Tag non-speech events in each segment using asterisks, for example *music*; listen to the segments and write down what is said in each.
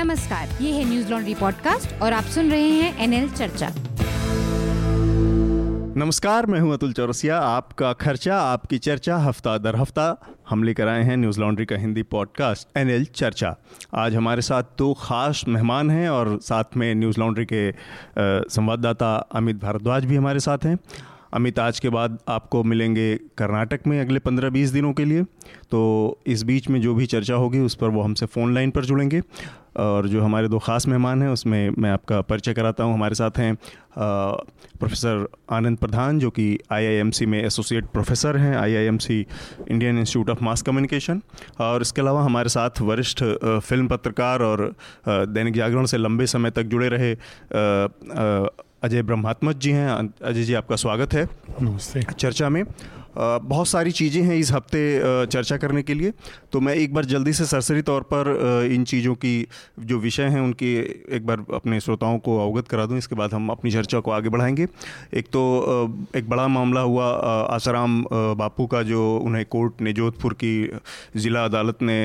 नमस्कार, ये है न्यूज़ लॉन्ड्री पॉडकास्ट और आप सुन रहे हैं एनएल चर्चा। नमस्कार, मैं हूँ अतुल चौरसिया। आपका खर्चा, आपकी चर्चा, हफ़्ता दर हफ़्ता हम लेकर आए हैं न्यूज़ लॉन्ड्री का हिंदी पॉडकास्ट, एनएल चर्चा। आज हमारे साथ दो खास मेहमान हैं और साथ में न्यूज़ लॉन्ड्री के संवाददाता अमित भारद्वाज भी हमारे साथ हैं। अमित, आज के बाद आपको मिलेंगे कर्नाटक में अगले पंद्रह बीस दिनों के लिए। तो इस बीच में जो भी चर्चा होगी, उस पर वो हमसे फ़ोन लाइन पर जुड़ेंगे। और जो हमारे दो ख़ास मेहमान हैं, उसमें मैं आपका परिचय कराता हूँ। हमारे साथ हैं प्रोफेसर आनंद प्रधान, जो कि आईआईएमसी में एसोसिएट प्रोफेसर हैं IIMC Indian Institute of Mass Communication और इसके अलावा हमारे साथ वरिष्ठ फ़िल्म पत्रकार और दैनिक जागरण से लंबे समय तक जुड़े रहे अजय ब्रह्मात्मज जी हैं। अजय जी आपका स्वागत है नमस्ते। चर्चा में। बहुत सारी चीज़ें हैं इस हफ़्ते चर्चा करने के लिए। तो मैं एक बार जल्दी से सरसरी तौर पर इन चीज़ों की जो विषय हैं, उनकी एक बार अपने श्रोताओं को अवगत करा दूँ। इसके बाद हम अपनी चर्चा को आगे बढ़ाएँगे। एक तो एक बड़ा मामला हुआ आसाराम बापू का जो उन्हें कोर्ट ने, जोधपुर की ज़िला अदालत ने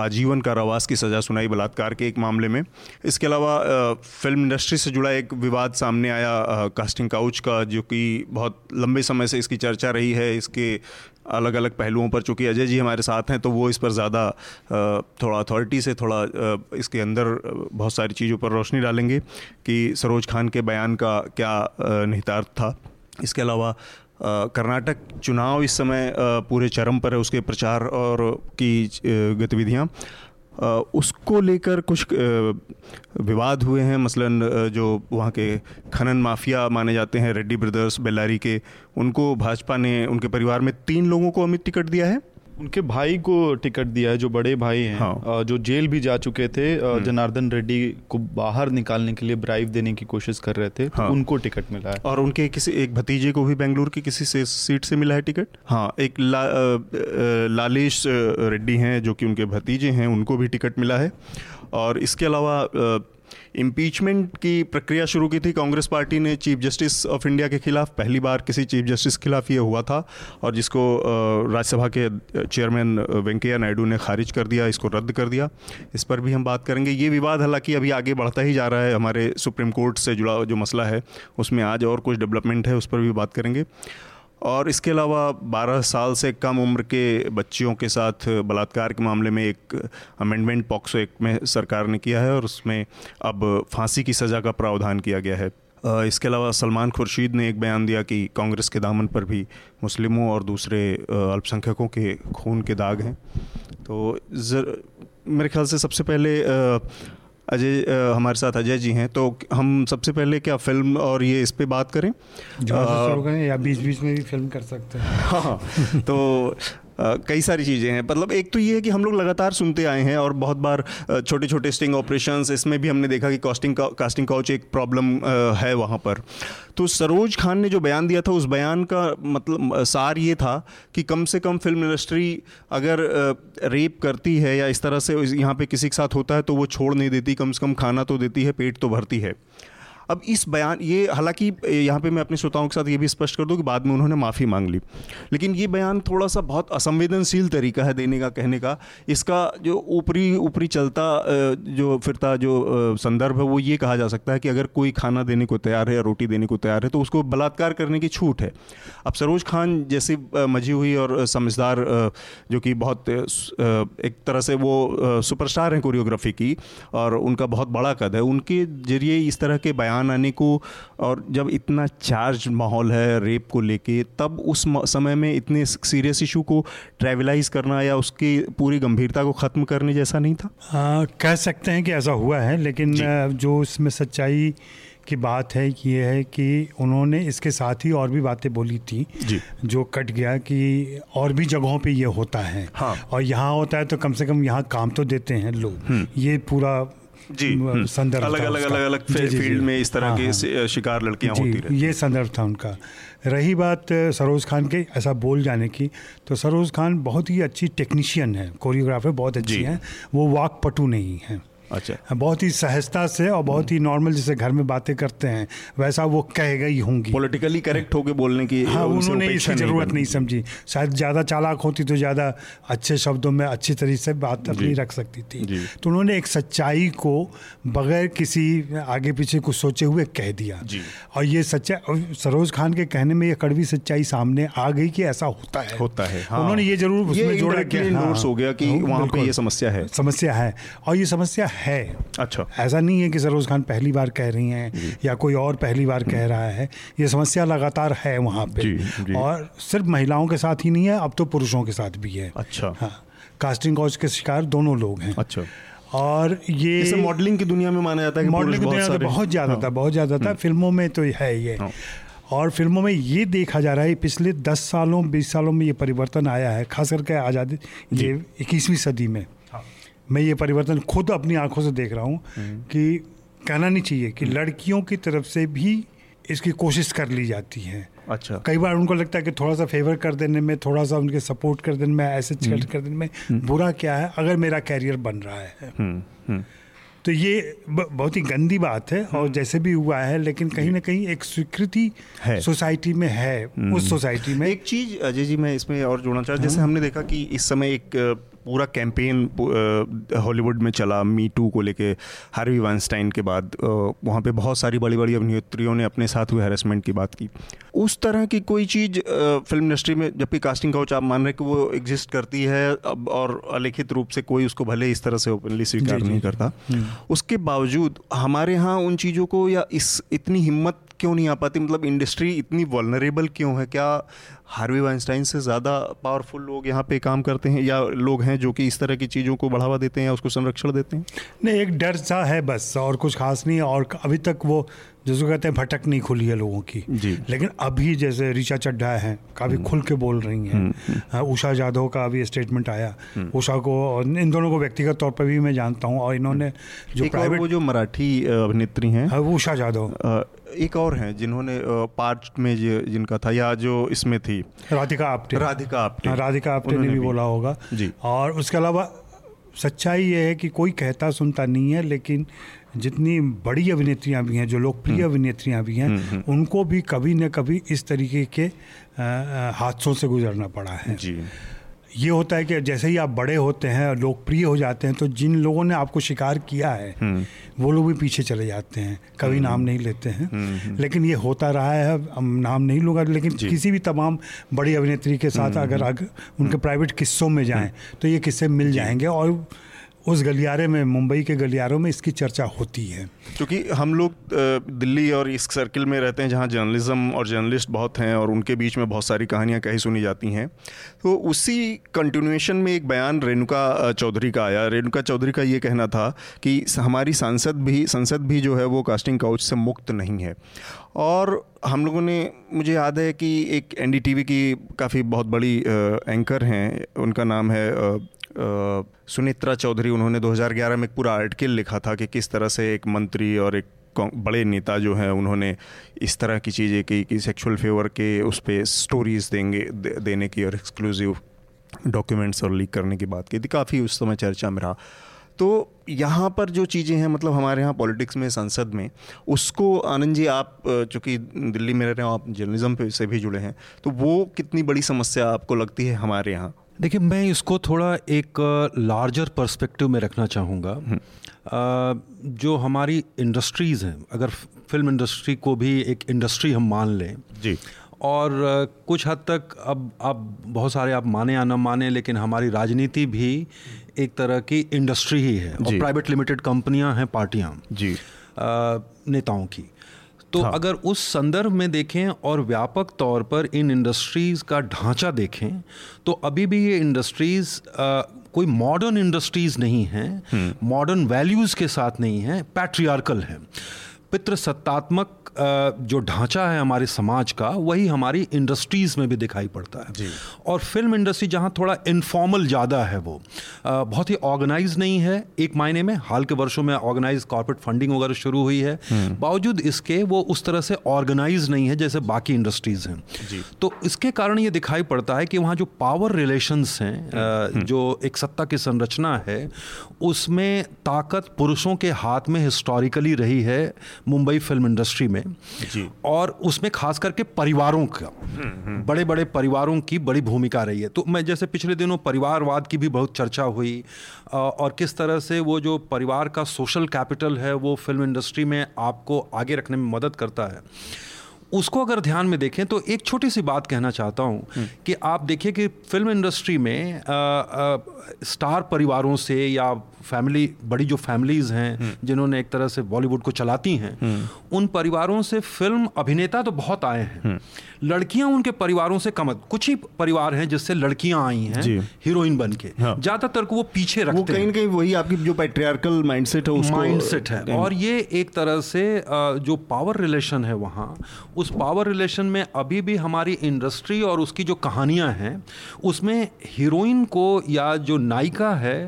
आजीवन कारावास की सज़ा सुनाई बलात्कार के एक मामले में। इसके अलावा फ़िल्म इंडस्ट्री से जुड़ा एक विवाद सामने आया कास्टिंग काउच का, जो कि बहुत लंबे समय से इसकी चर्चा रही है इसके अलग अलग पहलुओं पर, चूँकि अजय जी हमारे साथ हैं तो वो इस पर ज़्यादा थोड़ा अथॉरिटी से, थोड़ा इसके अंदर बहुत सारी चीज़ों पर रोशनी डालेंगे कि सरोज खान के बयान का क्या निहितार्थ था। इसके अलावा कर्नाटक चुनाव इस समय पूरे चरम पर है, उसके प्रचार और की गतिविधियाँ। उसको लेकर कुछ विवाद हुए हैं। मसलन जो वहाँ के खनन माफिया माने जाते हैं, रेड्डी ब्रदर्स बेलारी के, उनको भाजपा ने, उनके परिवार में तीन लोगों को अमित टिकट दिया है। उनके भाई को टिकट दिया है जो बड़े भाई हैं हाँ। जो जेल भी जा चुके थे हम्म। जनार्दन रेड्डी को बाहर निकालने के लिए ब्राइव देने की कोशिश कर रहे थे तो हाँ। तो उनको टिकट मिला है और उनके किसी एक भतीजे को भी बेंगलुरु की किसी से सीट से मिला है टिकट हाँ एक ला, आ, लालेश रेड्डी हैं जो कि उनके भतीजे हैं उनको भी टिकट मिला है और इसके अलावा इम्पीचमेंट की प्रक्रिया शुरू की थी, कांग्रेस पार्टी ने चीफ जस्टिस ऑफ़ इंडिया के खिलाफ, पहली बार किसी चीफ जस्टिस के खिलाफ ये हुआ था, और जिसको राज्यसभा के चेयरमैन वेंकैया नायडू ने खारिज कर दिया, इसको रद्द कर दिया। इस पर भी हम बात करेंगे। ये विवाद हालाँकि अभी आगे बढ़ता ही जा रहा है, हमारे सुप्रीम कोर्ट से जुड़ा जो मसला है, उसमें आज और कुछ डेवलपमेंट है, उस पर भी बात करेंगे। और इसके अलावा 12 साल से कम उम्र के बच्चियों के साथ बलात्कार के मामले में एक अमेंडमेंट पॉक्सो एक्ट में सरकार ने किया है और उसमें अब फांसी की सज़ा का प्रावधान किया गया है। इसके अलावा सलमान खुर्शीद ने एक बयान दिया कि कांग्रेस के दामन पर भी मुस्लिमों और दूसरे अल्पसंख्यकों के खून के दाग हैं। तो मेरे ख्याल से सबसे पहले अजय हमारे साथ अजय जी हैं तो हम सबसे पहले क्या फ़िल्म और ये इस पर बात करें? या बीच बीच में भी फ़िल्म कर सकते हैं। हाँ, हाँ। तो कई सारी चीज़ें हैं। मतलब एक तो ये है कि हम लोग लगातार सुनते आए हैं और बहुत बार छोटे छोटे स्टिंग ऑपरेशन इसमें भी हमने देखा कि कास्टिंग कास्टिंग काउच एक प्रॉब्लम है वहाँ पर। तो सरोज खान ने जो बयान दिया था, उस बयान का मतलब सार ये था कि कम से कम फ़िल्म इंडस्ट्री अगर रेप करती है या इस तरह से यहाँ पे किसी के साथ होता है तो वो छोड़ नहीं देती, कम से कम खाना तो देती है, पेट तो भरती है। अब इस बयान, ये हालाँकि, यहाँ पे मैं अपने श्रोताओं के साथ ये भी स्पष्ट कर दूँ कि बाद में उन्होंने माफ़ी मांग ली। लेकिन ये बयान थोड़ा सा बहुत असंवेदनशील तरीका है देने का, कहने का। इसका जो ऊपरी ऊपरी चलता जो फिरता, जो संदर्भ है, वो ये कहा जा सकता है कि अगर कोई खाना देने को तैयार है या रोटी देने को तैयार है तो उसको बलात्कार करने की छूट है। अब सरोज खान जैसी मजी हुई और समझदार जो कि बहुत एक तरह से वो सुपरस्टार हैं कोरियोग्राफी की, और उनका बहुत बड़ा कद है, उनके ज़रिए इस तरह के बयान बयान आने को और जब इतना चार्ज माहौल है रेप को लेके तब उस समय में इतने सीरियस इशू को ट्रेवलाइज करना या उसकी पूरी गंभीरता को ख़त्म करने जैसा नहीं था? आ, कह सकते हैं कि ऐसा हुआ है लेकिन जो इसमें सच्चाई की बात है कि ये है कि उन्होंने इसके साथ ही और भी बातें बोली थी जी। जो कट गया कि और भी जगहों पे ये होता है। हाँ। और यहाँ होता है तो कम से कम यहाँ काम तो देते हैं लोग। हम्म। ये पूरा जी। हम्म। संदर्भ अलग अलग अलग अलग फ़ील्ड में इस तरह हाँ, के हाँ, शिकार लड़कियाँ होती रही ये संदर्भ था उनका। रही बात सरोज खान के ऐसा बोल जाने की तो सरोज खान बहुत ही अच्छी टेक्नीशियन है कोरियोग्राफर बहुत अच्छी हैं वो वाक पटु नहीं है। अच्छा। बहुत ही सहजता से और बहुत ही नॉर्मल जैसे घर में बातें करते हैं वैसा वो कह गई होंगी। पॉलिटिकली करेक्ट होके बोलने की हाँ उन्होंने इसकी ज़रूरत नहीं समझी। शायद ज़्यादा चालाक होती तो ज़्यादा अच्छे शब्दों में अच्छी तरीके से बात अपनी रख सकती थी। तो उन्होंने एक सच्चाई को बगैर किसी आगे पीछे कुछ सोचे हुए कह दिया। और ये सच्चाई सरोज खान के कहने में ये कड़वी सच्चाई सामने आ गई कि ऐसा होता है। होता है हाँ। उन्होंने ये ज़रूर उसमें जोड़ा कि हाँ, हो गया कि वहाँ पे ये समस्या है। समस्या है। और ये समस्या है। अच्छा। ऐसा नहीं है कि सरोज खान पहली बार कह रही हैं या कोई और पहली बार कह रहा है। ये समस्या लगातार है वहाँ पे। जी, जी. और सिर्फ़ महिलाओं के साथ ही नहीं है अब तो पुरुषों के साथ भी है। अच्छा। हाँ कास्टिंग काउच के शिकार दोनों लोग हैं। अच्छा। और ये मॉडलिंग की दुनिया में माना जाता है मॉडलिंग की दुनिया में बहुत ज़्यादा था हाँ। बहुत ज़्यादा था। हम्म। फ़िल्मों में तो है ये। हाँ। और फ़िल्मों में ये देखा जा रहा है पिछले दस सालों बीस सालों में ये परिवर्तन आया है खास करके आज़ादी ये इक्कीसवीं सदी में। मैं ये परिवर्तन खुद अपनी आँखों से देख रहा हूँ हम्म। कि कहना नहीं चाहिए कि लड़कियों की तरफ़ से भी इसकी कोशिश कर ली जाती है। अच्छा। कई बार उनको लगता है कि थोड़ा सा फेवर कर देने में थोड़ा सा उनके सपोर्ट कर देने में ऐसे हम्म। कर देने में हम्म। बुरा क्या है? अगर मेरा कैरियर बन रहा है। तो ये बहुत ही गंदी बात है और जैसे भी हुआ है लेकिन कहीं ना कहीं एक स्वीकृति सोसाइटी में है उस सोसाइटी में। एक चीज़ अजय जी मैं इसमें और जोड़ना चाहता जैसे हाँ। हमने देखा कि इस समय एक पूरा कैंपेन हॉलीवुड में चला मी टू को लेके हार्वी वाइंस्टाइन के बाद वहाँ पे बहुत सारी बड़ी बड़ी अभिनेत्रियों ने अपने साथ हुए हैरेसमेंट की बात की। उस तरह की कोई चीज़ फ़िल्म इंडस्ट्री में जबकि कास्टिंग काउच आप मान रहे कि वो एग्जिस्ट करती है अब और अलिखित रूप से कोई उसको भले इस तरह से ओपनली स्वीकार नहीं करता हम्म। उसके बावजूद हमारे यहाँ उन चीज़ों को या इस इतनी हिम्मत क्यों नहीं आ पाती? मतलब इंडस्ट्री इतनी वलनरेबल क्यों है? क्या हार्वी वाइंस्टाइन से ज़्यादा पावरफुल लोग यहाँ पे काम करते हैं या लोग हैं जो कि इस तरह की चीज़ों को बढ़ावा देते हैं या उसको संरक्षण देते हैं? नहीं एक डर सा है बस और कुछ खास नहीं है और अभी तक वो जिसको कहते हैं भटक नहीं खुली है लोगों की। जी। लेकिन अभी जैसे ऋचा चड्ढा है काफ़ी हम्म। खुल के बोल रही हैं। हम्म, हम्म। हाँ, उषा जाधव का अभी स्टेटमेंट आया। उषा को इन दोनों को व्यक्तिगत तौर पर भी मैं जानता हूँ और इन्होंने जो प्राइवेट वो जो मराठी अभिनेत्री हैं। हाँ, उषा जाधव। एक और हैं जिन्होंने पार्ट में जिनका था या जो इसमें थी। राधिका आप्टे। राधिका आप्टे। हाँ, राधिका आप्टे ने भी बोला होगा। जी। और उसके अलावा सच्चाई ये है कि कोई कहता सुनता नहीं है लेकिन जितनी बड़ी अभिनेत्रियाँ भी हैं जो लोकप्रिय अभिनेत्रियाँ अभिनेत्रियाँ भी हैं हम्म, हम्म। उनको भी कभी न कभी इस तरीके के हादसों से गुजरना पड़ा है। जी। ये होता है कि जैसे ही आप बड़े होते हैं और लोकप्रिय हो जाते हैं तो जिन लोगों ने आपको शिकार किया है वो लोग भी पीछे चले जाते हैं कभी नाम नहीं लेते हैं। लेकिन ये होता रहा है हम नाम नहीं लूँगा लेकिन किसी भी तमाम बड़ी अभिनेत्री के साथ अगर अगर उनके प्राइवेट किस्सों में जाएँ तो ये किस्से मिल जाएँगे और उस गलियारे में, मुंबई के गलियारों में इसकी चर्चा होती है। क्योंकि हम लोग दिल्ली और इस सर्किल में रहते हैं जहाँ जर्नलिज्म और जर्नलिस्ट बहुत हैं और उनके बीच में बहुत सारी कहानियाँ कही सुनी जाती हैं। तो उसी कंटिन्यूएशन में एक बयान रेणुका चौधरी का आया। रेणुका चौधरी का ये कहना था कि हमारी सांसद भी, संसद भी जो है वो कास्टिंग काउच से मुक्त नहीं है। और हम लोगों ने, मुझे याद है कि एक एनडीटीवी की काफ़ी बहुत बड़ी एंकर हैं। उनका नाम है सुनित्रा चौधरी उन्होंने 2011 में एक पूरा आर्टिकल लिखा था कि किस तरह से एक मंत्री और एक बड़े नेता जो हैं उन्होंने इस तरह की चीज़ें की कि सेक्सुअल फेवर के उस पर स्टोरीज देंगे दे, देने की और एक्सक्लूसिव डॉक्यूमेंट्स और लीक करने की बात की थी। काफ़ी उस समय चर्चा में रहा। तो यहाँ पर जो चीज़ें हैं मतलब हमारे यहाँ पॉलिटिक्स में संसद में उसको आनंद जी आप चूँकि दिल्ली में रह रहे हो आप जर्नलिज्म से भी जुड़े हैं तो वो कितनी बड़ी समस्या आपको लगती है हमारे यहाँ? देखिए मैं इसको थोड़ा एक लार्जर पर्सपेक्टिव में रखना चाहूँगा। हम्म। जो हमारी इंडस्ट्रीज़ हैं अगर फ़िल्म इंडस्ट्री को भी एक इंडस्ट्री हम मान लें। जी। और कुछ हद तक अब अब बहुत सारे आप माने या न माने लेकिन हमारी राजनीति भी एक तरह की इंडस्ट्री ही है। और प्राइवेट लिमिटेड कंपनियाँ हैं पार्टियाँ। जी। नेताओं की। तो हाँ। अगर उस संदर्भ में देखें और व्यापक तौर पर इन इंडस्ट्रीज़ का ढांचा देखें तो अभी भी ये इंडस्ट्रीज़ कोई मॉडर्न इंडस्ट्रीज़ नहीं हैं मॉडर्न हम्म। वैल्यूज़ के साथ नहीं हैं पैट्रियार्कल हैं पितृसत्तात्मक जो ढांचा है हमारे समाज का वही हमारी इंडस्ट्रीज़ में भी दिखाई पड़ता है। और फ़िल्म इंडस्ट्री जहाँ थोड़ा इनफॉर्मल ज़्यादा है वो बहुत ही ऑर्गेनाइज नहीं है। एक मायने में हाल के वर्षों में ऑर्गेनाइज कॉर्पोरेट फंडिंग वगैरह शुरू हुई है। हम्म। बावजूद इसके वो उस तरह से ऑर्गेनाइज नहीं है जैसे बाकी इंडस्ट्रीज़ हैं। तो इसके कारण ये दिखाई पड़ता है कि वहाँ जो पावर रिलेशंस हैं हम्म। जो एक सत्ता की संरचना है उसमें ताकत पुरुषों के हाथ में हिस्टोरिकली रही है मुंबई फ़िल्म इंडस्ट्री में। जी। और उसमें खास करके परिवारों का बड़े बड़े परिवारों की बड़ी भूमिका रही है। तो मैं जैसे पिछले दिनों परिवारवाद की भी बहुत चर्चा हुई और किस तरह से वो जो परिवार का सोशल कैपिटल है वो फ़िल्म इंडस्ट्री में आपको आगे रखने में मदद करता है। उसको अगर ध्यान में देखें तो एक छोटी सी बात कहना चाहता हूँ हम्म। कि आप देखिए कि फ़िल्म इंडस्ट्री में आ, आ, स्टार परिवारों से या फैमिली बड़ी जो फैमिलीज़ हैं हम्म। जिन्होंने एक तरह से बॉलीवुड को चलाती हैं हम्म। उन परिवारों से फ़िल्म अभिनेता तो बहुत आए हैं। लड़कियाँ उनके परिवारों से कम कुछ ही परिवार हैं जिससे लड़कियाँ आई हैं हीरोइन बन के हाँ। ज़्यादातर को वो पीछे रखते वो कहीं कहीं वही आपकी जो पैट्रियार्कल माइंडसेट है माइंडसेट है और ये एक तरह से जो पावर रिलेशन है वहाँ उस पावर रिलेशन में अभी भी हमारी इंडस्ट्री और उसकी जो कहानियाँ हैं उसमें हीरोइन को या जो नायिका है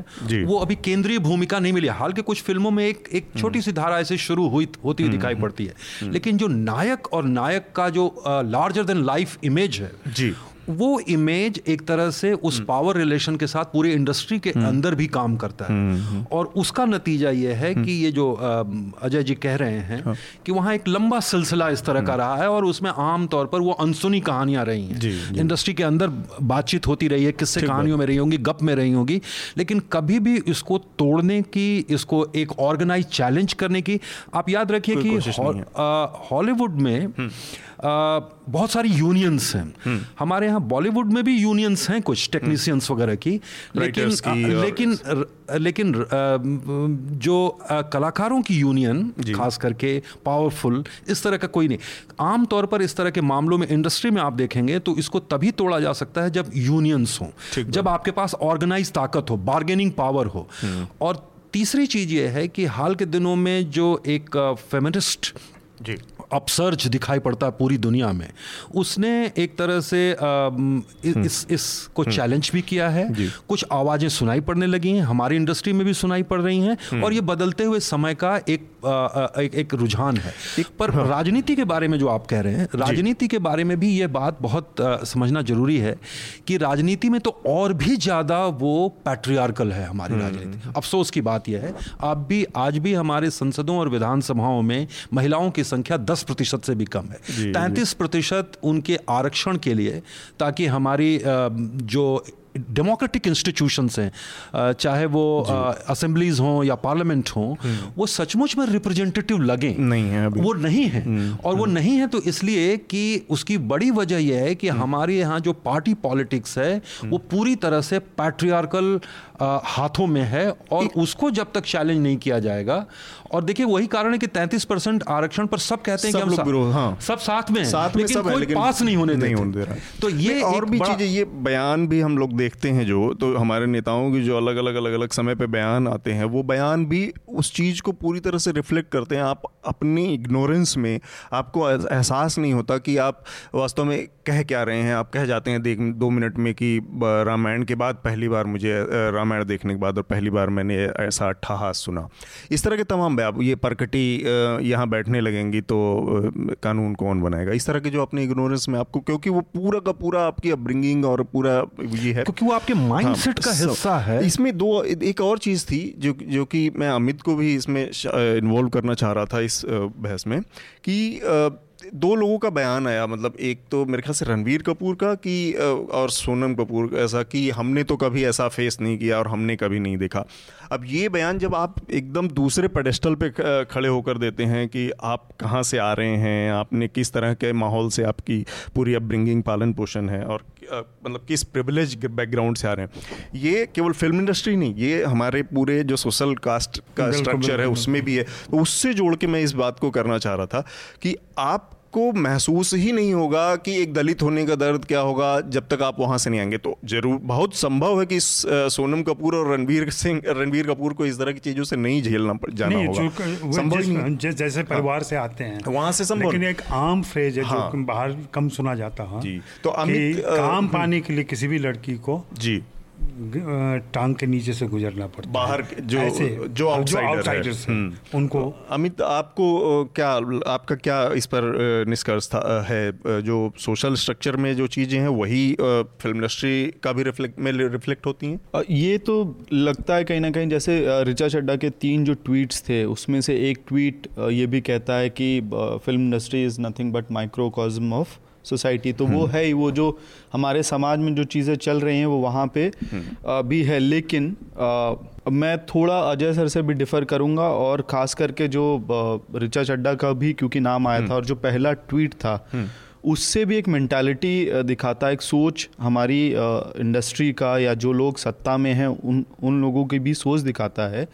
वो अभी केंद्रीय भूमिका नहीं मिली हाल के कुछ फ़िल्मों में एक एक हम्म। छोटी सी धारा ऐसे शुरू हुई होती हुई दिखाई हम्म। पड़ती है हम्म। लेकिन जो नायक और नायक का जो लार्जर देन लाइफ इमेज है जी वो इमेज एक तरह से उस पावर हम्म। रिलेशन के साथ पूरी इंडस्ट्री के हम्म। अंदर भी काम करता है। हम्म, और उसका नतीजा ये है कि ये जो अजय जी कह रहे हैं हाँ। कि वहाँ एक लंबा सिलसिला इस तरह का रहा है और उसमें आम तौर पर वो अनसुनी कहानियाँ रही हैं। इंडस्ट्री के अंदर बातचीत होती रही है किससे कहानियों में रही होंगी गप में रही होंगी लेकिन कभी भी इसको तोड़ने की इसको एक ऑर्गेनाइज चैलेंज करने की आप याद रखिए कि हॉलीवुड में बहुत सारी यूनियंस हैं। हमारे यहाँ बॉलीवुड में भी यूनियंस हैं कुछ टेक्नीशियंस हम्म। वगैरह की लेकिन लेकिन लेकिन जो कलाकारों की यूनियन खास करके पावरफुल इस तरह का कोई नहीं आम तौर पर इस तरह के मामलों में इंडस्ट्री में आप देखेंगे तो इसको तभी तोड़ा जा सकता है जब यूनियंस हों जब आपके पास ऑर्गेनाइज ताकत हो बार्गेनिंग पावर हो हम्म। और तीसरी चीज़ ये है कि हाल के दिनों में जो एक फेमिनिस्ट जी अपसर्ज दिखाई पड़ता है पूरी दुनिया में उसने एक तरह से हम्म। इस इसको चैलेंज हम्म। भी किया है कुछ आवाज़ें सुनाई पड़ने लगी हैं हमारी इंडस्ट्री में भी सुनाई पड़ रही हैं हम्म। और ये बदलते हुए समय का एक एक, एक रुझान है एक, पर हाँ। राजनीति के बारे में जो आप कह रहे हैं राजनीति के बारे में भी ये बात बहुत आ, समझना ज़रूरी है कि राजनीति में तो और भी ज़्यादा वो पैट्रियार्कल है हमारी राजनीति अफसोस की बात यह है आप भी आज भी हमारे संसदों और विधानसभाओं में महिलाओं की संख्या दस दस प्रतिशत से भी कम है तैंतीस प्रतिशत उनके आरक्षण के लिए ताकि हमारी जो डेमोक्रेटिक इंस्टीट्यूशंस हैं चाहे वो असेंबलीज हों या पार्लियामेंट हों हम्म। वो सचमुच में रिप्रेजेंटेटिव लगे नहीं है अभी। वो नहीं है हम्म। और वो नहीं है तो इसलिए कि उसकी बड़ी वजह यह है कि हम्म। हमारे यहाँ जो पार्टी पॉलिटिक्स है वो पूरी तरह से पैट्रियार्कल हाथों में है और उसको जब तक चैलेंज नहीं किया जाएगा और देखिए वही कारण है कि 33 परसेंट आरक्षण पर सब कहते हैं कि हम हाँ। सब साथ में साथ में लेकिन सब कोई लेकिन पास नहीं होने नहीं होने दे रहा। तो ये और भी चीज़ें ये बयान भी हम लोग देखते हैं जो तो हमारे नेताओं की जो अलग अलग अलग अलग समय पे बयान आते हैं वो बयान भी उस चीज़ को पूरी तरह से रिफ्लेक्ट करते हैं। आप अपनी इग्नोरेंस में आपको एहसास नहीं होता कि आप वास्तव में कह क्या रहे हैं। आप कह जाते हैं देख दो मिनट में कि रामायण के बाद पहली बार मुझे रामायण देखने के बाद और पहली बार मैंने ऐसा ठहास सुना। इस तरह के तमाम आप ये परकटी यहाँ बैठने लगेंगी तो कानून कौन बनाएगा? इस तरह के जो अपने इग्नोरेंस में आपको क्योंकि वो पूरा का पूरा आपकी अपब्रिंगिंग और पूरा ये है। क्योंकि वो आपके माइंडसेट हाँ, का हिस्सा है। इसमें दो एक और चीज़ थी जो जो कि मैं अमित को भी इसमें इन्वॉल्व करना चाह रहा था इस बहस में कि दो लोगों का बयान आया मतलब एक तो मेरे ख्याल से रणवीर कपूर का कि और सोनम कपूर का ऐसा कि हमने तो कभी ऐसा फेस नहीं किया और हमने कभी नहीं देखा। अब ये बयान जब आप एकदम दूसरे पेडेस्टल पे खड़े होकर देते हैं कि आप कहाँ से आ रहे हैं, आपने किस तरह के माहौल से आपकी पूरी अपब्रिंगिंग पालन पोषण है और मतलब किस प्रिविलेज बैकग्राउंड से आ रहे हैं। ये केवल फ़िल्म इंडस्ट्री नहीं ये हमारे पूरे जो सोशल कास्ट का स्ट्रक्चर है उसमें भी है। तो उससे जोड़ के मैं इस बात को करना चाह रहा था कि आप आपको महसूस ही नहीं होगा कि एक दलित होने का दर्द क्या होगा जब तक आप वहाँ से नहीं आएँगे। तो ज़रूर बहुत संभव है कि सोनम कपूर और रणवीर सिंह रणवीर कपूर को इस तरह की चीज़ों से नहीं झेलना जाना नहीं, होगा। संभव जैसे हाँ। परिवार से आते हैं वहाँ से संभव लेकिन एक आम फ्रेज है हाँ, जो बाहर कम सुना जाता है। जी। तो अमित काम पाने के लिए किसी भी लड़की को जी। टांग के नीचे से गुजरना पड़ता बाहर जो ऐसे, जो आउटसाइडर है। हम्म। उनको अमित आपको क्या आपका क्या इस पर निष्कर्ष था है जो सोशल स्ट्रक्चर में जो चीज़ें हैं वही फ़िल्म इंडस्ट्री का भी रिफ्लेक्ट में रिफ्लेक्ट होती हैं? ये तो लगता है कहीं ना कहीं जैसे रिचा चड्डा के तीन जो ट्वीट्स थे उसमें से एक ट्वीट ये भी कहता है कि film industry is nothing but microcosm of society तो वो हम्म। है ही वो जो हमारे समाज में जो चीज़ें चल रही हैं वो वहाँ पे हम्म। भी है लेकिन आ, मैं थोड़ा अजय सर से भी डिफ़र करूँगा और ख़ास करके जो रिचा चड्डा का भी क्योंकि नाम आया था हम्म। और जो पहला ट्वीट था उससे भी एक मेंटालिटी दिखाता है एक सोच हमारी इंडस्ट्री का या जो लोग सत्ता में हैं उन उन लोगों की भी सोच दिखाता है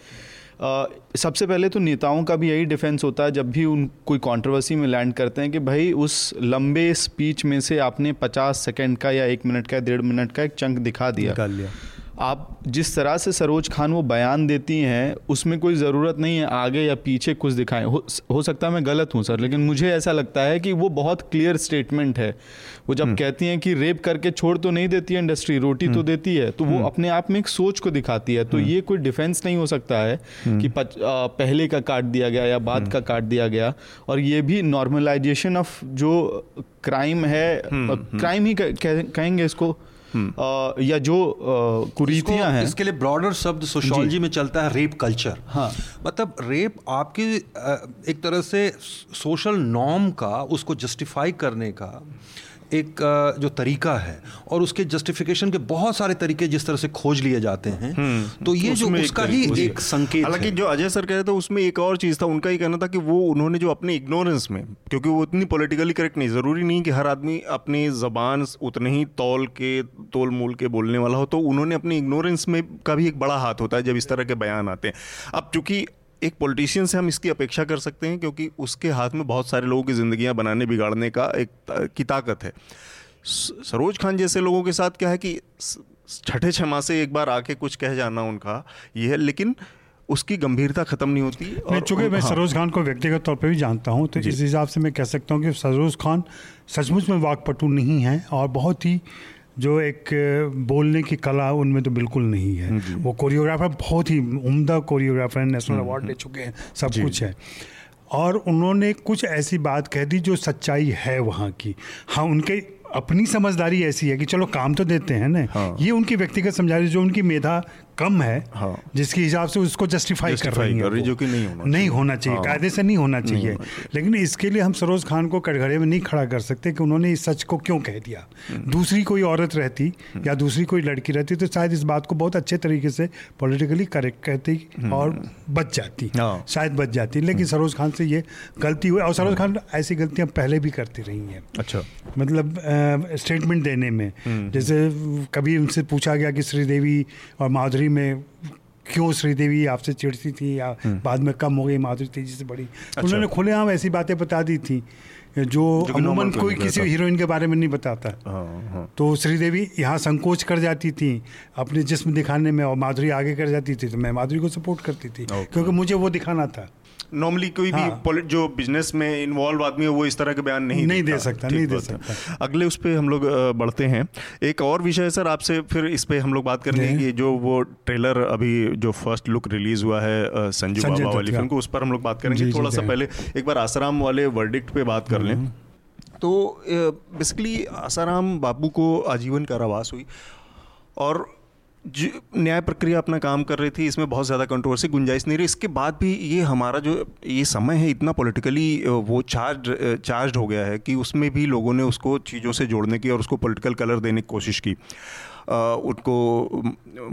सबसे पहले तो नेताओं का भी यही डिफेंस होता है, जब भी उन, कोई कंट्रोवर्सी में लैंड करते हैं कि भाई उस लंबे स्पीच में से आपने 50 सेकंड का या एक मिनट का, डेढ़ मिनट का एक चंक दिखा दिया। लिया। आप जिस तरह से सरोज खान वो बयान देती हैं उसमें कोई ज़रूरत नहीं है आगे या पीछे कुछ दिखाएँ। हो, हो सकता है मैं गलत हूँ सर लेकिन मुझे ऐसा लगता है कि वो बहुत क्लियर स्टेटमेंट है। वो जब हम्म। कहती हैं कि रेप करके छोड़ तो नहीं देती है इंडस्ट्री रोटी तो हम्म। देती है तो वो हम्म। अपने आप में एक सोच को दिखाती है। तो ये कोई डिफेंस नहीं हो सकता है कि पच, आ, पहले का काट दिया गया या बाद का काट दिया गया और ये भी नॉर्मलाइजेशन ऑफ़ जो क्राइम है क्राइम ही कहेंगे इसको हम्म। या जो कुरीतियाँ हैं। इसके लिए ब्रॉडर शब्द सोशोलॉजी में चलता है रेप कल्चर हाँ। मतलब रेप आपके एक तरह से सोशल नॉर्म का उसको जस्टिफाई करने का एक जो तरीका है और उसके जस्टिफिकेशन के बहुत सारे तरीके जिस तरह से खोज लिए जाते हैं हम्म। तो ये जो उसका ही एक संकेत हालाँकि जो अजय सर कह रहे थे उसमें एक और चीज़ था उनका ये कहना था कि वो उन्होंने जो अपने इग्नोरेंस में क्योंकि वो इतनी पॉलिटिकली करेक्ट नहीं ज़रूरी नहीं कि हर आदमी अपनी ज़बान उतने ही तौल के तोल मोल के बोलने वाला हो तो उन्होंने अपने इग्नोरेंस में का भी एक बड़ा हाथ होता है जब इस तरह के बयान आते हैं अब चूँकि एक पॉलिटिशियन से हम इसकी अपेक्षा कर सकते हैं क्योंकि उसके हाथ में बहुत सारे लोगों की ज़िंदगियाँ बनाने बिगाड़ने का एक की ताकत है सरोज खान जैसे लोगों के साथ क्या है कि छठे छमा से एक बार आके कुछ कह जाना उनका ये है लेकिन उसकी गंभीरता खत्म नहीं होती मैं चूँकि मैं हाँ। सरोज खान को व्यक्तिगत तौर पर भी जानता हूँ तो इस हिसाब से मैं कह सकता हूँ कि सरोज खान सचमुच में वाकपटु नहीं है और बहुत ही जो एक बोलने की कला उनमें तो बिल्कुल नहीं है। वो कोरियोग्राफर बहुत ही उम्दा कोरियोग्राफर नेशनल अवार्ड ले चुके हैं सब कुछ है। और उन्होंने कुछ ऐसी बात कह दी जो सच्चाई है वहाँ की। हाँ उनके अपनी समझदारी ऐसी है कि चलो काम तो देते हैं ना। हाँ। ये उनकी व्यक्तिगत समझदारी जो उनकी मेधा कम है हाँ। जिसके हिसाब से उसको जस्टिफाई कर रही है जो कि नहीं होना नहीं होना चाहिए हाँ। कायदे से नहीं होना चाहिए। लेकिन इसके लिए हम सरोज खान को कटघरे में नहीं खड़ा कर सकते कि उन्होंने इस सच को क्यों कह दिया। हम्म। दूसरी कोई औरत रहती या दूसरी कोई लड़की रहती तो शायद इस बात को बहुत अच्छे तरीके से पॉलिटिकली करेक्ट कहती हम्म। और बच जाती। हाँ। शायद बच जाती लेकिन हम्म। सरोज खान से ये गलती हुई। और सरोज खान ऐसी गलतियाँ पहले भी करती रही हैं। अच्छा। मतलब स्टेटमेंट देने में। जैसे कभी उनसे पूछा गया कि श्रीदेवी और माधुरी माधुरी में क्यों श्रीदेवी आपसे चिड़ती थी या हम्म। बाद में कम हो गई माधुरी तेज़ी से बड़ी अच्छा। उन्होंने खुलेआम ऐसी बातें बता दी थी जो अमूमन कोई किसी हीरोइन के बारे में नहीं बताता हाँ, हाँ। तो श्रीदेवी यहाँ संकोच कर जाती थी अपने जिस्म दिखाने में और माधुरी आगे कर जाती थी तो मैं माधुरी को सपोर्ट करती थी क्योंकि मुझे वो दिखाना था नॉर्मली कोई हाँ. भी जो बिज़नेस में इन्वॉल्व आदमी है वो इस तरह के बयान नहीं नहीं दे सकता नहीं दे सकता। अगले उस पर हम लोग बढ़ते हैं। एक और विषय सर आपसे फिर इस पर हम लोग बात करेंगे कि जो वो ट्रेलर अभी जो फ़र्स्ट लुक रिलीज़ हुआ है संजू बाबा वाली फ़िल्म को उस पर हम लोग बात करेंगे। थोड़ा सा पहले एक बार आसाराम वाले वर्डिक्ट पे बात कर लें। हम्म। तो बेसिकली आसाराम बाबू को आजीवन कारावास हुई। और न्याय प्रक्रिया अपना काम कर रही थी इसमें बहुत ज़्यादा कंट्रोवर्सी गुंजाइश नहीं रही। इसके बाद भी ये हमारा जो ये समय है इतना पॉलिटिकली वो चार्ज चार्ज हो गया है कि उसमें भी लोगों ने उसको चीज़ों से जोड़ने की और उसको पॉलिटिकल कलर देने की कोशिश की। उनको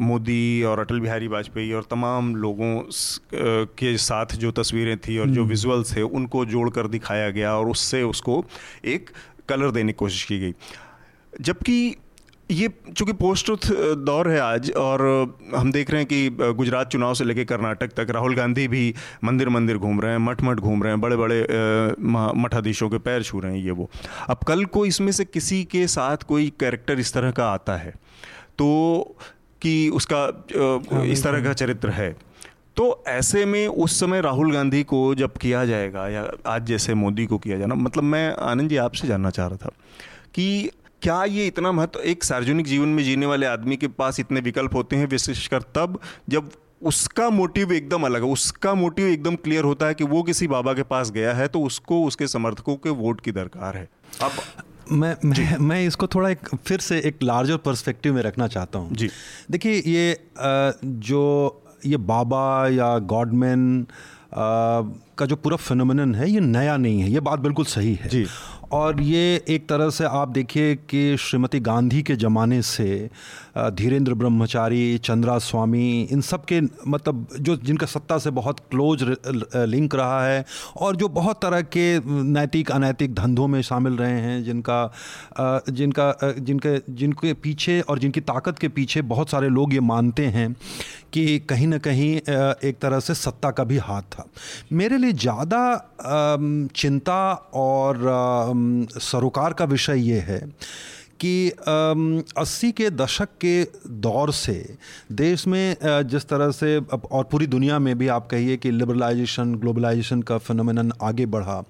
मोदी और अटल बिहारी वाजपेयी और तमाम लोगों के साथ जो तस्वीरें थी और जो विजुअल्स हम्म। थे उनको जोड़ कर दिखाया गया और उससे उसको एक कलर देने की कोशिश की गई। जबकि ये चूँकि पोस्ट ट्रुथ दौर है आज और हम देख रहे हैं कि गुजरात चुनाव से लेकर कर्नाटक तक राहुल गांधी भी मंदिर मंदिर घूम रहे हैं मठ मठ घूम रहे हैं बड़े बड़े मठाधीशों के पैर छू रहे हैं ये वो। अब कल को इसमें से किसी के साथ कोई कैरेक्टर इस तरह का आता है तो कि उसका हाँ, इस तरह का चरित्र है तो ऐसे में उस समय राहुल गांधी को जब किया जाएगा या आज जैसे मोदी को किया जाना मतलब मैं आनंद जी आपसे जानना चाह रहा था कि क्या ये इतना महत्व एक सार्वजनिक जीवन में जीने वाले आदमी के पास इतने विकल्प होते हैं विशेषकर तब जब उसका मोटिव एकदम अलग है उसका मोटिव एकदम क्लियर होता है कि वो किसी बाबा के पास गया है तो उसको उसके समर्थकों के वोट की दरकार है। अब मैं मैं, मैं इसको थोड़ा एक फिर से एक लार्जर पर्सपेक्टिव में रखना चाहता हूँ। जी। देखिए ये जो ये बाबा या गॉडमैन का जो पूरा फिनोमिनन है ये नया नहीं है ये बात बिल्कुल सही है। जी। और ये एक तरह से आप देखिए कि श्रीमती गांधी के ज़माने से धीरेन्द्र ब्रह्मचारी चंद्रा स्वामी इन सब के मतलब जो जिनका सत्ता से बहुत क्लोज लिंक रहा है और जो बहुत तरह के नैतिक अनैतिक धंधों में शामिल रहे हैं जिनका जिनका जिनके जिनके पीछे और जिनकी ताकत के पीछे बहुत सारे लोग ये मानते हैं कि कहीं ना कहीं एक तरह से सत्ता का भी हाथ था। मेरे लिए ज़्यादा चिंता और सरोकार का विषय ये है कि अस्सी के दशक के दौर से देश में जिस तरह से और पूरी दुनिया में भी आप कहिए कि लिबरलाइजेशन ग्लोबलाइजेशन का फिनोमिन आगे बढ़ा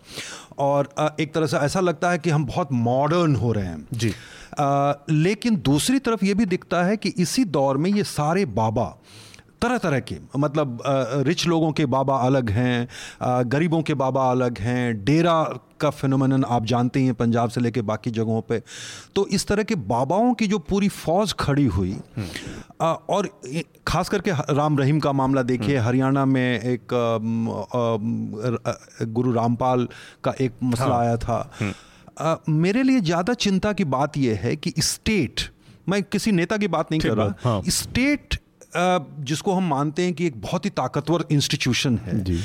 और एक तरह से ऐसा लगता है कि हम बहुत मॉडर्न हो रहे हैं। जी। आ, लेकिन दूसरी तरफ़ ये भी दिखता है कि इसी दौर में ये सारे बाबा तरह तरह के मतलब रिच लोगों के बाबा अलग हैं गरीबों के बाबा अलग हैं डेरा का फिनोमिन आप जानते ही हैं पंजाब से लेके बाकी जगहों पे तो इस तरह के बाबाओं की जो पूरी फौज खड़ी हुई आ, और ख़ास करके राम रहीम का मामला देखिए हम्म। हरियाणा में एक आ, आ, गुरु रामपाल का एक मसला हाँ, आया था हम्म। आ, मेरे लिए ज़्यादा चिंता की बात यह है कि स्टेट मैं किसी नेता की बात नहीं कर रहा हाँ। स्टेट जिसको हम मानते हैं कि एक बहुत ही ताकतवर इंस्टीट्यूशन है।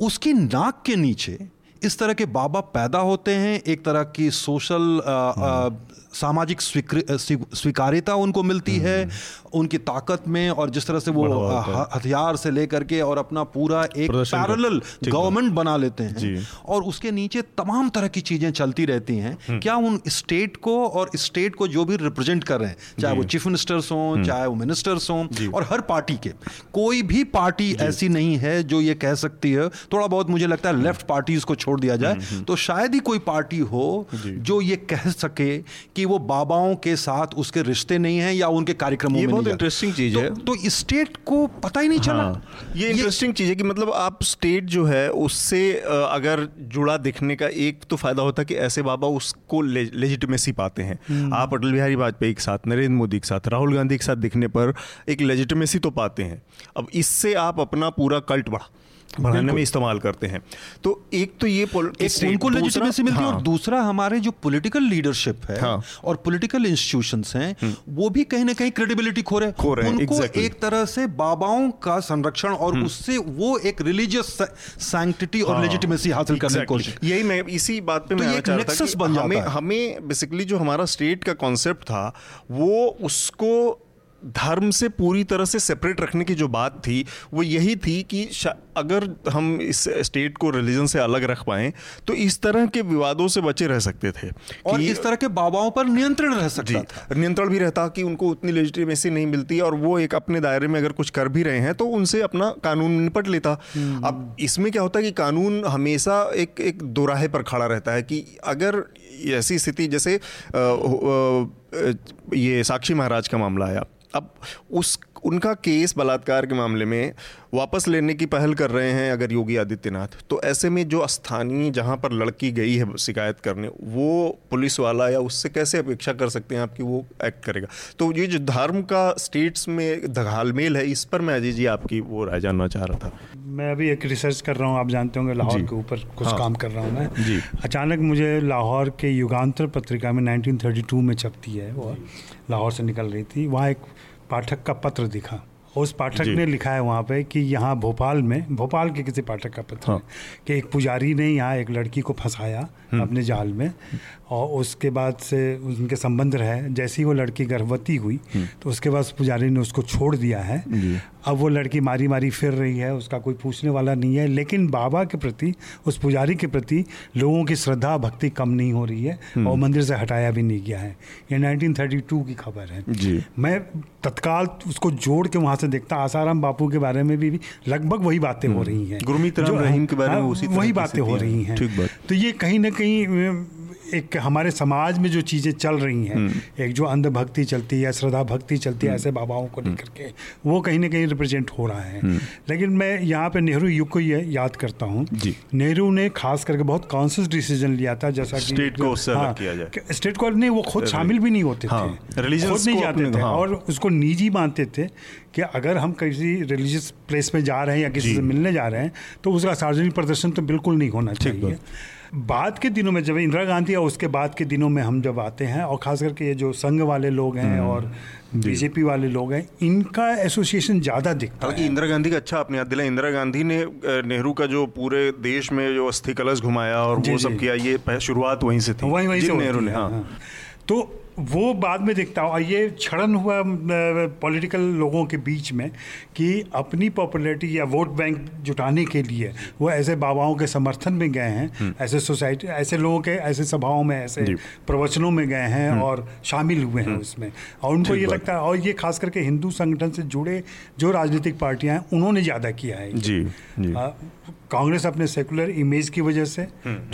उसकी नाक के नीचे इस तरह के बाबा पैदा होते हैं एक तरह की सोशल सामाजिक स्वीकार्यता उनको मिलती है हम्म। उनकी ताकत में और जिस तरह से वो हथियार से लेकर के और अपना पूरा एक पैरेलल गवर्नमेंट बना लेते हैं और उसके नीचे तमाम तरह की चीज़ें चलती रहती हैं। हम्म। क्या उन स्टेट को और स्टेट को जो भी रिप्रेजेंट कर रहे हैं चाहे वो चीफ मिनिस्टर्स हों हम्म। चाहे वो मिनिस्टर्स हों और हर पार्टी के कोई भी पार्टी ऐसी नहीं है जो ये कह सकती है थोड़ा बहुत मुझे लगता है लेफ़्ट पार्टीज़ को छोड़ दिया जाए तो शायद ही कोई पार्टी हो जो ये कह सके कि कि वो बाबाओं के साथ उसके रिश्ते नहीं हैं या उनके कार्यक्रमों ये में बहुत इंटरेस्टिंग चीज़ है। तो, तो स्टेट को पता ही नहीं चला। हाँ, ये इंटरेस्टिंग चीज़ है कि मतलब आप स्टेट जो है उससे अगर जुड़ा दिखने का एक तो फ़ायदा होता है कि ऐसे बाबा उसको लेजिटिमेसी पाते हैं। हम्म। आप अटल बिहारी वाजपेयी के साथ नरेंद्र मोदी के साथ राहुल गांधी के साथ दिखने पर एक लेजिटमेसी तो पाते हैं। अब इससे आप अपना पूरा कल्ट बढ़ा। बढ़ाने में इस्तेमाल करते हैं तो एक तो ये उनको लेजिटिमेसी मिलती है और हाँ। दूसरा हमारे जो पॉलिटिकल लीडरशिप है हाँ। और पॉलिटिकल इंस्टीट्यूशंस हैं हम्म। वो भी कहीं ना कहीं क्रेडिबिलिटी खो रहे खो रहे उनको एक तरह से बाबाओं का संरक्षण और हम्म। उससे वो एक रिलीजियस सैंक्टिटी और लेजिटिमेसी हाँ। हासिल करने की कोशिश यही मैं इसी बात पे तो मैं था हमें हमें बेसिकली जो हमारा स्टेट का कॉन्सेप्ट था वो उसको धर्म से पूरी तरह से सेपरेट रखने की जो बात थी वो यही थी कि अगर हम इस स्टेट को रिलीजन से अलग रख पाए तो इस तरह के विवादों से बचे रह सकते थे और इस तरह के बाबाओं पर नियंत्रण रह सकता था नियंत्रण भी रहता कि उनको उतनी लेजिटिमेसी नहीं मिलती और वो एक अपने दायरे में अगर कुछ कर भी रहे हैं तो उनसे अपना कानून निपट लेता हम्म। अब इसमें क्या होता है कि कानून हमेशा एक एक दोराहे पर खड़ा रहता है कि अगर ऐसी स्थिति जैसे आ, आ, ये साक्षी महाराज का मामला आया अब उस उनका केस बलात्कार के मामले में वापस लेने की पहल कर रहे हैं अगर योगी आदित्यनाथ। तो ऐसे में जो स्थानीय जहाँ पर लड़की गई है शिकायत करने वो पुलिस वाला या उससे कैसे अपेक्षा कर सकते हैं आपकी वो एक्ट करेगा? तो ये जो धर्म का स्टेट्स में घालमेल है इस पर मैं अजय जी आपकी वो राय जानना चाह रहा था। मैं अभी एक रिसर्च कर रहा हूँ आप जानते होंगे लाहौर के ऊपर कुछ हाँ, काम कर रहा हूँ मैं। जी। अचानक मुझे लाहौर के युगांतर पत्रिका में 1932 में छपती है वो लाहौर से निकल रही थी। वहाँ एक पाठक का पत्र दिखा उस पाठक ने लिखा है वहाँ पे कि यहाँ भोपाल में भोपाल के किसी पाठक का पत्र हाँ। कि एक पुजारी ने यहाँ एक लड़की को फंसाया हम्म। अपने जाल में और उसके बाद से उनके संबंध रहे। जैसे ही वो लड़की गर्भवती हुई हम्म। तो उसके बाद पुजारी ने उसको छोड़ दिया है। अब वो लड़की मारी मारी फिर रही है उसका कोई पूछने वाला नहीं है लेकिन बाबा के प्रति उस पुजारी के प्रति लोगों की श्रद्धा भक्ति कम नहीं हो रही है हम्म। और मंदिर से हटाया भी नहीं गया है। ये 1932 की खबर है। जी। मैं तत्काल उसको जोड़ के वहाँ से देखता आसाराम बापू के बारे में भी, भी लगभग वही बातें हो हम्म। रही हैं। गुरमीत राम रहीम के बारे में हाँ, उसी वही बातें हो रही हैं। तो ये कहीं ना कहीं एक हमारे समाज में जो चीज़ें चल रही हैं हम्म। एक जो अंधभक्ति चलती है श्रद्धा भक्ति चलती है हम्म। ऐसे बाबाओं को लेकर के वो कहीं ना कहीं रिप्रेजेंट हो रहा है। हम्म। लेकिन मैं यहाँ पे नेहरू युग को ये याद करता हूँ। नेहरू ने खास करके बहुत कॉन्सियस डिसीज़न लिया था जैसा कि स्टेट को हाँ, किया जाए। स्टेट को नहीं वो खुद शामिल भी नहीं होते हाँ, थे। खुद नहीं जाते थे हाँ। और उसको निजी मानते थे कि अगर हम किसी रिलीजियस प्लेस में जा रहे हैं या किसी से मिलने जा रहे हैं तो उसका सार्वजनिक प्रदर्शन तो बिल्कुल नहीं होना चाहिए। बाद के दिनों में जब इंदिरा गांधी और उसके बाद के दिनों में हम जब आते हैं और ख़ास करके ये जो संघ वाले लोग हैं हम्म। और बीजेपी वाले लोग हैं इनका एसोसिएशन ज़्यादा दिखता है। इंदिरा गांधी का अच्छा आपने याद दिला इंदिरा गांधी ने नेहरू का जो पूरे देश में जो अस्थि कलश घुमाया और वो सब किया ये शुरुआत वहीं से थी। वहीं वहीं से नेहरू ने हाँ।, हाँ। तो वो बाद में देखता हूँ ये क्षरण हुआ पॉलिटिकल लोगों के बीच में कि अपनी पॉपुलैरिटी या वोट बैंक जुटाने के लिए वो ऐसे बाबाओं के समर्थन में गए हैं हम्म। ऐसे सोसाइटी ऐसे लोगों के ऐसे सभाओं में ऐसे प्रवचनों में गए हैं हम्म। और शामिल हुए हैं हम्म। उसमें और उनको ये लगता है और ये खास करके हिंदू संगठन से जुड़े जो राजनीतिक पार्टियाँ हैं उन्होंने ज़्यादा किया है जी, जी। कांग्रेस अपने सेकुलर इमेज की वजह से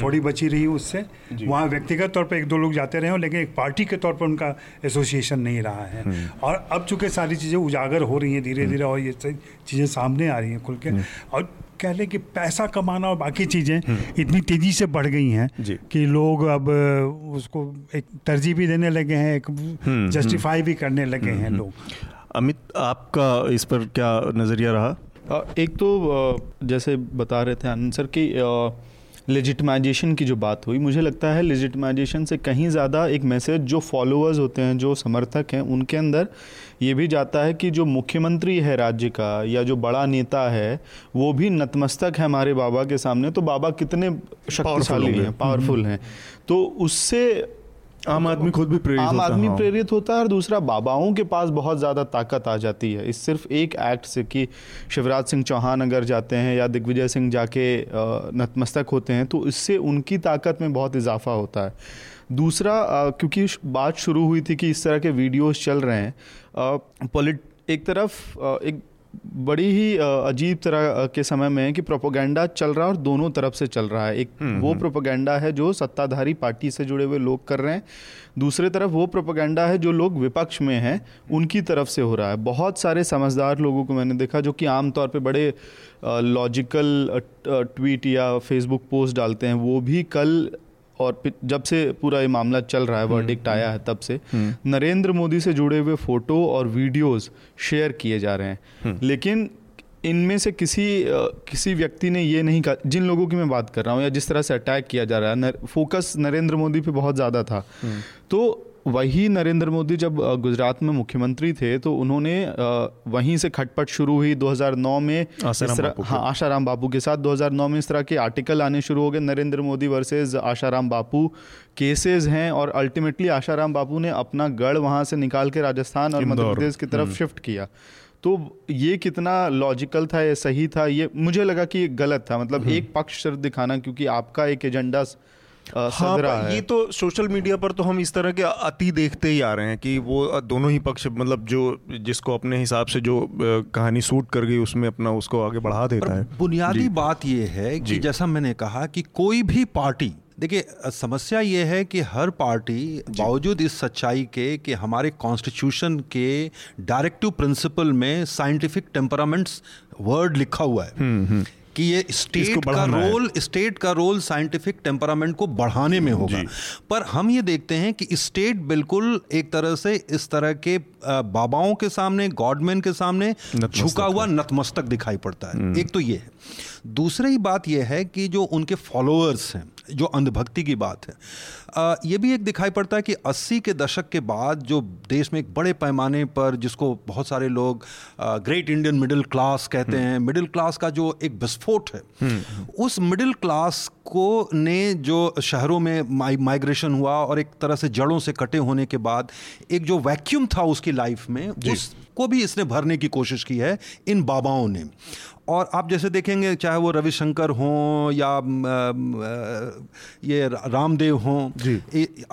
थोड़ी बची रही उससे। वहाँ व्यक्तिगत तौर पर एक दो लोग जाते रहे लेकिन एक पार्टी के तौर पर उनका एसोसिएशन नहीं रहा है। और अब चूँकि सारी चीज़ें उजागर हो रही हैं धीरे धीरे और ये चीज़ें सामने आ रही हैं खुल के और कह लें कि पैसा कमाना और बाकी चीज़ें इतनी तेज़ी से बढ़ गई हैं कि लोग अब उसको एक तरजीह भी देने लगे हैं एक जस्टिफाई भी करने लगे हैं लोग। अमित आपका इस पर क्या नज़रिया रहा? एक तो जैसे बता रहे थे आनंद सर कि लेजिटमाइजेशन की जो बात हुई मुझे लगता है लेजिटमाइजेशन से कहीं ज़्यादा एक मैसेज जो फॉलोअर्स होते हैं जो समर्थक हैं उनके अंदर ये भी जाता है कि जो मुख्यमंत्री है राज्य का या जो बड़ा नेता है वो भी नतमस्तक है हमारे बाबा के सामने। तो बाबा कितने शक्तिशाली हैं पावरफुल हैं। तो उससे आम आदमी खुद भी प्रेरित आम आदमी हाँ। प्रेरित होता है और दूसरा बाबाओं के पास बहुत ज़्यादा ताकत आ जाती है इस सिर्फ़ एक एक्ट से कि शिवराज सिंह चौहान अगर जाते हैं या दिग्विजय सिंह जाके नतमस्तक होते हैं तो इससे उनकी ताकत में बहुत इजाफा होता है दूसरा क्योंकि बात शुरू हुई थी कि इस तरह के वीडियोस चल रहे हैं पॉलिट एक तरफ़ एक बड़ी ही अजीब तरह के समय में है कि प्रोपोगंडा चल रहा है और दोनों तरफ़ से चल रहा है। एक हम्म, वो प्रोपोगंडा हम्म। है जो सत्ताधारी पार्टी से जुड़े हुए लोग कर रहे हैं। दूसरे तरफ़ वो प्रोपोगंडा है जो लोग विपक्ष में हैं उनकी तरफ़ से हो रहा है। बहुत सारे समझदार लोगों को मैंने देखा जो कि आमतौर पर बड़े लॉजिकल ट्वीट या फेसबुक पोस्ट डालते हैं वो भी कल और जब से पूरा ये मामला चल रहा है वर्डिक्ट हम्म, आया है तब से हम्म। नरेंद्र मोदी से जुड़े हुए फ़ोटो और वीडियोस शेयर किए जा रहे हैं हम्म। लेकिन इनमें से किसी किसी व्यक्ति ने ये नहीं कहा जिन लोगों की मैं बात कर रहा हूँ या जिस तरह से अटैक किया जा रहा है नर, फोकस नरेंद्र मोदी पे बहुत ज़्यादा था तो वही नरेंद्र मोदी जब गुजरात में मुख्यमंत्री थे तो उन्होंने वहीं से खटपट शुरू हुई 2009 में हाँ आशाराम बापू के साथ। 2009 में इस तरह के आर्टिकल आने शुरू हो गए नरेंद्र मोदी वर्सेस आशाराम बापू केसेस हैं और अल्टीमेटली आशाराम बापू ने अपना गढ़ वहाँ से निकाल के राजस्थान और मध्य प्रदेश की तरफ़ शिफ्ट हम्म। किया। तो ये कितना लॉजिकल था या सही था? ये मुझे लगा कि गलत था। मतलब हम्म। एक पक्ष सिर्फ़ दिखाना क्योंकि आपका एक एजेंडा हाँ रहा है। ये तो सोशल मीडिया पर तो हम इस तरह के अति देखते ही आ रहे हैं कि वो दोनों ही पक्ष मतलब जो जिसको अपने हिसाब से जो कहानी सूट कर गई उसमें अपना उसको आगे बढ़ा देता है। बुनियादी बात ये है कि जैसा मैंने कहा कि कोई भी पार्टी देखिए समस्या ये है कि हर पार्टी बावजूद इस सच्चाई के कि हमारे कॉन्स्टिट्यूशन के डायरेक्टिव प्रिंसिपल में साइंटिफिक टेम्परामेंट्स वर्ड लिखा हुआ है। Hmm, hmm. कि ये स्टेट का रोल स्टेट का रोल साइंटिफिक टेम्परामेंट को बढ़ाने में होगा। पर हम ये देखते हैं कि स्टेट बिल्कुल एक तरह से इस तरह के बाबाओं के सामने गॉडमैन के सामने झुका हुआ नतमस्तक दिखाई पड़ता है। हम्म। एक तो ये है। दूसरी बात यह है कि जो उनके फॉलोअर्स हैं जो अंधभक्ति की बात है ये भी एक दिखाई पड़ता है कि 80 के दशक के बाद जो देश में एक बड़े पैमाने पर जिसको बहुत सारे लोग ग्रेट इंडियन मिडिल क्लास कहते हम्म। हैं मिडिल क्लास का जो एक विस्फोट है हम्म। उस मिडिल क्लास को ने जो शहरों में माइग्रेशन हुआ और एक तरह से जड़ों से कटे होने के बाद एक जो वैक्यूम था उसकी लाइफ में उसको भी इसने भरने की कोशिश की है इन बाबाओं ने। और आप जैसे देखेंगे चाहे वो रविशंकर हों या ये रामदेव हों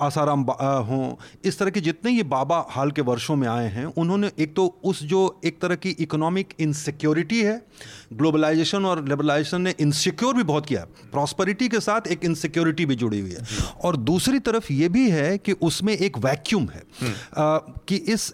आसाराम हों इस तरह के जितने ये बाबा हाल के वर्षों में आए हैं उन्होंने एक तो उस जो एक तरह की इकोनॉमिक इनसिक्योरिटी है ग्लोबलाइजेशन और लिबरलाइजेशन ने इनसिक्योर भी बहुत किया प्रॉस्परिटी के साथ एक इनसिक्योरिटी भी जुड़ी हुई है। और दूसरी तरफ़ ये भी है कि उसमें एक वैक्यूम है। आ, कि इस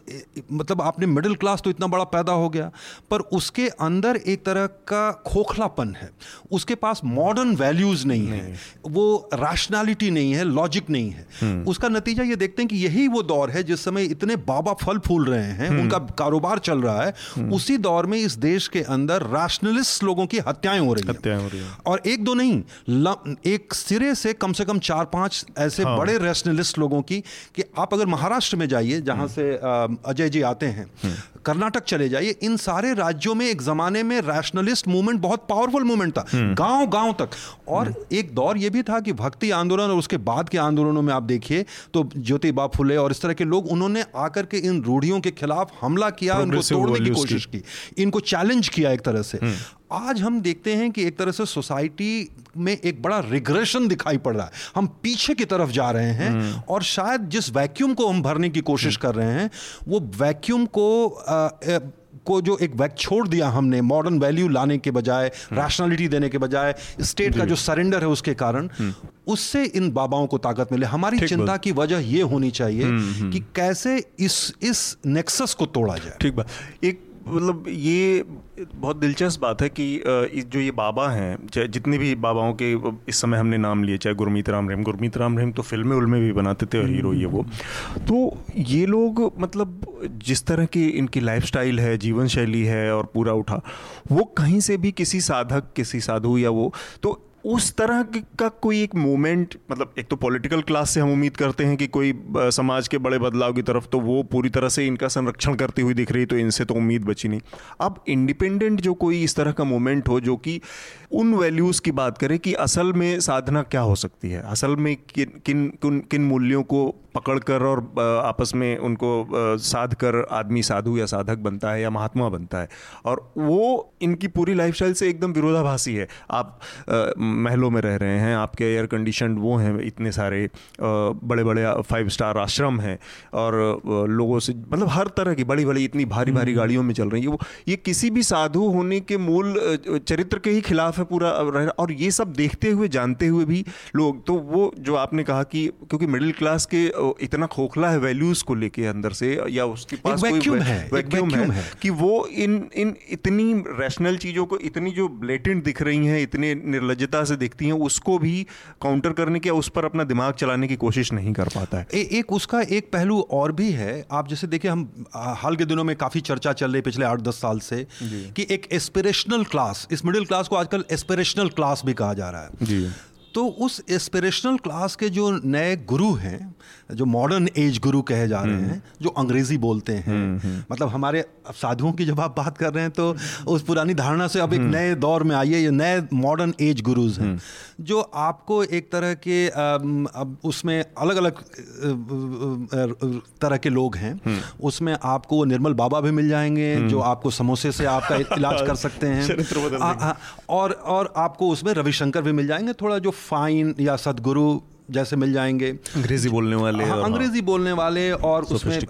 मतलब आपने मिडिल क्लास तो इतना बड़ा पैदा हो गया पर उसके अंदर एक तरह का खोखलापन है। उसके पास मॉडर्न वैल्यूज़ नहीं है। वो रैशनैलिटी नहीं है लॉजिक नहीं है। हम्म। उसका नतीजा ये देखते हैं कि यही वो दौर है जिस समय इतने बाबा फल फूल रहे हैं हम्म। उनका कारोबार चल रहा है हम्म। उसी दौर में इस देश के अंदर रैशनलिस्ट लोगों की हत्याएँ हो रही हत्याएँ हो रही हैं और एक दो नहीं एक सिरे से कम से कम चार पाँच ऐसे हाँ। बड़े रैशनलिस्ट लोगों की कि आप अगर महाराष्ट्र में जाइए जहाँ से अजय जी आते हैं कर्नाटक चले जाइए इन सारे राज्यों में एक जमाने में रैशनलिस्ट मूवमेंट बहुत पावरफुल मूवमेंट था गाँव हम्म। गाँव तक और हम्म। एक दौर यह भी था कि भक्ति आंदोलन और उसके बाद के आंदोलनों में आप देखिए तो ज्योतिबा फुले और इस तरह के लोग उन्होंने आकर के इन रूढ़ियों के खिलाफ हमला किया उनको तोड़ने की कोशिश की इनको चैलेंज किया एक तरह से हम्म। आज हम देखते हैं कि एक तरह से सोसाइटी में एक बड़ा रिग्रेशन दिखाई पड़ रहा है। हम पीछे की तरफ़ जा रहे हैं और शायद जिस वैक्यूम को हम भरने की कोशिश कर रहे हैं वो वैक्यूम को आ, को जो एक वैक छोड़ दिया हमने मॉडर्न वैल्यू लाने के बजाय रैशनलिटी देने के बजाय स्टेट का जो सरेंडर है उसके कारण हम्म। उससे इन बाबाओं को ताकत मिले। हमारी चिंता की वजह यह होनी चाहिए हम्म, हम्म। कि कैसे इस इस नेक्सस को तोड़ा जाए। ठीक बात। एक मतलब ये बहुत दिलचस्प बात है कि जो ये बाबा हैं चाहे जितने भी बाबाओं के इस समय हमने नाम लिए चाहे गुरमीत राम रहीम गुरमीत राम रहीम तो फ़िल्में उल्में भी बनाते थे और हीरो ये वो। तो ये लोग मतलब जिस तरह की इनकी लाइफस्टाइल है जीवन शैली है और पूरा उठा वो कहीं से भी किसी साधक किसी साधु या वो तो उस तरह का कोई एक मोमेंट मतलब एक तो पॉलिटिकल क्लास से हम उम्मीद करते हैं कि कोई समाज के बड़े बदलाव की तरफ़ तो वो पूरी तरह से इनका संरक्षण करती हुई दिख रही तो इनसे तो उम्मीद बची नहीं। अब इंडिपेंडेंट जो कोई इस तरह का मोमेंट हो, जो कि उन वैल्यूज़ की बात करें कि असल में साधना क्या हो सकती है? असल में किन किन किन किन मूल्यों को पकड़कर और आपस में उनको साध कर आदमी साधु या साधक बनता है या महात्मा बनता है। और वो इनकी पूरी लाइफस्टाइल से एकदम विरोधाभासी है। आप महलों में रह रहे हैं आपके एयर कंडीशन वो हैं इतने सारे बड़े बड़े फाइव स्टार आश्रम हैं और लोगों से मतलब हर तरह की बड़ी बड़ी इतनी भारी भारी हम्म। गाड़ियों में चल रही है। वो ये किसी भी साधु होने के मूल चरित्र के ही खिलाफ है पूरा और ये सब देखते हुए जानते हुए भी लोग तो वो जो आपने कहा कि क्योंकि मिडिल क्लास के इतना खोखला है वैल्यूज़ को लेके अंदर से या उसके पास कोई है वैक्यूम है, है। कि वो इन इन इतनी रैशनल चीज़ों को इतनी जो ब्लेटेंट दिख रही हैं इतने निर्लजता से दिखती हैं उसको भी काउंटर करने के उस पर अपना दिमाग चलाने की कोशिश नहीं कर पाता है। ए, एक उसका एक पहलू और भी है। आप जैसे देखिए हम हाल के दिनों में काफ़ी चर्चा चल रही पिछले आठ दस साल से कि एक एस्पिरेशनल क्लास इस मिडिल क्लास को आजकल एस्पिरेशनल क्लास भी कहा जा रहा है। जी। तो उस एस्पिरेशनल क्लास के जो नए गुरु हैं जो मॉडर्न एज गुरु कहे जा रहे हम्म। हैं जो अंग्रेज़ी बोलते हैं। हम्म, हम्म। मतलब हमारे साधुओं की जब आप बात कर रहे हैं तो उस पुरानी धारणा से अब एक नए दौर में आइए ये नए मॉडर्न एज गुरुज हैं। जो आपको एक तरह के अब उसमें अलग अलग तरह के लोग हैं। उसमें आपको निर्मल बाबा भी मिल जाएँगे जो आपको समोसे से आपका इलाज कर सकते हैं। *laughs* और और आपको उसमें रविशंकर भी मिल जाएँगे थोड़ा जो फाइन या सदगुरु जैसे मिल जाएँगे अंग्रेज़ी बोलने वाले हाँ, अंग्रेज़ी हाँ। बोलने वाले और उसमें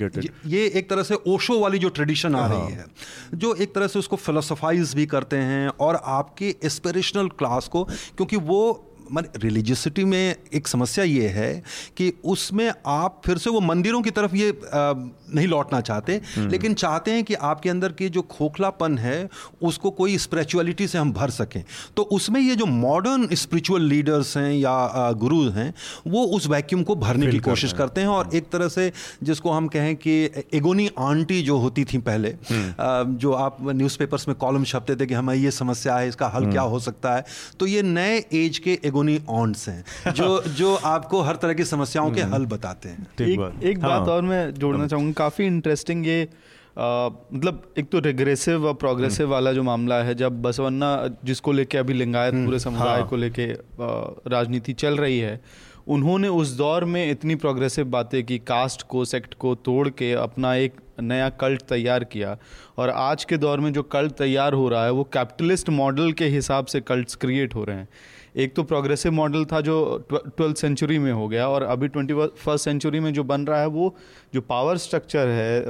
ये एक तरह से ओशो वाली जो ट्रेडिशन आ रही हाँ। है जो एक तरह से उसको फिलोसफाइज भी करते हैं और आपके एस्पिरेशनल क्लास को क्योंकि वो मान रिलीजियसिटी में एक समस्या ये है कि उसमें आप फिर से वो मंदिरों की तरफ़ ये आ, नहीं लौटना चाहते हम्म। लेकिन चाहते हैं कि आपके अंदर की जो खोखलापन है उसको कोई स्पिरिचुअलिटी से हम भर सकें तो उसमें ये जो मॉडर्न स्पिरिचुअल लीडर्स हैं या गुरु हैं वो उस वैक्यूम को भरने की कोशिश करते हैं और एक तरह से जिसको हम कहें कि एगोनी आंटी जो होती थी पहले हम्म। जो आप न्यूज़पेपर्स में कॉलम छपते थे कि हमें ये समस्या है इसका हल क्या हम्म। हो सकता है तो ये नए एज के एगोनी ऑन्ट्स हैं जो *laughs* जो आपको हर तरह की समस्याओं के हल बताते हैं एक, एक बात हाँ। और मैं जोड़ना चाहूँगा काफ़ी इंटरेस्टिंग ये मतलब एक तो रिग्रेसिव और प्रोग्रेसिव वाला जो मामला है जब बसवन्ना जिसको लेके अभी लिंगायत पूरे समुदाय हाँ। को लेके राजनीति चल रही है उन्होंने उस दौर में इतनी प्रोग्रेसिव बातें की कास्ट को सेक्ट को तोड़ के अपना एक नया कल्ट तैयार किया और आज के दौर में जो कल्ट तैयार हो रहा है वो कैपिटलिस्ट मॉडल के हिसाब से कल्ट्स क्रिएट हो रहे हैं एक तो प्रोग्रेसिव मॉडल था जो ट्वेल्थ सेंचुरी में हो गया और अभी ट्वेंटी फ़र्स्ट सेंचुरी में जो बन रहा है वो जो पावर स्ट्रक्चर है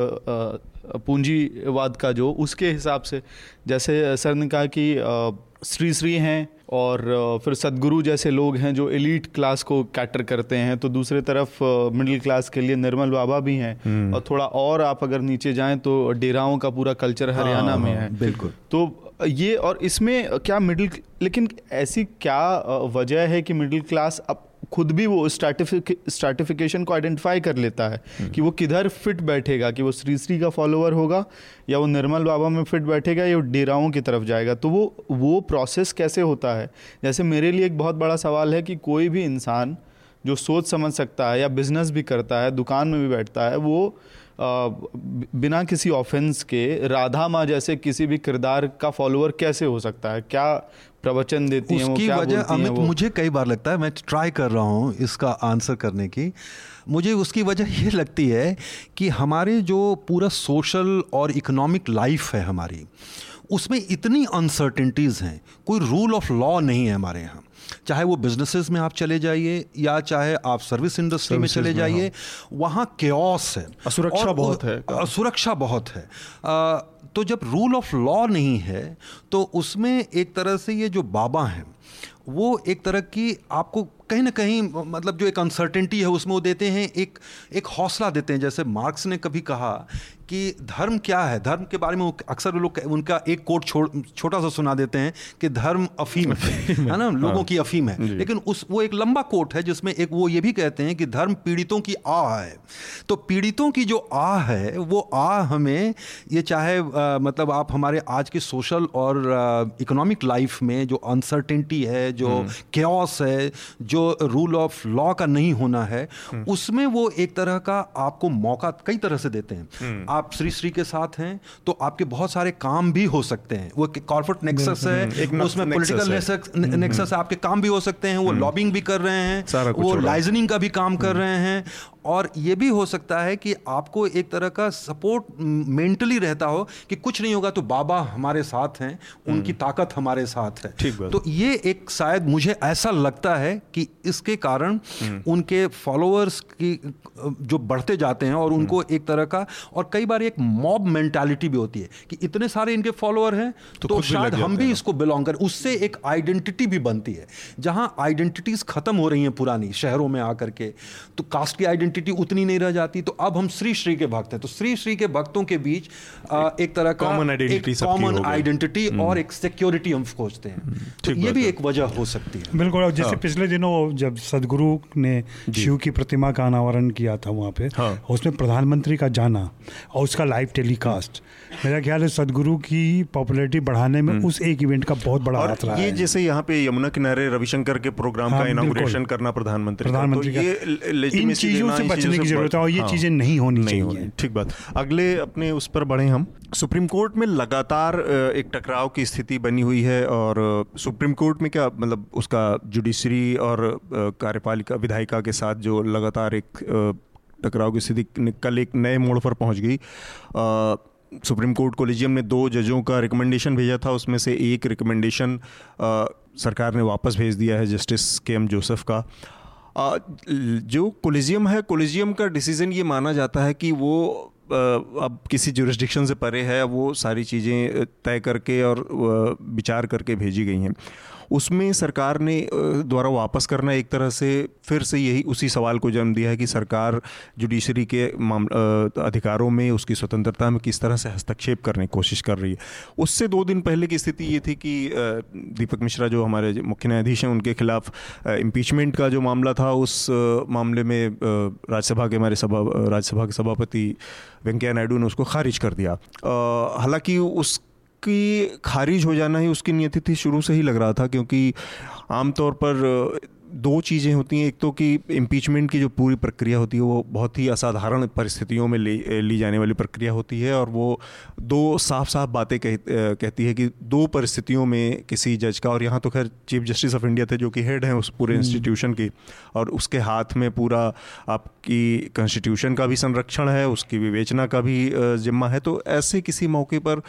पूंजीवाद का जो उसके हिसाब से। जैसे सर ने कहा कि श्री श्री हैं और फिर सदगुरु जैसे लोग हैं जो एलीट क्लास को कैटर करते हैं तो दूसरे तरफ़ मिडिल क्लास के लिए निर्मल बाबा भी हैं। हम्म। और थोड़ा और आप अगर नीचे जाएँ तो डेराओं का पूरा कल्चर हरियाणा हाँ, में हाँ, है। बिल्कुल। तो ये और इसमें क्या मिडिल लेकिन ऐसी क्या वजह है कि मिडिल क्लास अब खुद भी वो स्टार्टिफिक स्टार्टिफिकेशन को आइडेंटिफाई कर लेता है हम्म। कि वो किधर फिट बैठेगा कि वो श्री श्री का फॉलोअर होगा या वो निर्मल बाबा में फिट बैठेगा या वो डेराओं की तरफ़ जाएगा तो वो वो प्रोसेस कैसे होता है जैसे मेरे लिए एक बहुत बड़ा सवाल है कि कोई भी इंसान जो सोच समझ सकता है या बिज़नेस भी करता है दुकान में भी बैठता है वो बिना किसी ऑफेंस के राधा माँ जैसे किसी भी किरदार का फॉलोअर कैसे हो सकता है? क्या प्रवचन देती हैं उसकी वजह अमित मुझे कई बार लगता है मैं ट्राई कर रहा हूँ इसका आंसर करने की। मुझे उसकी वजह ये लगती है कि हमारे जो पूरा सोशल और इकोनॉमिक लाइफ है हमारी उसमें इतनी अनसर्टिनटीज़ हैं कोई रूल ऑफ़ लॉ नहीं है हमारे यहाँ। चाहे वो बिजनेसेस में आप चले जाइए या चाहे आप सर्विस इंडस्ट्री में चले जाइए हाँ। वहाँ क्योस है। असुरक्षा बहुत है। असुरक्षा बहुत है। आ, तो जब रूल ऑफ़ लॉ नहीं है तो उसमें एक तरह से ये जो बाबा हैं वो एक तरह की आपको कहीं ना कहीं मतलब जो एक अनसर्टेनिटी है उसमें वो देते हैं एक एक हौसला देते हैं। जैसे मार्क्स ने कभी कहा कि धर्म क्या है? धर्म के बारे में अक्सर लोग उनका एक कोट छोटा सा सुना देते हैं कि धर्म अफीम है। है। ना? लोगों हाँ, की अफीम है। लेकिन उस वो एक लंबा कोट है जिसमें एक वो ये भी कहते हैं कि धर्म पीड़ितों की आह है। तो पीड़ितों की जो आह है वो आह हमें ये चाहे आ, मतलब आप हमारे आज के सोशल और इकोनॉमिक लाइफ में जो अनसर्टेनिटी है जो क्योस हम्म। है जो रूल ऑफ़ लॉ का नहीं होना है हम्म। उसमें वो एक तरह का आपको मौका कई तरह से देते हैं। हम्म। आप श्री श्री के साथ हैं तो आपके बहुत सारे काम भी हो सकते हैं। वो कॉर्पोरेट नेक्सस है उसमें पोलिटिकल नेक्सस है। आपके काम भी हो सकते हैं वो लॉबिंग भी कर रहे हैं वो लाइजनिंग का भी काम कर रहे हैं और ये भी हो सकता है कि आपको एक तरह का सपोर्ट मेंटली रहता हो कि कुछ नहीं होगा तो बाबा हमारे साथ हैं उनकी हम्म। ताकत हमारे साथ है ठीक तो ये एक शायद मुझे ऐसा लगता है कि इसके कारण हम्म। उनके फॉलोअर्स की जो बढ़ते जाते हैं और हम्म। उनको एक तरह का और कई बार एक मॉब मेंटालिटी भी होती है कि इतने सारे इनके फॉलोअर हैं तो, तो शायद हम भी इसको बिलोंग करें उससे एक आइडेंटिटी भी बनती है जहाँ आइडेंटिटीज खत्म हो रही हैं पुरानी शहरों में आकर के तो कास्ट की आइडेंटिटी आइडेंटिटी उतनी नहीं रह जाती तो अब हम श्री श्री के भक्त हैं। तो श्री श्री के भक्तों के बीच आ, एक तरह का कॉमन आइडेंटिटी कॉमन आइडेंटिटी और एक सिक्योरिटी हम खोजते हैं। हम्म, तो ये भी एक वजह हो सकती है। बिल्कुल जैसे हाँ। पिछले दिनों जब सदगुरु ने शिव की प्रतिमा का अनावरण किया था वहाँ पे हाँ। उसमें प्रधानमंत्री का जाना और उसका लाइव टेलीकास्ट मेरा ख्याल है सदगुरु की पॉपुलैरिटी बढ़ाने में हम्म। उस एक इवेंट का बहुत बड़ा हाथ रहा ये जैसे यहाँ पे यमुना किनारे रविशंकर के प्रोग्राम हाँ, का इनाग्रेशन करना प्रधानमंत्री प्रधानमंत्री तो ये इन चीज़ों से बचने की ज़रूरत है और ये हाँ, चीज़ें नहीं होनी चाहिए। ठीक बात। अगले अपने उस पर बढ़े हम। सुप्रीम कोर्ट में लगातार एक टकराव की स्थिति बनी हुई है और सुप्रीम कोर्ट में क्या मतलब उसका जुडिशरी और कार्यपालिका विधायिका के साथ जो लगातार एक टकराव की स्थिति कल एक नए मोड़ पर पहुँच गई। सुप्रीम कोर्ट कोलिजियम ने दो जजों का रिकमेंडेशन भेजा था उसमें से एक रिकमेंडेशन सरकार ने वापस भेज दिया है जस्टिस के एम जोसेफ का। जो कोलिजियम है, कोलिजियम का डिसीज़न ये माना जाता है कि वो अब किसी जुरिस्डिक्शन से परे है, वो सारी चीज़ें तय करके और विचार करके भेजी गई हैं। उसमें सरकार ने द्वारा वापस करना एक तरह से फिर से यही उसी सवाल को जन्म दिया है कि सरकार जुडिशरी के अधिकारों में उसकी स्वतंत्रता में किस तरह से हस्तक्षेप करने की कोशिश कर रही है। उससे दो दिन पहले की स्थिति ये थी कि दीपक मिश्रा जो हमारे मुख्य न्यायाधीश हैं, उनके खिलाफ इम्पीचमेंट का जो मामला था, उस मामले में राज्यसभा के हमारे सभा, राज्यसभा के सभापति वेंकैया नायडू ने उसको खारिज कर दिया। हालाँकि उस की खारिज हो जाना ही उसकी नियति थी, शुरू से ही लग रहा था, क्योंकि आमतौर पर दो चीज़ें होती हैं। एक तो कि इम्पीचमेंट की जो पूरी प्रक्रिया होती है वो बहुत ही असाधारण परिस्थितियों में ली ली जाने वाली प्रक्रिया होती है और वो दो साफ़ साफ़ बातें कह, कहती है कि दो परिस्थितियों में किसी जज का और यहाँ तो खैर चीफ जस्टिस ऑफ़ इंडिया थे जो कि हेड हैं उस पूरे इंस्टीट्यूशन हम्म। की और उसके हाथ में पूरा आपकी कॉन्स्टिट्यूशन का भी संरक्षण है उसकी विवेचना का भी जिम्मा है। तो ऐसे किसी मौके पर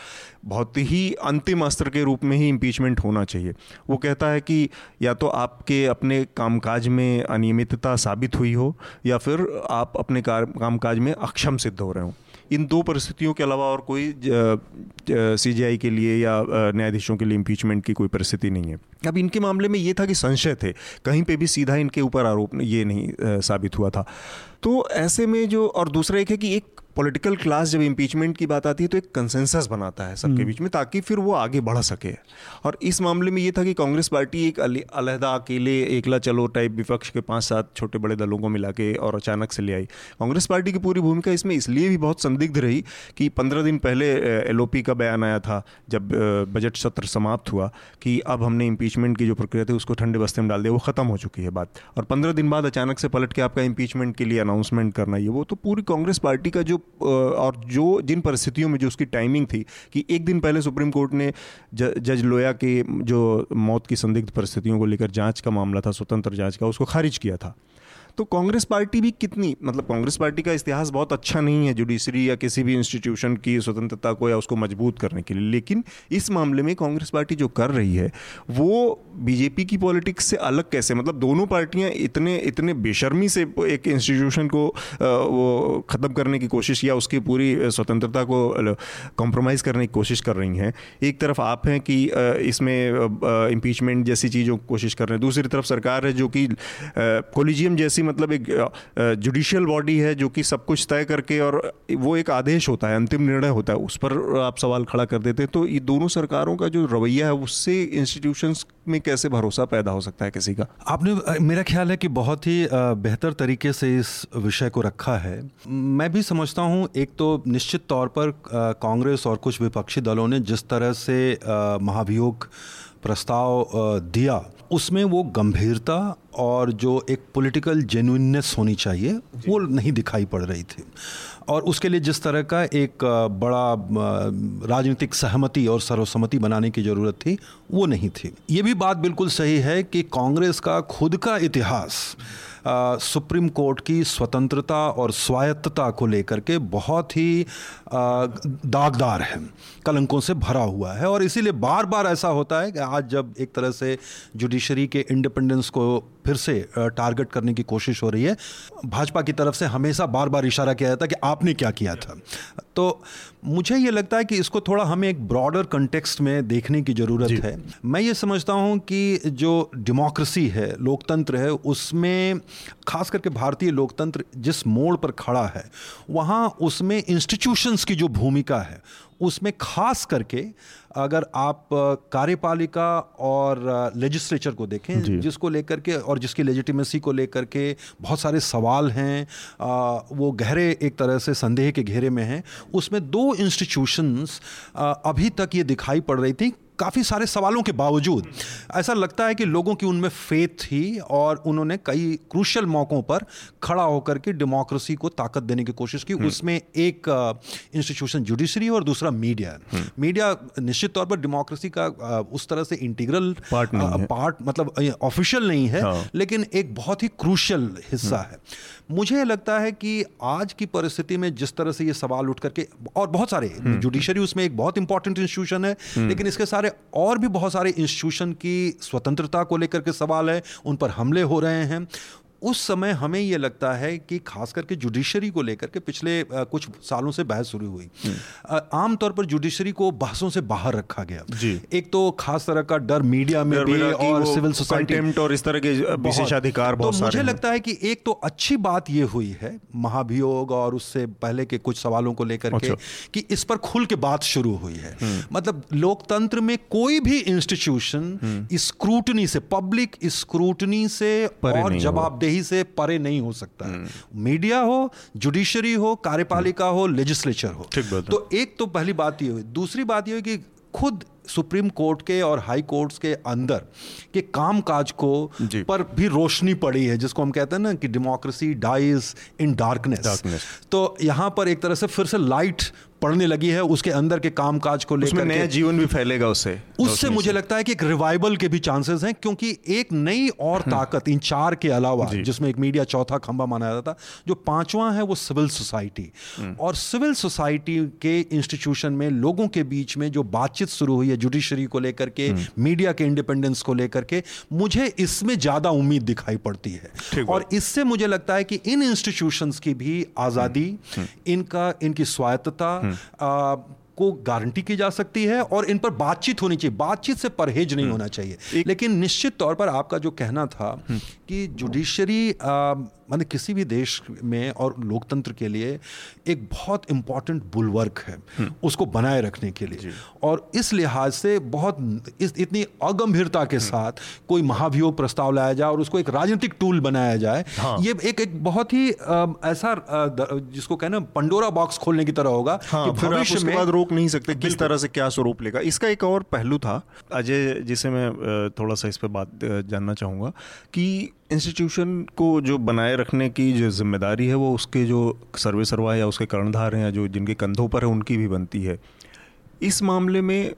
बहुत ही अंतिम अस्त्र के रूप में ही इम्पीचमेंट होना चाहिए। वो कहता है कि या तो आपके अपने कामकाज में अनियमितता साबित हुई हो या फिर आप अपने कामकाज में अक्षम सिद्ध हो रहे हो। इन दो परिस्थितियों के अलावा और कोई सीजीआई के लिए या न्यायाधीशों के लिए इम्पीचमेंट की कोई परिस्थिति नहीं है। अब इनके मामले में ये था कि संशय थे। कहीं पे भी सीधा इनके ऊपर आरोप ये नहीं साबित हुआ था। तो ऐसे में जो और दूसरा एक है कि एक पॉलिटिकल क्लास जब इम्पीचमेंट की बात आती है तो एक कंसेंसस बनाता है सबके हम्म। बीच में ताकि फिर वो आगे बढ़ सके। और इस मामले में ये था कि कांग्रेस पार्टी एक अलहदा अकेले एकला चलो टाइप विपक्ष के पाँच सात छोटे बड़े दलों को मिला के और अचानक से ले आई। कांग्रेस पार्टी की पूरी भूमिका इसमें इसलिए भी बहुत संदिग्ध रही कि पंद्रह दिन पहले एलओपी का बयान आया था जब बजट सत्र समाप्त हुआ कि अब हमने इम्पीचमेंट की जो प्रक्रिया थी, उसको ठंडे बस्ते में डाल दिया, वो ख़त्म हो चुकी है बात। और पंद्रह दिन बाद अचानक से पलट के आपका इम्पीचमेंट के लिए अनाउंसमेंट करना, ये वो तो पूरी कांग्रेस पार्टी का जो और जो जिन परिस्थितियों में जो उसकी टाइमिंग थी, कि एक दिन पहले सुप्रीम कोर्ट ने जज लोया के जो मौत की संदिग्ध परिस्थितियों को लेकर जाँच का मामला था, स्वतंत्र जाँच का, उसको खारिज किया था। तो कांग्रेस पार्टी भी कितनी मतलब कांग्रेस पार्टी का इतिहास बहुत अच्छा नहीं है जुडिशरी या किसी भी इंस्टीट्यूशन की स्वतंत्रता को या उसको मज़बूत करने के लिए, लेकिन इस मामले में कांग्रेस पार्टी जो कर रही है, वो बीजेपी की पॉलिटिक्स से अलग कैसे मतलब दोनों पार्टियाँ इतने इतने बेशर्मी से एक इंस्टीट्यूशन को वो ख़त्म करने की कोशिश या उसकी पूरी स्वतंत्रता को कॉम्प्रोमाइज़ करने की कोशिश कर रही हैं। एक तरफ़ आप हैं कि इसमें इम्पीचमेंट जैसी चीज़ों कोशिश कर रहे हैं। दूसरी तरफ़ सरकार है जो कि कोलिजियम जैसी मतलब एक जुडिशियल बॉडी है जो कि सब कुछ तय करके और वो एक आदेश होता है, अंतिम निर्णय होता है, उस पर आप सवाल खड़ा कर देते हैं। तो ये दोनों सरकारों का जो रवैया है, उससे इंस्टीट्यूशंस में कैसे भरोसा पैदा हो सकता है किसी का? आपने मेरा ख्याल है कि बहुत ही बेहतर तरीके से इस विषय को रखा है। मैं भी समझता हूँ, एक तो निश्चित तौर पर कांग्रेस और कुछ विपक्षी दलों ने जिस तरह से महाभियोग प्रस्ताव दिया। उसमें वो गंभीरता और जो एक पॉलिटिकल जेन्यूननेस होनी चाहिए वो नहीं दिखाई पड़ रही थी। और उसके लिए जिस तरह का एक बड़ा राजनीतिक सहमति और सर्वसम्मति बनाने की ज़रूरत थी वो नहीं थी। ये भी बात बिल्कुल सही है कि कांग्रेस का खुद का इतिहास सुप्रीम कोर्ट की स्वतंत्रता और स्वायत्तता को लेकर के बहुत ही दागदार है। कलंकों से भरा हुआ है और इसीलिए बार बार ऐसा होता है कि आज जब एक तरह से जुडिशरी के इंडिपेंडेंस को फिर से टारगेट करने की कोशिश हो रही है। भाजपा की तरफ़ से हमेशा बार बार इशारा किया जाता है कि आपने क्या किया था। तो मुझे ये लगता है कि इसको थोड़ा हमें एक ब्रॉडर कंटेक्स्ट में देखने की ज़रूरत है। मैं ये समझता हूँ कि जो डेमोक्रेसी है लोकतंत्र है उसमें खास करके भारतीय लोकतंत्र जिस मोड़ पर खड़ा है वहाँ उसमें इंस्टीट्यूशंस की जो भूमिका है उसमें खास करके अगर आप कार्यपालिका और लेजिस्लेचर को देखें जिसको लेकर के और जिसकी लेजिटिमेसी को लेकर के बहुत सारे सवाल हैं वो गहरे एक तरह से संदेह के घेरे में हैं उसमें दो इंस्टीट्यूशंस अभी तक ये दिखाई पड़ रही थी काफ़ी सारे सवालों के बावजूद ऐसा लगता है कि लोगों की उनमें फेथ थी और उन्होंने कई क्रूशल मौक़ों पर खड़ा होकर के डेमोक्रेसी को ताकत देने की कोशिश की हम्म। उसमें एक इंस्टीट्यूशन जुडिशरी और दूसरा मीडिया मीडिया हम्म। निश्चित तौर पर डेमोक्रेसी का उस तरह से इंटीग्रल पार्ट पार्ट मतलब ऑफिशियल नहीं है हाँ। लेकिन एक बहुत ही क्रूशल हिस्सा हम्म। है मुझे लगता है कि आज की परिस्थिति में जिस तरह से ये सवाल उठ करके और बहुत सारे जुडिशरी उसमें एक बहुत इंपॉर्टेंट इंस्टीट्यूशन है लेकिन इसके सारे और भी बहुत सारे इंस्टीट्यूशन की स्वतंत्रता को लेकर के सवाल है उन पर हमले हो रहे हैं। उस समय हमें ये लगता है कि खास करके जुडिशरी को लेकर के पिछले कुछ सालों से बहस शुरू हुई। हम्म। आमतौर पर जुडिशरी को बहसों से बाहर रखा गया। एक तो खास तरह का डर मीडिया में भी और सिविल सोसाइटी और इस तरह के विशेषाधिकार तो मुझे लगता है कि एक तो अच्छी बात ये हुई है महाभियोग और उससे पहले के कुछ सवालों को लेकर के अच्छा। कि इस पर खुल के बात शुरू हुई है। हम्म। मतलब लोकतंत्र में कोई भी इंस्टीट्यूशन स्क्रूटनी से पब्लिक स्क्रूटनी से और जवाबदेही सही से परे नहीं हो सकता है। मीडिया हो जुडिशरी हो कार्यपालिका हो लेजिस्लेचर हो। तो एक तो पहली बात ये हुई। दूसरी बात ये हुई कि खुद सुप्रीम कोर्ट के और हाई कोर्ट्स के अंदर के काम काज को पर भी रोशनी पड़ी है जिसको हम कहते हैं ना कि डेमोक्रेसी डाइज इन डार्कनेस तो यहाँ पर एक तरह से फिर से लाइट पड़ने लगी है उसके अंदर के काम काज को लेकर नया जीवन भी फैलेगा उससे उससे मुझे लगता है कि एक रिवाइवल के भी चांसेस हैं क्योंकि एक नई और हम्म। ताकत इन चार के अलावा जिसमें एक मीडिया चौथा खंबा माना जाता था जो पांचवा है वो सिविल सोसाइटी हम्म। और सिविल सोसाइटी के इंस्टीट्यूशन में लोगों के बीच में जो बातचीत शुरू हुई है जुडिशरी को लेकर के मीडिया हम्म। के इंडिपेंडेंस को लेकर के मुझे इसमें ज़्यादा उम्मीद दिखाई पड़ती है। और इससे मुझे लगता है कि इन इंस्टीट्यूशन की भी आज़ादी इनका इनकी स्वायत्तता को गारंटी की जा सकती है और इन पर बातचीत होनी चाहिए बातचीत से परहेज नहीं हम्म। होना चाहिए लेकिन निश्चित तौर पर आपका जो कहना था हम्म। कि जुडिशरी मतलब किसी भी देश में और लोकतंत्र के लिए एक बहुत इंपॉर्टेंट बुलवर्क है हम्म। उसको बनाए रखने के लिए। और इस लिहाज से बहुत इस इतनी अगंभीरता के साथ कोई महाभियोग प्रस्ताव लाया जाए और उसको एक राजनीतिक टूल बनाया जाए हाँ। ये एक एक बहुत ही ऐसा जिसको कहना पंडोरा बॉक्स खोलने की तरह होगा हाँ, कि भविष्य में बाद रोक नहीं सकते किस तरह से क्या स्वरूप लेगा। इसका एक और पहलू था अजय जिसे मैं थोड़ा सा इस पर बात जानना चाहूँगा कि इंस्टीट्यूशन को जो बनाए रखने की जो ज़िम्मेदारी है, वो उसके जो सर्वे सरवा या उसके कर्णधार हैं या जो जिनके कंधों पर है, उनकी भी बनती है। इस मामले में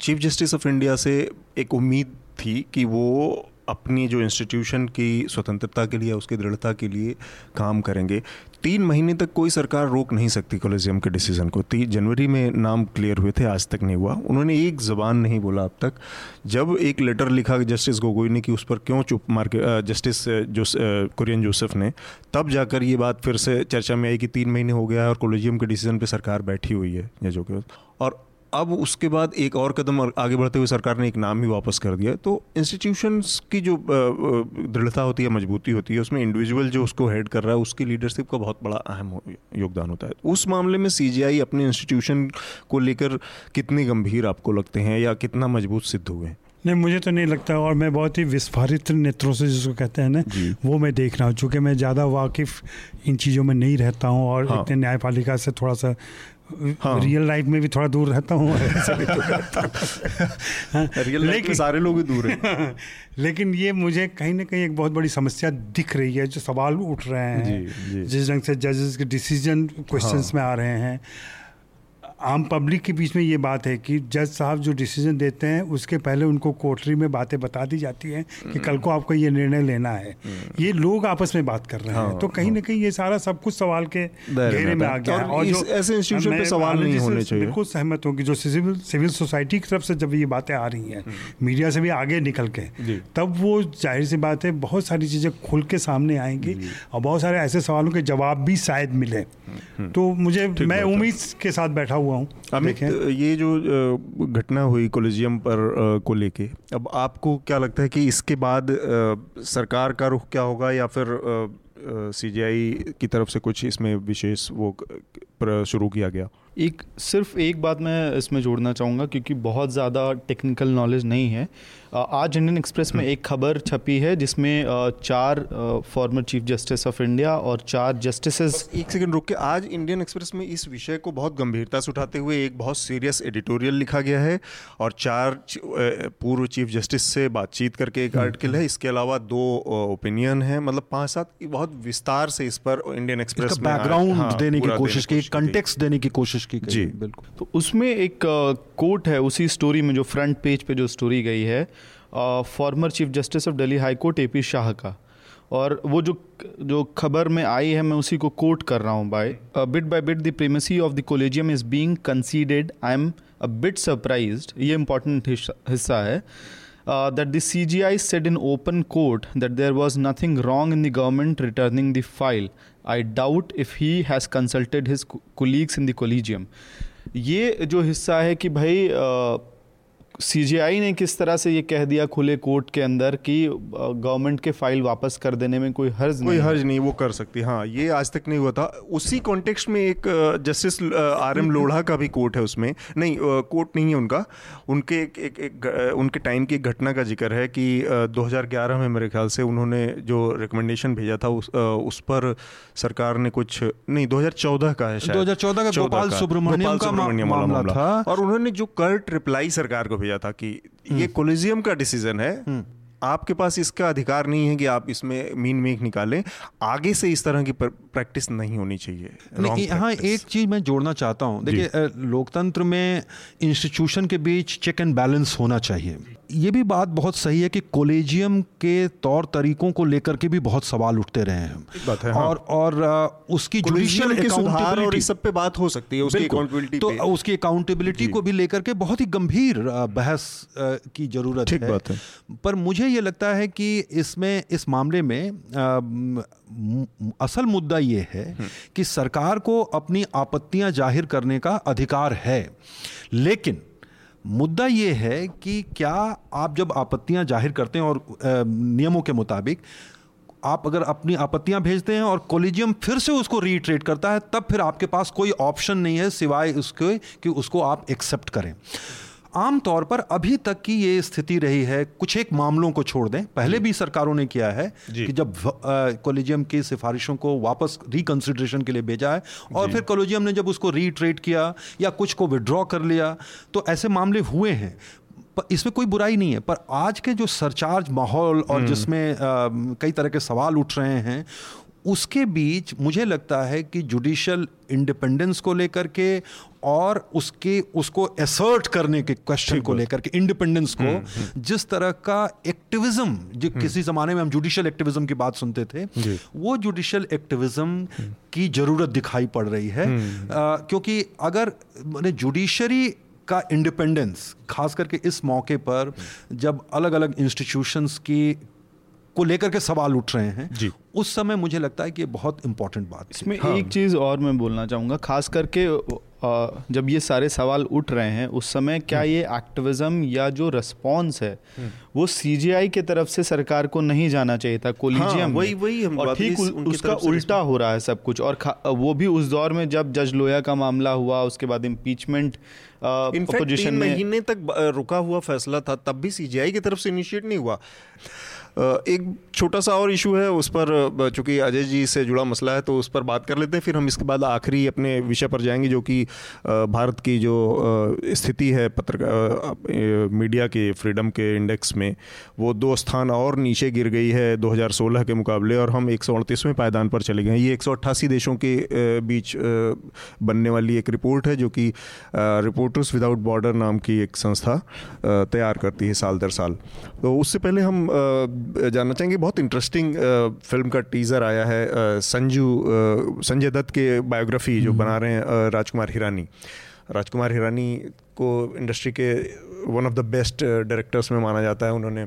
चीफ जस्टिस ऑफ़ इंडिया से एक उम्मीद थी कि वो अपनी जो इंस्टीट्यूशन की स्वतंत्रता के लिए, उसकी दृढ़ता के लिए काम करेंगे। तीन महीने तक कोई सरकार रोक नहीं सकती कॉलेजियम के डिसीज़न को। तीन जनवरी में नाम क्लियर हुए थे, आज तक नहीं हुआ। उन्होंने एक ज़बान नहीं बोला अब तक। जब एक लेटर लिखा जस्टिस गोगोई ने कि उस पर क्यों चुप मार के जस्टिस जो कुरियन जोसेफ ने, तब जाकर ये बात फिर से चर्चा में आई कि तीन महीने हो गया है और कॉलेजियम के डिसीज़न पर सरकार बैठी हुई है जजों के। और अब उसके बाद एक और कदम आगे बढ़ते हुए सरकार ने एक नाम ही वापस कर दिया तो इंस्टीट्यूशंस की जो दृढ़ता होती है मजबूती होती है उसमें इंडिविजुअल जो उसको हेड कर रहा है उसकी लीडरशिप का बहुत बड़ा अहम योगदान होता है। उस मामले में सीजीआई अपने इंस्टीट्यूशन को लेकर कितने गंभीर आपको लगते हैं या कितना मज़बूत सिद्ध हुए हैं? नहीं मुझे तो नहीं लगता और मैं बहुत ही विस्फारित नेत्रों से जिसको कहते हैं ना वो मैं देख रहा हूँ। चूँकि मैं ज़्यादा वाकिफ़ इन चीज़ों में नहीं रहता हूँ और हाँ। इतने न्यायपालिका से थोड़ा सा हाँ। रियल लाइफ में भी थोड़ा दूर रहता हूँ *laughs* रियल लाइफ *laughs* में सारे लोग ही दूर हैं *laughs* लेकिन ये मुझे कहीं ना कहीं एक बहुत बड़ी समस्या दिख रही है जो सवाल उठ रहे हैं जी, जी। जिस ढंग से जजेस के डिसीज़न क्वेश्चंस हाँ। में आ रहे हैं आम पब्लिक के बीच में ये बात है कि जज साहब जो डिसीज़न देते हैं उसके पहले उनको कोठरी में बातें बता दी जाती हैं कि कल को आपको ये निर्णय लेना है। ये लोग आपस में बात कर रहे हैं। हाँ, तो कहीं ना कहीं ये सारा सब कुछ सवाल के घेरे में आ गया और जो ऐसे इंस्टीट्यूशन पे सवाल नहीं होने चाहिए। बिल्कुल सहमत हूँ कि जो सिविल सिविल सोसाइटी की तरफ़ से जब ये बातें आ रही हैं मीडिया से भी आगे निकल के तब वो ज़ाहिर सी बात है बहुत सारी चीज़ें खुल के सामने आएँगी और बहुत सारे ऐसे सवालों के जवाब भी शायद मिले। तो मुझे मैं उम्मीद के साथ बैठा हुआ हुआ हूँ। अमित ये जो घटना हुई कोलिजियम पर को लेके अब आपको क्या लगता है कि इसके बाद सरकार का रुख क्या होगा या फिर सीजीआई की तरफ़ से कुछ इसमें विशेष वो शुरू किया गया? एक सिर्फ़ एक बात मैं इसमें जोड़ना चाहूँगा क्योंकि बहुत ज़्यादा टेक्निकल नॉलेज नहीं है। आज इंडियन एक्सप्रेस में एक खबर छपी है जिसमें चार former chief justice of India और चार जस्टिस एक सेकंड रुक के आज इंडियन एक्सप्रेस में इस विषय को बहुत गंभीरता से उठाते हुए एक बहुत सीरियस एडिटोरियल लिखा गया है और चार पूर्व चीफ जस्टिस से बातचीत करके एक आर्टिकल हम्म, है। हम्म। इसके अलावा दो ओपिनियन है मतलब पाँच सात बहुत विस्तार से इस पर इंडियन एक्सप्रेस बैकग्राउंड देने की कोशिश की कंटेक्स देने की कोशिश की जी। बिल्कुल। तो उसमें एक कोट है उसी स्टोरी में जो फ्रंट पेज पे जो स्टोरी गई है former chief justice of Delhi high court A P Shah का। और वो जो जो खबर में आई है मैं उसी को कोट कर रहा हूँ by bit by bit the primacy of the collegium is being conceded I am a bit surprised ये इंपॉर्टेंट हिस्सा है uh, that the CGI said in open court that there was nothing wrong in the government returning the file. I doubt if he has consulted his colleagues in the collegium ये जो हिस्सा है कि भाई आ, CGI ने किस तरह से ये कह दिया खुले कोर्ट के अंदर कि गवर्नमेंट के फ़ाइल वापस कर देने में कोई हर्ज कोई हर्ज नहीं वो कर सकती हाँ ये आज तक नहीं हुआ था। उसी कॉन्टेक्स्ट में एक जस्टिस आर एम लोढ़ा का भी कोर्ट है उसमें। नहीं कोर्ट नहीं है उनका। उनके एक, एक, एक उनके टाइम की एक घटना का ज़िक्र है कि 2011 में मेरे ख्याल से उन्होंने जो रिकमेंडेशन भेजा था उस उस पर सरकार ने कुछ नहीं 2014 का है शायद। 2014 का गोपाल सुब्रमण्यम का मामला था। और उन्होंने जो कर्ट रिप्लाई सरकार को भेजा था कि ये कोलिजियम का डिसीज़न है। हम्म। आपके पास इसका अधिकार नहीं है कि आप इसमें मीन मेक निकालें। आगे से इस तरह की प्रैक्टिस नहीं होनी चाहिए। यहाँ एक चीज़ मैं जोड़ना चाहता हूँ। देखिए लोकतंत्र में इंस्टीट्यूशन के बीच चेक एंड बैलेंस होना चाहिए। ये भी बात बहुत सही है कि कोलेजियम के तौर तरीकों को लेकर के भी बहुत सवाल उठते रहे हैं बात है, हाँ। और और उसकी जुडिशियल सुधार और इस सब पे बात हो सकती है उसकी अकाउंटेबिलिटी तो उसकी अकाउंटेबिलिटी को भी लेकर के बहुत ही गंभीर बहस की ज़रूरत है, बात है। पर मुझे ये लगता है कि इसमें इस मामले में असल मुद्दा ये है हम्म। कि सरकार को अपनी आपत्तियाँ ज़ाहिर करने का अधिकार है। लेकिन मुद्दा ये है कि क्या आप जब आपत्तियाँ ज़ाहिर करते हैं और नियमों के मुताबिक आप अगर अपनी आपत्तियाँ भेजते हैं और कॉलेजियम फिर से उसको रीट्रेट करता है, तब फिर आपके पास कोई ऑप्शन नहीं है सिवाय उसके कि उसको आप एक्सेप्ट करें। आमतौर पर अभी तक की ये स्थिति रही है कुछ एक मामलों को छोड़ दें। पहले भी सरकारों ने किया है कि जब कोलिजियम की सिफारिशों को वापस रिकंसिडरेशन के लिए भेजा है और फिर कोलिजियम ने जब उसको रीट्रेट किया या कुछ को विड्रॉ कर लिया तो ऐसे मामले हुए हैं। पर इसमें कोई बुराई नहीं है पर आज के जो सरचार्ज माहौल और हम्म। जिसमें कई तरह के सवाल उठ रहे हैं उसके बीच मुझे लगता है कि जुडिशल इंडिपेंडेंस को लेकर के और उसके उसको एसर्ट करने के क्वेश्चन को लेकर के इंडिपेंडेंस को हम्म, हम्म। जिस तरह का एक्टिविज्म जो हम्म। किसी जमाने में हम जुडिशियल एक्टिविज्म की बात सुनते थे वो जुडिशियल एक्टिविज्म की ज़रूरत दिखाई पड़ रही है। आ, क्योंकि अगर मैंने जुडिशरी का इंडिपेंडेंस खास करके इस मौके पर जब अलग अलग इंस्टीट्यूशंस की को लेकर के सवाल उठ रहे हैं जी उस समय मुझे लगता है कि ये बहुत इंपॉर्टेंट बात इसमें हाँ। एक चीज़ और मैं बोलना चाहूँगा खास करके जब ये सारे सवाल उठ रहे हैं उस समय क्या हम्म। ये एक्टिविज्म या जो रिस्पॉन्स है हम्म। वो सीजीआई के तरफ़ से सरकार को नहीं जाना चाहिए था कोलिजियम हाँ, वही वही हम और ठीक उसका उल्टा हो रहा है सब कुछ और वो भी उस दौर में जब जज लोया का मामला हुआ उसके बाद इम्पीचमेंट पोजिशन में महीने तक रुका हुआ फैसला था तब भी सीजीआई की तरफ़ से इनिशिएट नहीं हुआ एक छोटा सा और इशू है, उस पर चूँकि अजय जी से जुड़ा मसला है तो उस पर बात कर लेते हैं, फिर हम इसके बाद आखिरी अपने विषय पर जाएँगे, जो कि भारत की जो स्थिति है पत्रकार मीडिया के फ्रीडम के इंडेक्स में, वो दो स्थान और नीचे गिर गई है 2016 के मुकाबले, और हम एक पायदान पर चले गए हैं। ये एक सौ अट्ठासी देशों के बीच बनने वाली एक रिपोर्ट है, जो कि रिपोर्टर्स विदाउट बॉर्डर नाम की एक संस्था तैयार करती है साल दर साल। तो उससे पहले हम जानना चाहेंगे बहुत इंटरेस्टिंग फ़िल्म का टीज़र आया है संजू संजय दत्त के बायोग्राफी जो हम्म। बना रहे हैं राजकुमार हिरानी। राजकुमार हिरानी को इंडस्ट्री के one of the best directors में माना जाता है। उन्होंने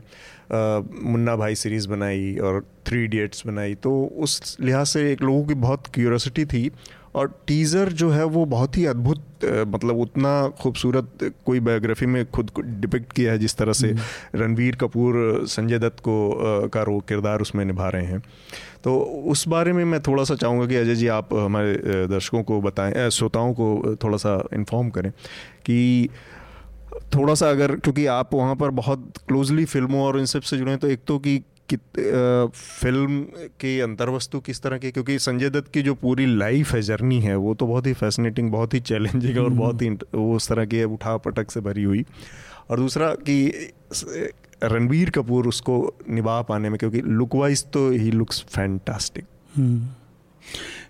मुन्ना भाई सीरीज़ बनाई और थ्री इडियट्स बनाई। तो उस लिहाज से एक लोगों की बहुत क्यूरोसिटी थी। और टीज़र जो है वो बहुत ही अद्भुत मतलब उतना खूबसूरत कोई बायोग्राफी में खुद को डिपिक्ट किया है जिस तरह से हम्म। रणवीर कपूर संजय दत्त को का रो किरदार उसमें निभा रहे हैं तो उस बारे में मैं थोड़ा सा चाहूँगा कि अजय जी आप हमारे दर्शकों को बताएँ श्रोताओं को थोड़ा सा इन्फॉर्म करें कि थोड़ा सा अगर क्योंकि आप वहाँ पर बहुत क्लोजली फ़िल्मों और इन सबसे जुड़े हैं तो एक तो कि कि फ़िल्म की अंतर्वस्तु किस तरह की? क्योंकि संजय दत्त की जो पूरी लाइफ है जर्नी है वो तो बहुत ही फैसिनेटिंग बहुत ही चैलेंजिंग और बहुत ही वो उस तरह की उठा पटक से भरी हुई। और दूसरा कि रणबीर कपूर उसको निभा पाने में क्योंकि लुक वाइज तो ही लुक्स फैंटास्टिक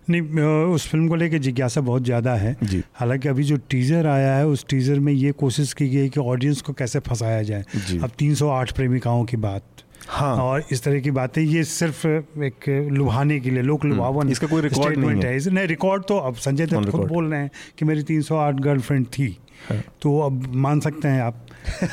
नहीं उस फ़िल्म को लेकर जिज्ञासा बहुत ज़्यादा है। हालाँकि अभी जो टीज़र आया है उस टीज़र में ये कोशिश की गई कि ऑडियंस को कैसे फंसाया जाए। अब 308 प्रेमिकाओं की बात। हाँ और इस तरह की बातें ये सिर्फ़ एक लुभाने के लिए लोक हम्म, लुभावन इसका कोई रिकॉर्ड नहीं है नहीं रिकॉर्ड तो अब संजय दत्त खुद बोल रहे हैं कि मेरी 308 गर्लफ्रेंड थी हाँ। तो अब मान सकते हैं आप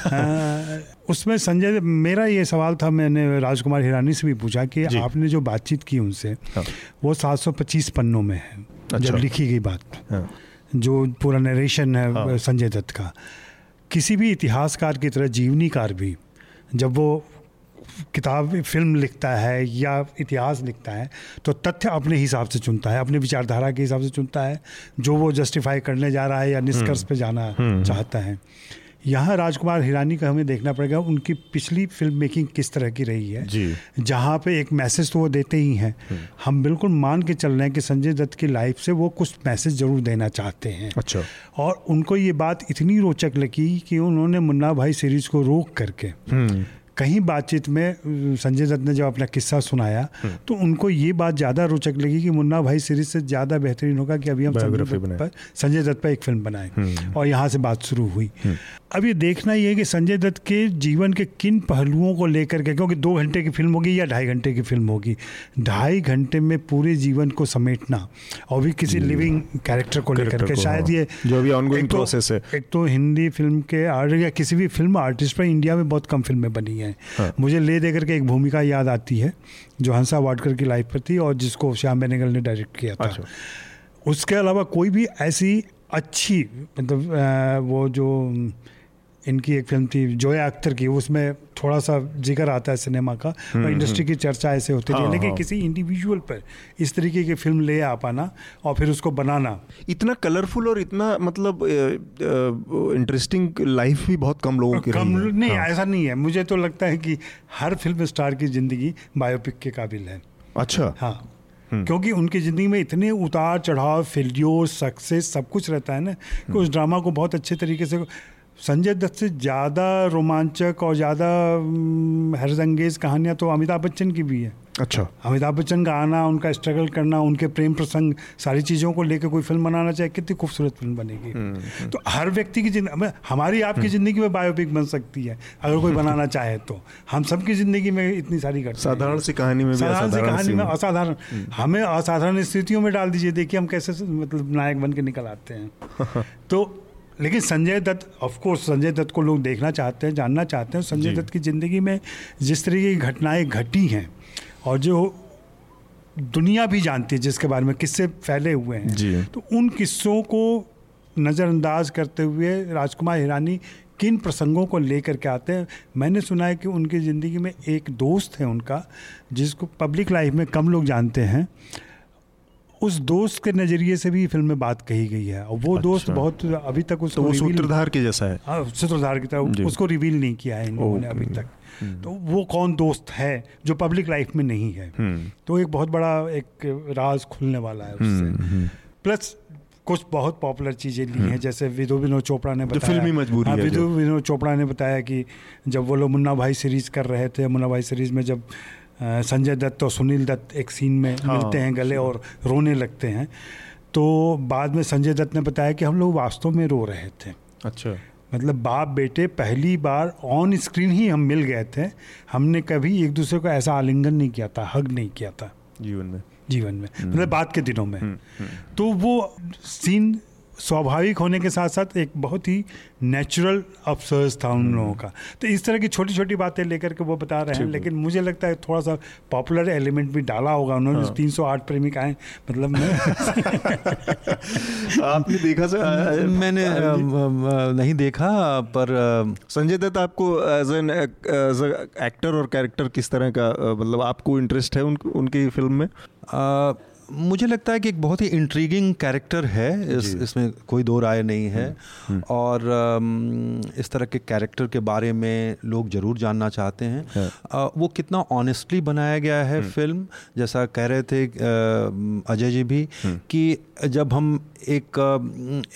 आ, *laughs* उसमें संजय मेरा ये सवाल था मैंने राजकुमार हिरानी से भी पूछा कि आपने जो बातचीत की उनसे हाँ। वो 725 पन्नों में है अच्छा। जब लिखी गई बात हाँ। जो पूरा नरेशन है हाँ। संजय दत्त का किसी भी इतिहासकार की तरह जीवनीकार भी जब वो किताब फ़िल्म लिखता है या इतिहास लिखता है तो तथ्य अपने हिसाब से चुनता है अपने विचारधारा के हिसाब से चुनता है जो वो जस्टिफाई करने जा रहा है या निष्कर्ष पे जाना चाहता है। यहाँ राजकुमार हिरानी का हमें देखना पड़ेगा उनकी पिछली फ़िल्म मेकिंग किस तरह की रही है। जी। जहाँ पे एक मैसेज तो वो देते ही हैं। हम बिल्कुल मान के चल रहे हैं कि संजय दत्त की लाइफ से वो कुछ मैसेज ज़रूर देना चाहते हैं। अच्छा। और उनको ये बात इतनी रोचक लगी कि उन्होंने मुन्ना भाई सीरीज़ को रोक करके कहीं बातचीत में संजय दत्त ने जब अपना किस्सा सुनाया तो उनको ये बात ज़्यादा रोचक लगी कि मुन्ना भाई सीरीज़ से ज़्यादा बेहतरीन होगा कि अभी हम संजय दत्त पर संजय दत्त पर एक फ़िल्म बनाएँ। और यहाँ से बात शुरू हुई। अब ये देखना ये है कि संजय दत्त के जीवन के किन पहलुओं को लेकर के क्योंकि दो घंटे की फ़िल्म होगी या ढाई घंटे की फ़िल्म होगी ढाई घंटे में पूरे जीवन को समेटना और भी किसी लिविंग कैरेक्टर को लेकर के शायद हाँ। ये जो भी ऑनगोइंग प्रोसेस है। एक तो हिंदी फ़िल्म के आर्ट या किसी भी फ़िल्म आर्टिस्ट पर इंडिया में बहुत कम फ़िल्में बनी हैं। हाँ। मुझे ले देकर के एक भूमिका याद आती है जो हंसा वाडकर की लाइफ पर थी और जिसको श्याम बेनेगल ने डायरेक्ट किया था अच्छा। उसके अलावा कोई भी ऐसी अच्छी मतलब वो जो इनकी एक फ़िल्म थी जोया अख्तर की उसमें थोड़ा सा ज़िक्र आता है सिनेमा का और इंडस्ट्री हम्म, की हम्म। चर्चा ऐसे होती हाँ, लेकिन हाँ. किसी इंडिविजुअल पर इस तरीके की फ़िल्म ले आ पाना और फिर उसको बनाना इतना कलरफुल और इतना मतलब इंटरेस्टिंग लाइफ भी बहुत कम लोगों की कम नहीं हाँ. ऐसा नहीं है मुझे तो लगता है कि हर फ़िल्म स्टार की ज़िंदगी बायोपिक के काबिल है अच्छा हाँ हम्म। क्योंकि उनकी ज़िंदगी में इतने उतार चढ़ाव फेलियोर सक्सेस सब कुछ रहता है ना कि उस ड्रामा को बहुत अच्छे तरीके से संजय दत्त से ज़्यादा रोमांचक और ज़्यादा हरजंगेज कहानियाँ तो अमिताभ बच्चन की भी है। अच्छा। अमिताभ बच्चन का आना उनका स्ट्रगल करना उनके प्रेम प्रसंग सारी चीज़ों को लेकर कोई फ़िल्म बनाना चाहे कितनी खूबसूरत फ़िल्म बनेगी। हम्म, हम्म। तो हर व्यक्ति की ज़िंदगी हमारी आपकी हम्म। ज़िंदगी में बायोपिक बन सकती है अगर कोई बनाना *laughs* चाहे तो। हम सबकी ज़िंदगी में इतनी सारी घटना साधारण सी कहानी में साधारण सी कहानी में असाधारण। हमें असाधारण स्थितियों में डाल दीजिए देखिए हम कैसे मतलब नायक बन के निकल आते हैं। *laughs* तो लेकिन संजय दत्त ऑफ़ कोर्स संजय दत्त को लोग देखना चाहते हैं जानना चाहते हैं। संजय दत्त की ज़िंदगी में जिस तरीके की घटनाएँ घटी हैं और जो दुनिया भी जानती है जिसके बारे में किस्से फैले हुए हैं। तो उन किस्सों को नज़रअंदाज करते हुए राजकुमार हिरानी किन प्रसंगों को लेकर के आते हैं? मैंने सुना है कि उनकी ज़िंदगी में एक दोस्त है उनका जिसको पब्लिक लाइफ में कम लोग जानते हैं। उस दोस्त के नज़रिए से भी फ़िल्म में बात कही गई है। और वो अच्छा। दोस्त बहुत अभी तक उसको तो वो सूत्रधार के जैसा है? हाँ सूत्रधार की तरह। उसको रिवील नहीं किया है इन लोगों ने अभी तक। हम्म। तो वो कौन दोस्त है जो पब्लिक लाइफ में नहीं है? हम्म। तो एक बहुत बड़ा एक राज खुलने वाला है उससे। प्लस हम्म, कुछ बहुत पॉपुलर चीज़ें ली हैं जैसे विदो विनोद चोपड़ा ने बताया। फिल्मी मजबूरी हाँ, विदो विनोद चोपड़ा ने बताया कि जब वो लोग मुन्ना भाई सीरीज़ कर रहे थे मुन्ना भाई सीरीज़ में जब संजय दत्त और सुनील दत्त एक सीन में हाँ, मिलते हैं गले और रोने लगते हैं। तो बाद में संजय दत्त ने बताया कि हम लोग वास्तव में रो रहे थे। अच्छा। मतलब बाप बेटे पहली बार ऑन स्क्रीन ही हम मिल गए थे। हमने कभी एक दूसरे को ऐसा आलिंगन नहीं किया था हग नहीं किया था। जीवन में। जीवन में। हम्म। मतलब बात के दिनों में। हम्म, हम्म। तो वो सीन स्वाभाविक होने के साथ साथ एक बहुत ही नेचुरल अफसर्स था उन लोगों का। तो इस तरह की छोटी छोटी बातें लेकर के वो बता रहे हैं लेकिन मुझे लगता है थोड़ा सा पॉपुलर एलिमेंट भी डाला होगा उन्होंने हाँ। तीन सौ आठ प्रेमिकाएँ मतलब मैं *laughs* आपने देखा सर? *laughs* मैंने नहीं देखा पर संजय दत्त आपको एज एन एज एक्टर और कैरेक्टर किस तरह का मतलब आपको इंटरेस्ट है उन, उनकी फ़िल्म में? आ, मुझे लगता है कि एक बहुत ही इंट्रीगिंग कैरेक्टर है। इस इसमें कोई दो राय नहीं है। हुँ, हुँ. और इस तरह के कैरेक्टर के बारे में लोग ज़रूर जानना चाहते हैं। वो कितना ऑनेस्टली बनाया गया है हम्म। फ़िल्म जैसा कह रहे थे अजय जी भी कि जब हम एक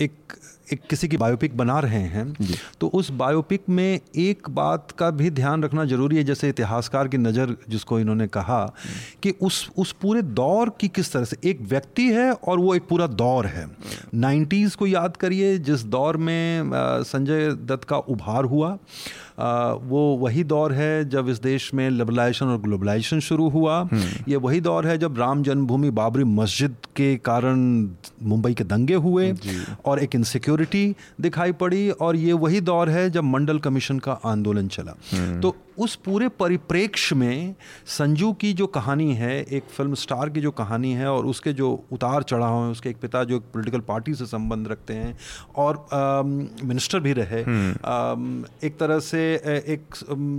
एक एक किसी की बायोपिक बना रहे हैं तो उस बायोपिक में एक बात का भी ध्यान रखना ज़रूरी है जैसे इतिहासकार की नज़र जिसको इन्होंने कहा कि उस उस पूरे दौर की किस तरह से एक व्यक्ति है और वो एक पूरा दौर है। नाइन्टीज़ को याद करिए जिस दौर में संजय दत्त का उभार हुआ वो वही दौर है जब इस देश में लिबरलाइजेशन और ग्लोबलाइजेशन शुरू हुआ हम्म। ये वही दौर है जब राम जन्मभूमि बाबरी मस्जिद के कारण मुंबई के दंगे हुए और एक इनसिक्योरिटी दिखाई पड़ी और ये वही दौर है जब मंडल कमीशन का आंदोलन चला हम्म। तो उस पूरे परिप्रेक्ष्य में संजू की जो कहानी है एक फ़िल्म स्टार की जो कहानी है और उसके जो उतार चढ़ाव हैं उसके एक पिता जो एक पोलिटिकल पार्टी से संबंध रखते हैं और मिनिस्टर भी रहे हम्म। एक तरह से एक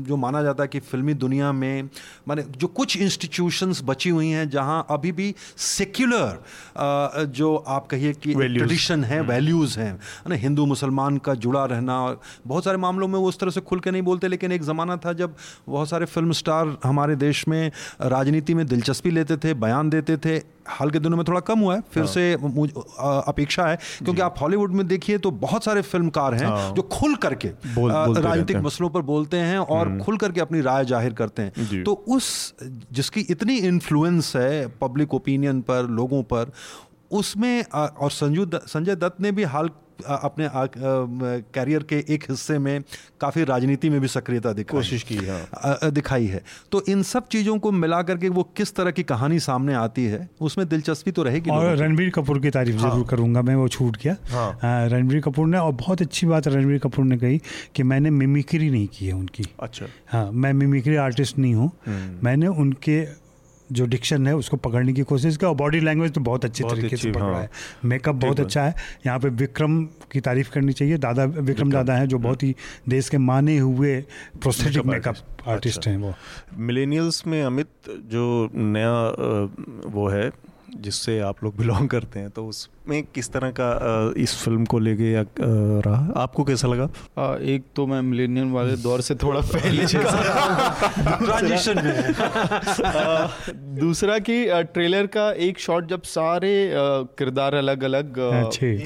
जो माना जाता है कि फिल्मी दुनिया में माने जो कुछ इंस्टीट्यूशंस बची हुई हैं जहाँ अभी भी सेक्युलर जो आप कहिए कि ट्रेडिशन है वैल्यूज़ हम्म। हैं ना हिंदू मुसलमान का जुड़ा रहना बहुत सारे मामलों में वो उस तरह से खुल के नहीं बोलते लेकिन एक ज़माना था जब बहुत सारे फ़िल्म स्टार हमारे देश में राजनीति में दिलचस्पी लेते थे बयान देते थे हाल के दिनों में थोड़ा कम हुआ है फिर हाँ। से अपेक्षा है क्योंकि आप हॉलीवुड में देखिए तो बहुत सारे फिल्मकार हैं हाँ। जो खुल करके राजनीतिक मसलों पर बोलते हैं और हम्म। खुल करके अपनी राय ज़ाहिर करते हैं तो उस जिसकी इतनी इन्फ्लुएंस है पब्लिक ओपिनियन पर लोगों पर उसमें और संजू संजय दत्त ने भी हाल अपने कैरियर के एक हिस्से में काफ़ी राजनीति में भी सक्रियता दिखाई। कोशिश की है। दिखाई है। तो इन सब चीज़ों को मिला करके वो किस तरह की कहानी सामने आती है उसमें दिलचस्पी तो रहेगी और रणबीर कपूर की तारीफ़ हाँ। ज़रूर करूँगा मैं वो छूट गया। हाँ। रणबीर कपूर ने और बहुत अच्छी बात रणबीर कपूर ने कही कि मैंने मिमिक्री नहीं की है उनकी। अच्छा। हाँ मैं मिमिक्री आर्टिस्ट नहीं हूँ। हम्म। मैंने उनके जो डिक्शन है उसको पकड़ने की कोशिश की और बॉडी लैंग्वेज तो बहुत अच्छे तरीके से पकड़ा हाँ। है। मेकअप बहुत अच्छा है। यहाँ पे विक्रम की तारीफ़ करनी चाहिए। दादा विक्रम दादा हैं जो हाँ। बहुत ही देश के माने हुए प्रोस्थेटिक मेकअप आर्टिस्ट हैं वो। मिलेनियल्स में अमित जो नया वो है जिससे आप लोग बिलोंग करते हैं तो उसमें किस तरह का इस फ़िल्म को लेके रहा? आपको कैसा लगा? आ, एक तो मैं मिलेनियम वाले दौर से थोड़ा *laughs* पहले ट्रांजिशन में। दूसरा कि ट्रेलर का एक शॉट जब सारे किरदार अलग अलग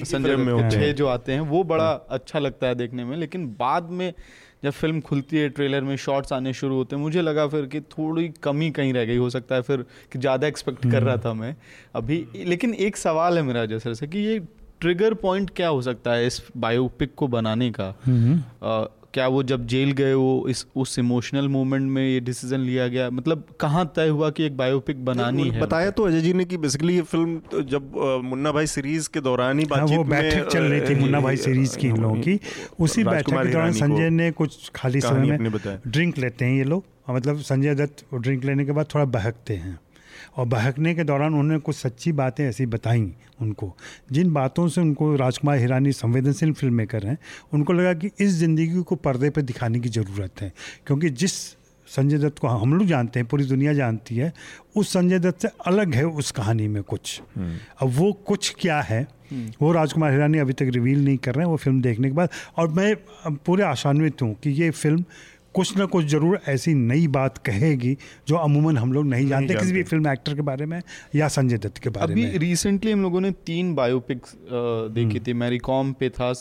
संजय में छह जो आते हैं वो बड़ा हाँ। अच्छा लगता है देखने में लेकिन बाद में जब फ़िल्म खुलती है ट्रेलर में शॉर्ट्स आने शुरू होते हैं मुझे लगा फिर कि थोड़ी कमी कहीं रह गई हो सकता है फिर कि ज़्यादा एक्सपेक्ट कर रहा था मैं। अभी लेकिन एक सवाल है मेरा जैसे से कि ये ट्रिगर पॉइंट क्या हो सकता है इस बायोपिक को बनाने का? क्या वो जब जेल गए वो इस उस इमोशनल मोमेंट में ये डिसीज़न लिया गया? मतलब कहाँ तय हुआ कि एक बायोपिक बनानी है? बताया तो अजय जी ने कि बेसिकली ये फ़िल्म तो जब मुन्ना भाई सीरीज़ के दौरान ही हाँ, बातचीत वो बैठक चल रही थी मुन्ना भाई सीरीज़ की इन लोगों की। उसी बैठक के दौरान संजय ने कुछ खाली समय में ड्रिंक लेते हैं ये लोग। मतलब संजय दत्त ड्रिंक लेने के बाद थोड़ा बहकते हैं। और बहकने के दौरान उन्होंने कुछ सच्ची बातें ऐसी बताई उनको जिन बातों से उनको राजकुमार हिरानी संवेदनशील फ़िल्म मेकर हैं उनको लगा कि इस ज़िंदगी को पर्दे पर दिखाने की ज़रूरत है क्योंकि जिस संजय दत्त को हम लोग जानते हैं पूरी दुनिया जानती है उस संजय दत्त से अलग है उस कहानी में कुछ हम्म। अब वो कुछ क्या है हम्म। वो राजकुमार हिरानी अभी तक रिवील नहीं कर रहे हैं वो फ़िल्म देखने के बाद और मैं पूरे आशान्वित हूँ कि ये फ़िल्म कुछ ना कुछ ज़रूर ऐसी नई बात कहेगी जो अमूमन हम लोग नहीं जानते किसी भी फ़िल्म एक्टर के बारे में या संजय दत्त के बारे अभी में। अभी रिसेंटली हम लोगों ने तीन बायोपिक देखी हम्म। थी। मैरी कॉम पे था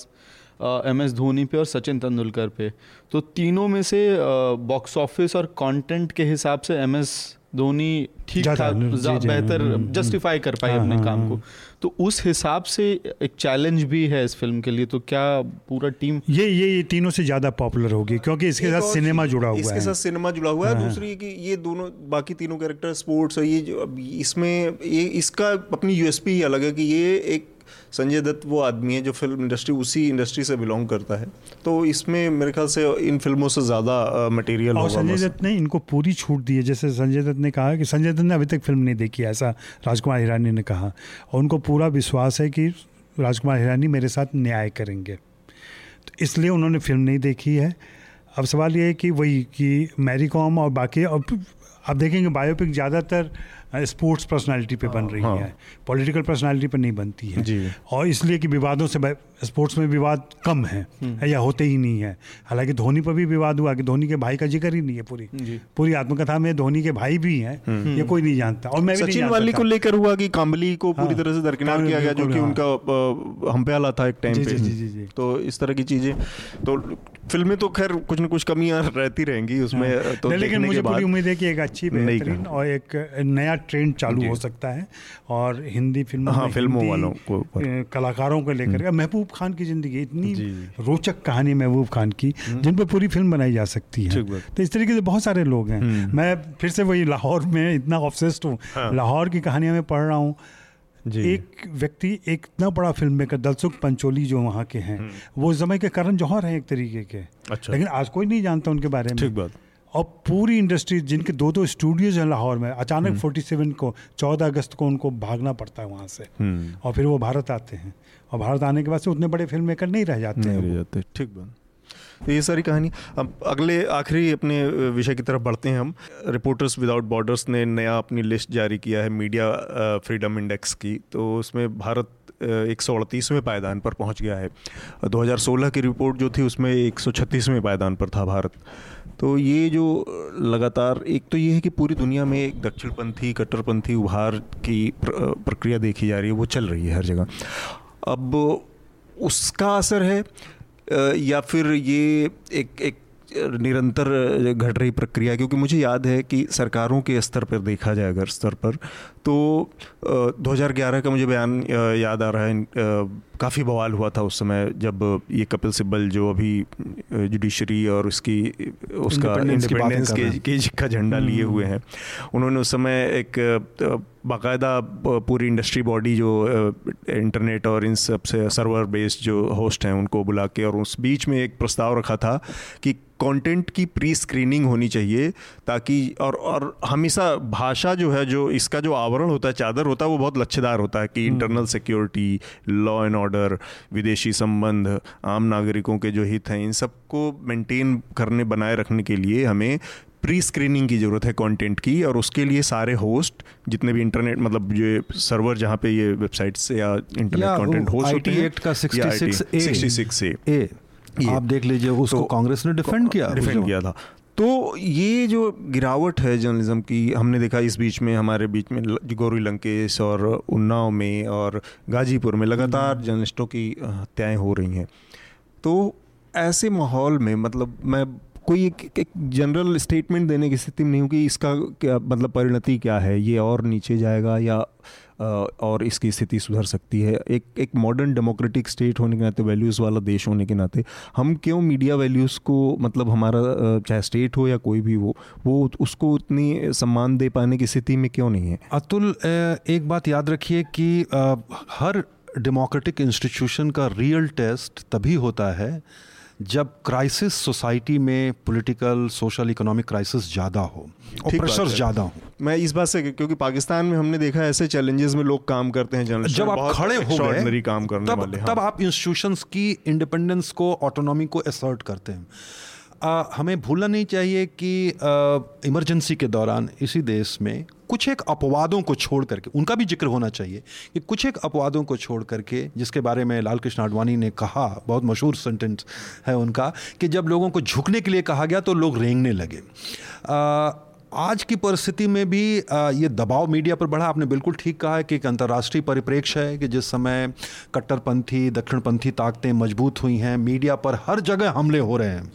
एम एस धोनी पे और सचिन तेंदुलकर पे। तो तीनों में से बॉक्स ऑफ़िस और कंटेंट के हिसाब से एम एस धोनी ठीक ठाक बेहतर जस्टिफाई कर पाए हाँ, अपने हाँ, काम हाँ। को। तो उस हिसाब से एक चैलेंज भी है इस फ़िल्म के लिए तो क्या पूरा टीम ये ये ये तीनों से ज़्यादा पॉपुलर होगी क्योंकि इसके साथ सिनेमा जुड़ा हुआ है। इसके साथ सिनेमा जुड़ा हुआ है दूसरी कि ये दोनों बाकी तीनों कैरेक्टर स्पोर्ट्स और ये इसमें ये इसका अपनी यूएसपी ही अलग है कि ये एक संजय दत्त वो आदमी है जो फ़िल्म इंडस्ट्री उसी इंडस्ट्री से बिलोंग करता है। तो इसमें मेरे ख्याल से इन फ़िल्मों से ज़्यादा मटेरियल और संजय दत्त ने इनको पूरी छूट दी है। जैसे संजय दत्त ने कहा कि संजय दत्त ने अभी तक फ़िल्म नहीं देखी ऐसा राजकुमार हिरानी ने कहा। और उनको पूरा विश्वास है कि राजकुमार हिरानी मेरे साथ न्याय करेंगे। तो इसलिए उन्होंने फ़िल्म नहीं देखी है। अब सवाल ये है कि वही कि मैरी कॉम और बाकी अब आप देखेंगे बायोपिक ज़्यादातर स्पोर्ट्स पर्सनालिटी पे बन रही हाँ, है पॉलिटिकल पर्सनालिटी पर नहीं बनती है। और इसलिए कि विवादों से स्पोर्ट्स में विवाद कम है। या होते ही नहीं है हालाँकि धोनी पर भी विवाद हुआ कि धोनी के भाई का ज़िक्र ही नहीं है पूरी पूरी आत्मकथा में धोनी के भाई भी हैं हम्म। ये कोई नहीं जानता और मैं सचिन वाली को लेकर हुआ कि काम्बली को पूरी हाँ। तरह से दरकिनार किया गया जो कि हाँ। उनका हम पे आला था एक टाइम पे तो इस तरह की चीज़ें तो फ़िल्में तो खैर कुछ न कुछ कमियाँ रहती रहेंगी उसमें हाँ। तो लेकिन मुझे पूरी उम्मीद है कि एक अच्छी बेहतरीन और एक नया ट्रेंड चालू हो सकता है और हिंदी फ़िल्मों हाँ, फ़िल्मों वालों को कलाकारों को लेकर हम्म। महबूब खान की ज़िंदगी इतनी रोचक कहानी महबूब खान की हम्म। जिन पर पूरी फ़िल्म बनाई जा सकती है। तो इस तरीके से बहुत सारे लोग हैं। हम्म। मैं फिर से वही लाहौर में इतना ऑब्सेस्ड हूँ। हाँ। लाहौर की कहानियाँ मैं पढ़ रहा हूँ। एक व्यक्ति एक इतना बड़ा फ़िल्म मेकर दलसुख पंचोली जो वहाँ के हैं वो समय के करण जौहर हैं एक तरीके के। अच्छा। लेकिन आज कोई नहीं जानता उनके बारे में। ठीक बात। और पूरी इंडस्ट्री जिनके दो दो स्टूडियोज हैं लाहौर में अचानक फोर्टी सेवन को चौदह अगस्त को उनको भागना पड़ता है वहाँ से। और फिर वो भारत आते हैं। और भारत आने के बाद से उतने बड़े फ़िल्म मेकर नहीं रह जाते नहीं रह जाते ठीक बात। तो ये सारी कहानी अब अगले आखिरी अपने विषय की तरफ़ बढ़ते हैं हम। रिपोर्टर्स विदाउट बॉर्डर्स ने नया अपनी लिस्ट जारी किया है मीडिया फ्रीडम इंडेक्स की। तो उसमें भारत एक सौ अड़तीसवें पायदान पर पहुँच गया है। 2016 की रिपोर्ट जो थी, उसमें एक सौ छत्तीसवें पायदान पर था भारत। तो ये जो लगातार, एक तो ये है कि पूरी दुनिया में एक दक्षिणपंथी, कट्टरपंथी उभार की प्रक्रिया देखी जा रही है, वो चल रही है हर जगह। अब उसका असर है या फिर ये एक एक निरंतर घट रही प्रक्रिया, क्योंकि मुझे याद है कि सरकारों के स्तर पर देखा जाए, अगर स्तर पर तो 2011 का मुझे बयान याद आ रहा है काफ़ी बवाल हुआ था उस समय जब ये कपिल सिब्बल जो अभी जुडिशरी और उसकी उसका इंडिपेंडेंस के, के का झंडा लिए हम्म। हुए हैं उन्होंने उस समय एक बाकायदा पूरी इंडस्ट्री बॉडी जो इंटरनेट और इन सबसे सर्वर बेस्ड जो होस्ट हैं उनको बुला के और उस बीच में एक प्रस्ताव रखा था कि कंटेंट की प्री स्क्रीनिंग होनी चाहिए ताकि और और हमेशा भाषा जो है जो इसका जो आवरण होता है चादर होता है वो बहुत लच्छेदार होता है कि internal security law and order विदेशी संबंध आम नागरिकों के जो हित हैं इन सबको मेंटेन करने बनाए रखने के लिए हमें प्री स्क्रीनिंग की ज़रूरत है कंटेंट की और उसके लिए सारे होस्ट जितने भी इंटरनेट मतलब ये सर्वर जहाँ पे ये वेबसाइट्स या इंटरनेट कंटेंट होस्ट होते हैं एक्ट का 66 ए 66 ए आप देख लीजिए उसको तो, कांग्रेस ने डिफेंड किया। डिफेंड किया था। तो ये जो गिरावट है जर्नलिज्म की हमने देखा इस बीच में हमारे बीच में गौरी लंकेश और उन्नाव में और गाजीपुर में लगातार हम्म। जर्नलिस्टों की हत्याएँ हो रही हैं तो ऐसे माहौल में मतलब मैं कोई एक, एक जनरल स्टेटमेंट देने की स्थिति में नहीं हूँ कि इसका क्या मतलब परिणति क्या है ये और नीचे जाएगा या और इसकी स्थिति सुधर सकती है। एक एक मॉडर्न डेमोक्रेटिक स्टेट होने के नाते वैल्यूज़ वाला देश होने के नाते, हम क्यों मीडिया वैल्यूज़ को मतलब हमारा चाहे स्टेट हो या कोई भी हो, वो उसको उतनी सम्मान दे पाने की स्थिति में क्यों नहीं है? अतुल एक बात याद रखिए कि हर डेमोक्रेटिक इंस्टीट्यूशन का रियल टेस्ट तभी होता है जब क्राइसिस सोसाइटी में पॉलिटिकल सोशल इकोनॉमिक क्राइसिस ज़्यादा हो और प्रेशर ज़्यादा हो। मैं इस बात से क्योंकि पाकिस्तान में हमने देखा ऐसे चैलेंजेस में लोग काम करते हैं जब आप खड़े हो गए काम करने तब, वाले हाँ। तब आप इंस्टीट्यूशंस की इंडिपेंडेंस को ऑटोनॉमी को असर्ट करते हैं। आ, हमें भूलना नहीं चाहिए कि इमरजेंसी के दौरान इसी देश में कुछ एक अपवादों को छोड़ करके उनका भी ज़िक्र होना चाहिए कि कुछ एक अपवादों को छोड़ करके जिसके बारे में लाल कृष्ण आडवाणी ने कहा बहुत मशहूर सेंटेंस है उनका कि जब लोगों को झुकने के लिए कहा गया तो लोग रेंगने लगे। आ, आज की परिस्थिति में भी ये दबाव मीडिया पर बढ़ा। आपने बिल्कुल ठीक कहा है कि एक अंतर्राष्ट्रीय परिप्रेक्ष्य है कि जिस समय कट्टरपंथी, दक्षिणपंथी ताकतें मज़बूत हुई हैं, मीडिया पर हर जगह हमले हो रहे हैं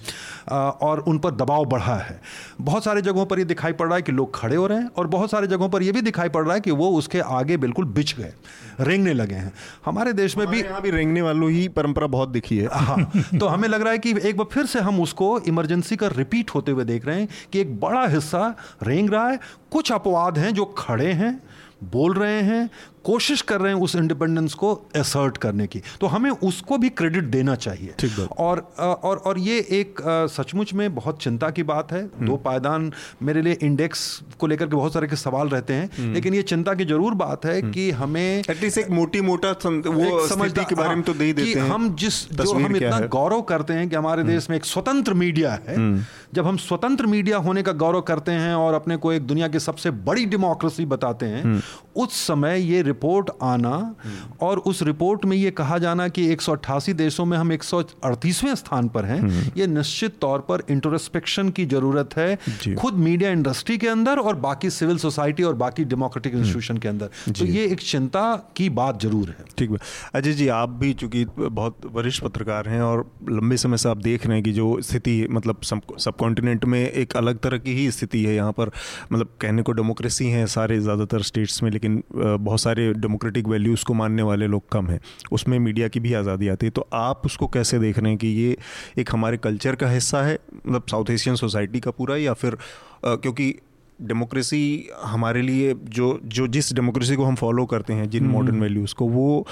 और उन पर दबाव बढ़ा है। बहुत सारे जगहों पर ये दिखाई पड़ रहा है कि लोग खड़े हो रहे हैं और बहुत सारे जगहों पर यह भी दिखाई पड़ रहा है कि वो उसके आगे बिल्कुल बिछ गए। रेंगने लगे हैं। हमारे देश में भी यहाँ भी रेंगने वालों ही परंपरा बहुत दिखी है। हाँ तो हमें लग रहा है कि एक बार फिर से हम उसको इमरजेंसी का रिपीट होते हुए देख रहे हैं कि एक बड़ा हिस्सा रेंग रहा है। कुछ अपवाद हैं जो खड़े हैं बोल रहे हैं कोशिश कर रहे हैं उस इंडिपेंडेंस को असर्ट करने की। तो हमें उसको भी क्रेडिट देना चाहिए। और और और ये एक सचमुच में बहुत चिंता की बात है। हम्म। दो पायदान मेरे लिए इंडेक्स को लेकर के बहुत सारे के सवाल रहते हैं। हम्म। लेकिन ये चिंता की ज़रूर बात है हम्म। कि हमें एटलीस्ट एक मोटी मोटा वो समझदार के बारे में तो दे देते हैं। हम जिस जो हम इतना गौरव करते हैं कि हमारे देश में एक स्वतंत्र मीडिया है। जब हम स्वतंत्र मीडिया होने का गौरव करते हैं और अपने को एक दुनिया की सबसे बड़ी डेमोक्रेसी बताते हैं उस समय ये रिपोर्ट आना और उस रिपोर्ट में ये कहा जाना कि एक सौ अट्ठासी देशों में हम एक स्थान पर हैं। ये निश्चित तौर पर इंट्रोस्पेक्शन की ज़रूरत है खुद मीडिया इंडस्ट्री के अंदर और बाकी सिविल सोसाइटी और बाकी डेमोक्रेटिक इंस्टीट्यूशन के अंदर। तो ये एक चिंता की बात ज़रूर है। ठीक है अजय जी आप भी चूँकि बहुत वरिष्ठ पत्रकार हैं और लंबे समय से आप देख रहे हैं कि जो स्थिति मतलब सब कॉन्टिनेंट में एक अलग तरह की ही स्थिति है। यहाँ पर मतलब कहने को डेमोक्रेसी है सारे ज़्यादातर स्टेट्स में लेकिन बहुत सारे डेमोक्रेटिक वैल्यूज़ को मानने वाले लोग कम हैं। उसमें मीडिया की भी आज़ादी आती है। तो आप उसको कैसे देख रहे हैं कि ये एक हमारे कल्चर का हिस्सा है मतलब साउथ एशियन सोसाइटी का पूरा या फिर आ, क्योंकि डेमोक्रेसी हमारे लिए जो जो जिस डेमोक्रेसी को हम फॉलो करते हैं जिन मॉडर्न हम्म। वैल्यूज़ को वो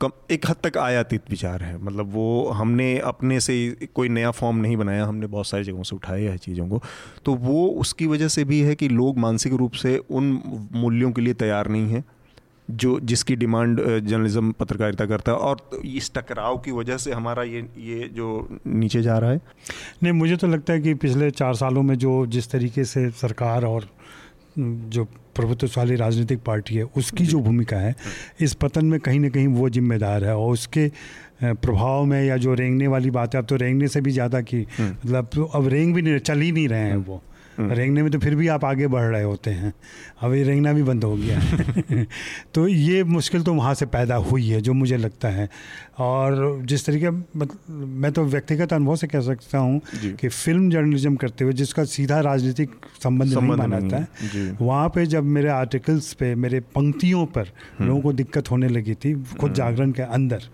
कम एक हद तक आयातित विचार है। मतलब वो हमने अपने से कोई नया फॉर्म नहीं बनाया हमने बहुत सारी जगहों से उठाए हैं चीज़ों को। तो वो उसकी वजह से भी है कि लोग मानसिक रूप से उन मूल्यों के लिए तैयार नहीं हैं। जो जिसकी डिमांड जर्नलिज्म पत्रकारिता करता है और इस टकराव की वजह से हमारा ये ये जो नीचे जा रहा है नहीं मुझे तो लगता है कि पिछले चार सालों में जो जिस तरीके से सरकार और जो प्रभुत्वशाली राजनीतिक पार्टी है उसकी जो भूमिका है इस पतन में कहीं ना कहीं वो जिम्मेदार है और उसके प्रभाव में या जो रेंगने वाली बात है अब तो रेंगने से भी ज़्यादा की हम्म। मतलब तो अब रेंग भी नहीं चल ही नहीं रहे हैं वो हम्म। रेंगने में तो फिर भी आप आगे बढ़ रहे होते हैं। अब ये रेंगना भी बंद हो गया है। *laughs* तो ये मुश्किल तो वहाँ से पैदा हुई है जो मुझे लगता है। और जिस तरीके मतलब मैं तो व्यक्तिगत अनुभव से कह सकता हूँ कि फ़िल्म जर्नलिज्म करते हुए जिसका सीधा राजनीतिक संबंध नहीं माना जाता है। वहाँ पे जब मेरे आर्टिकल्स पे मेरे पंक्तियों पर हम्म। लोगों को दिक्कत होने लगी थी खुद हम्म। जागरण के अंदर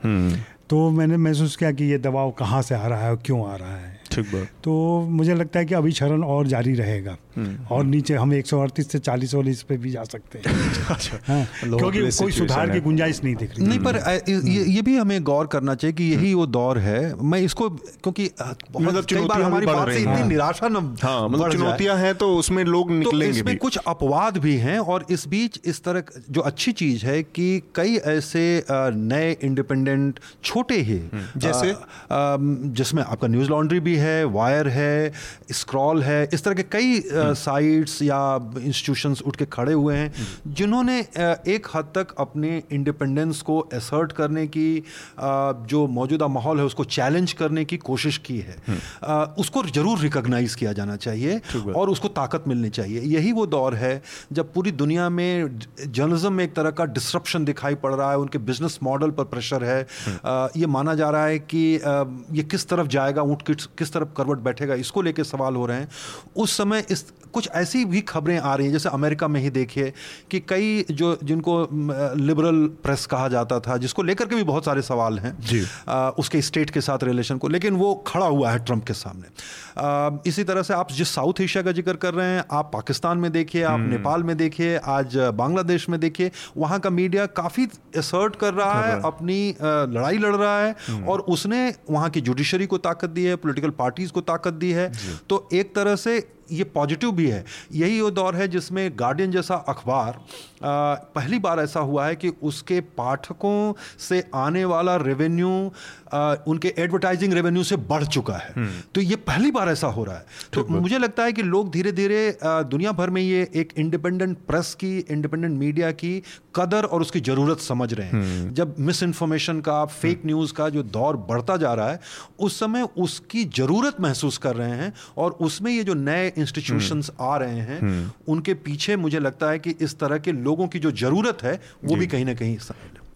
तो मैंने महसूस किया कि ये दबाव कहाँ से आ रहा है और क्यों आ रहा है। ठीक बात। तो मुझे लगता है कि अभी क्षरण और जारी रहेगा। हम्म। और नीचे हम एक सौ अड़तीस से चालीस वाली इस पे भी जा सकते हैं। *laughs* अच्छा। हाँ, क्योंकि कोई सुधार की गुंजाइश नहीं दिख रही। नहीं पर ये, ये भी हमें गौर करना चाहिए कि यही वो दौर है। मैं इसको क्योंकि मतलब कई बार हमारी बात से इतनी निराशा न हाँ, मतलब चुनौतियाँ हैं तो उसमें लोग तो निकलेंगे इसमें कुछ अपवाद भी हैं और इस बीच इस तरह जो अच्छी चीज़ है कि कई ऐसे नए इंडिपेंडेंट छोटे ही हम्म। जैसे? जिसमें आपका न्यूज़ लॉन्ड्री भी है वायर है स्क्रॉल है इस तरह के कई साइट्स या इंस्टीट्यूशंस उठ के खड़े हुए हैं जिन्होंने एक हद तक अपने इंडिपेंडेंस को असर्ट करने की जो मौजूदा माहौल है उसको चैलेंज करने की कोशिश की है। उसको ज़रूर रिकॉग्नाइज किया जाना चाहिए और उसको ताकत मिलनी चाहिए। यही वो दौर है जब पूरी दुनिया में जर्नलिज्म में एक तरह का डिस्ट्रप्शन दिखाई पड़ रहा है उनके बिज़नेस मॉडल पर प्रेशर है। ये माना जा रहा है कि ये किस तरफ़ जाएगा ऊँट किस तरफ़ करवट बैठेगा इसको लेके सवाल हो रहे हैं उस समय इस कुछ ऐसी भी खबरें आ रही हैं जैसे अमेरिका में ही देखिए कि कई जो जिनको लिबरल प्रेस कहा जाता था जिसको लेकर के भी बहुत सारे सवाल हैं जी आ, उसके स्टेट के साथ रिलेशन को लेकिन वो खड़ा हुआ है ट्रंप के सामने आ, इसी तरह से आप जिस साउथ एशिया का ज़िक्र कर रहे हैं आप पाकिस्तान में देखिए आप हम्म। नेपाल में देखिए आज बांग्लादेश में देखिए वहाँ का मीडिया काफ़ी असर्ट कर रहा है अपनी लड़ाई लड़ रहा है हम्म। और उसने वहाँ की जुडिशरी को ताकत दी है पोलिटिकल पार्टीज़ को ताकत दी है। तो एक तरह से ये पॉजिटिव भी है यही वो दौर है जिसमें गार्डियन जैसा अखबार पहली बार ऐसा हुआ है कि उसके पाठकों से आने वाला रेवेन्यू उनके एडवर्टाइजिंग रेवेन्यू से बढ़ चुका है हम्म। तो ये पहली बार ऐसा हो रहा है तो मुझे लगता है कि लोग धीरे धीरे दुनिया भर में ये एक इंडिपेंडेंट प्रेस की इंडिपेंडेंट मीडिया की कदर और उसकी ज़रूरत समझ रहे हैं हम्म। जब मिस इन्फॉर्मेशन का फेक हम्म। न्यूज़ का जो दौर बढ़ता जा रहा है उस समय उसकी ज़रूरत महसूस कर रहे हैं और उसमें ये जो नए इंस्टीट्यूशंस आ रहे हैं उनके पीछे मुझे लगता है कि इस तरह के लोगों की जो ज़रूरत है वो भी कहीं ना कहीं